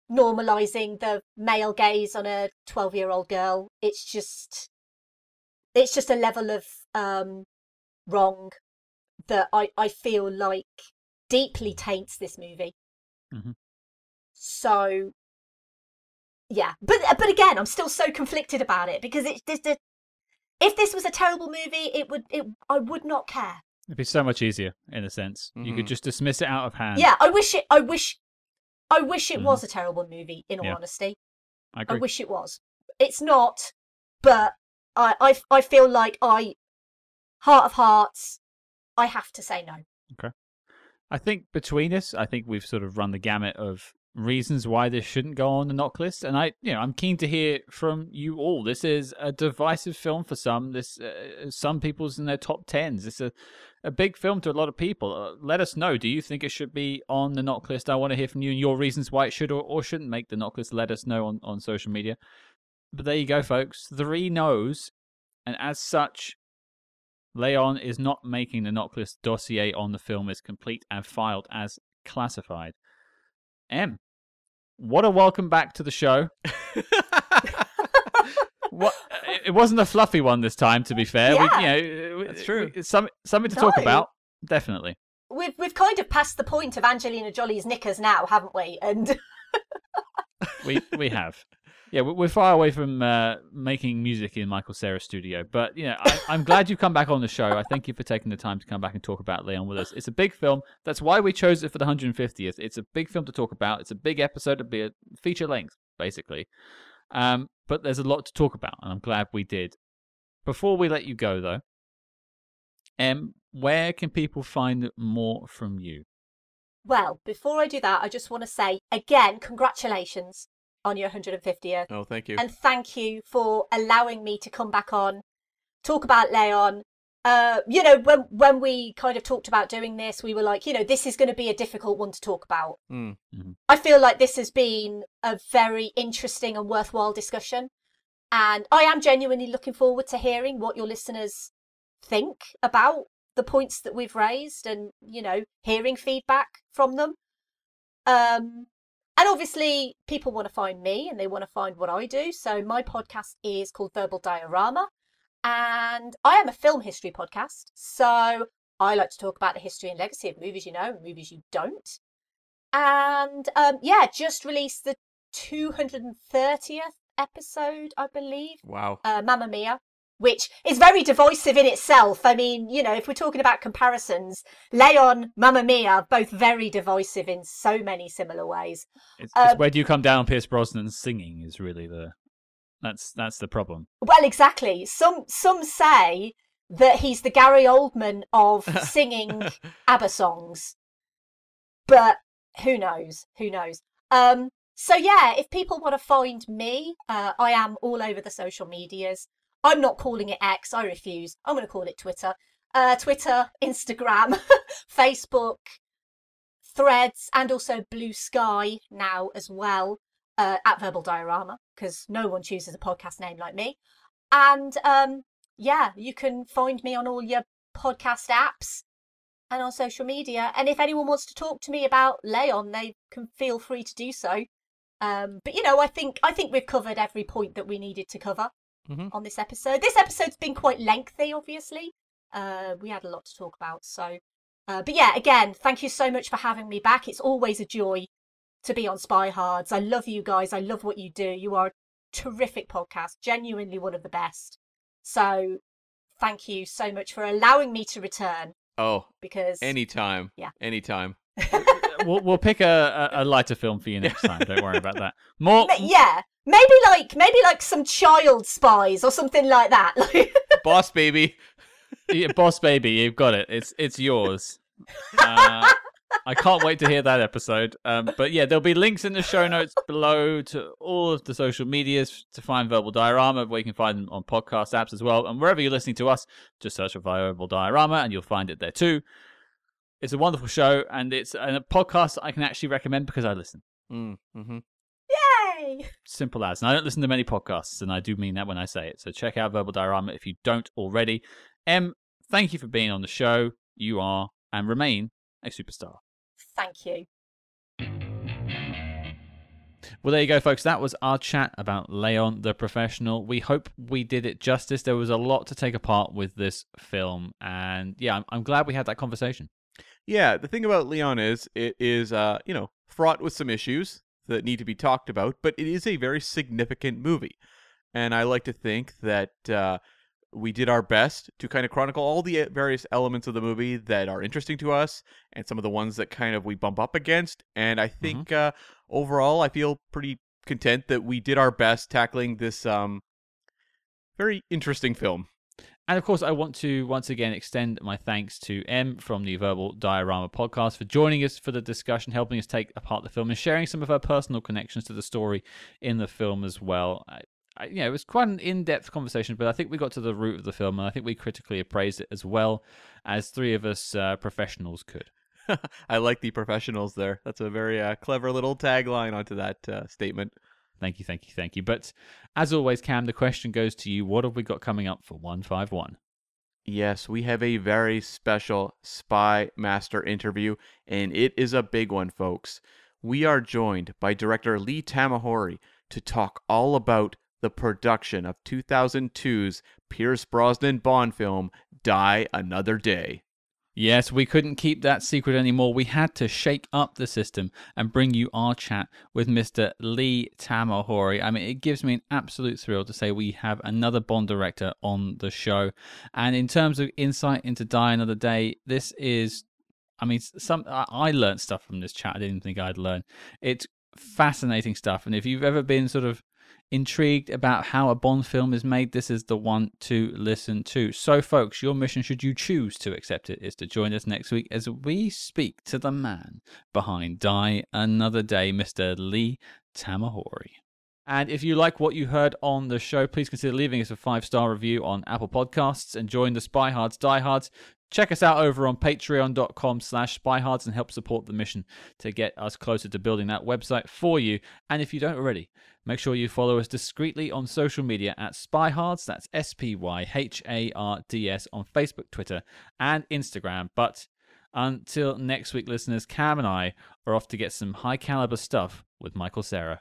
normalizing the male gaze on a 12 year old girl. It's just, it's just a level of um, wrong that I, I feel like deeply taints this movie. Mhm. So, yeah, but but again, I'm still so conflicted about it because it's this. The, if this was a terrible movie, it would it I would not care. It'd be so much easier in a sense. You could Mhm. just dismiss it out of hand. Yeah, I wish it. I wish. I wish it Mhm. was a terrible movie. In all Yeah. honesty, I I wish it was. It's not, but I, I I feel like I, heart of hearts, I have to say no. Okay. I think between us, I think we've sort of run the gamut of reasons why this shouldn't go on the NOC list, and I, you know, I'm keen to hear from you all. This is a divisive film for some. This, uh, some people's in their top tens. It's a, a big film to a lot of people. Uh, let us know. Do you think it should be on the NOC list? I want to hear from you and your reasons why it should or, or shouldn't make the NOC list. Let us know on on social media. But there you go, folks. Three no's, and as such, Leon is not making the NOC dossier on the film is complete and filed as classified. Em, what a welcome back to the show. What it- wasn't a fluffy one this time, to be fair. Yeah. we, you know, That's true. It's some, something to talk about, definitely. We've we've kind of passed the point of Angelina Jolie's knickers now, haven't we? And We we have. Yeah, we- we're far away from uh, making music in Michael Cera's studio, but you know, I, I'm glad you've come back on the show. I thank you for taking the time to come back and talk about Leon with us. It's a big film. That's why we chose it for the 150th. It's a big film to talk about. It's a big episode to be a feature length, basically. Um, but there's a lot to talk about, and I'm glad we did. Before we let you go, though, um, where can people find more from you? well, before I do that, I just want to say again, congratulations on your 150th. oh, thank you. and thank you for allowing me to come back on, talk about Leon, uh, you know, when when we kind of talked about doing this, we were like, you know, this is going to be a difficult one to talk about. Mm. I feel like this has been a very interesting and worthwhile discussion, and I am genuinely looking forward to hearing what your listeners think about the points that we've raised, and you know, hearing feedback from them. Um, and obviously, people want to find me and they want to find what I do. So my podcast is called Verbal Diorama and I am a film history podcast. So I like to talk about the history and legacy of movies you know and movies you don't. And um, yeah, just released the 230th episode, I believe, Wow. uh, Mamma Mia, which is very divisive in itself. I mean, you know, if we're talking about comparisons, Leon, Mamma Mia, both very divisive in so many similar ways. It's, Uh, it's where do you come down Pierce Brosnan singing is really the that's that's the problem. Well, exactly. Some some say that he's the Gary Oldman of singing ABBA songs, but who knows? Who knows? Um. So yeah, if people want to find me, uh, I am all over the social medias. I'm not calling it X. I refuse. I'm going to call it Twitter. Uh, Twitter, Instagram, Facebook, Threads, and also Bluesky now as well uh, at Verbal Diorama because no one chooses a podcast name like me. And um, yeah, you can find me on all your podcast apps and on social media. And if anyone wants to talk to me about Leon, they can feel free to do so. Um, but you know, I think I think we've covered every point that we needed to cover Mhm. on this episode. This episode's been quite lengthy, obviously. Uh, we had a lot to talk about, so. Uh, but yeah, again, thank you so much for having me back. It's always a joy to be on Spy Hards. I love you guys. I love what you do. You are a terrific podcast, genuinely one of the best. So thank you so much for allowing me to return Oh, because anytime. Yeah. Anytime. we'll we'll pick a, a, a lighter film for you next time. Don't worry about that. More. Yeah, maybe like maybe like some child spies or something like that. Like Boss baby. yeah, boss baby, you've got it. It's it's yours. Uh, I can't wait to hear that episode. Um, but yeah, there'll be links in the show notes below to all of the social medias to find Verbal Diorama, where you can find them on podcast apps as well. And wherever you're listening to us, just search for Verbal Diorama and you'll find it there too. It's a wonderful show, and it's a podcast I can actually recommend because I listen. Mm, hmm yay! Simple as. And I don't listen to many podcasts, and I do mean that when I say it. So check out Verbal Diorama if you don't already. Em, thank you for being on the show. You are and remain a superstar. Thank you. Well, there you go, folks. That was our chat about Leon the Professional. We hope we did it justice. There was a lot to take apart with this film. And yeah, I'm, I'm glad we had that conversation. Yeah, the thing about Leon is it is uh, you know, fraught with some issues that need to be talked about, but it is a very significant movie. And I like to think that uh we did our best to kind of chronicle all the uh, various elements of the movie that are interesting to us and some of the ones that kind of we bump up against. And I think uh overall I feel pretty content that we did our best tackling this um very interesting film. And of course, I want to once again extend my thanks to Em from the Verbal Diorama podcast for joining us for the discussion, helping us take apart the film, and sharing some of her personal connections to the story in the film as well. I, I, you know, it was quite an in-depth conversation, but I think we got to the root of the film, and I think we critically appraised it as well as three of us uh, professionals could. I like the professionals there. That's a very uh, clever little tagline onto that uh, statement. Thank you, thank you, thank you. But as always, Cam, the question goes to you: What have we got coming up for one five one? Yes, we have a very special Spy Master interview, and it is a big one, folks. We are joined by director Lee Tamahori to talk all about the production of 2002's Pierce Brosnan Bond film, Die Another Day. Yes, we couldn't keep that secret anymore. We had to shake up the system and bring you our chat with Mr. Lee Tamahori. I mean, it gives me an absolute thrill to say we have another Bond director on the show. And in terms of insight into Die Another Day, this is, I mean, some I learned stuff from this chat I didn't think I'd learn. It's fascinating stuff. And if you've ever been sort of intrigued about how a Bond film is made, this is the one to listen to. So, folks, your mission, should you choose to accept it, is to join us next week as we speak to the man behind Die Another Day, Mr. Lee Tamahori. And if you like what you heard on the show, please consider leaving us a five star review on Apple Podcasts and join the Spyhards Diehards. Check us out over on patreon.com slash spyhards and help support the mission to get us closer to building that website for you. And if you don't already, make sure you follow us discreetly on social media at spyhards, that's S-P-Y-H-A-R-D-S on Facebook, Twitter, and Instagram. But until next week, listeners, Cam and I are off to get some high caliber stuff with Michael Cera.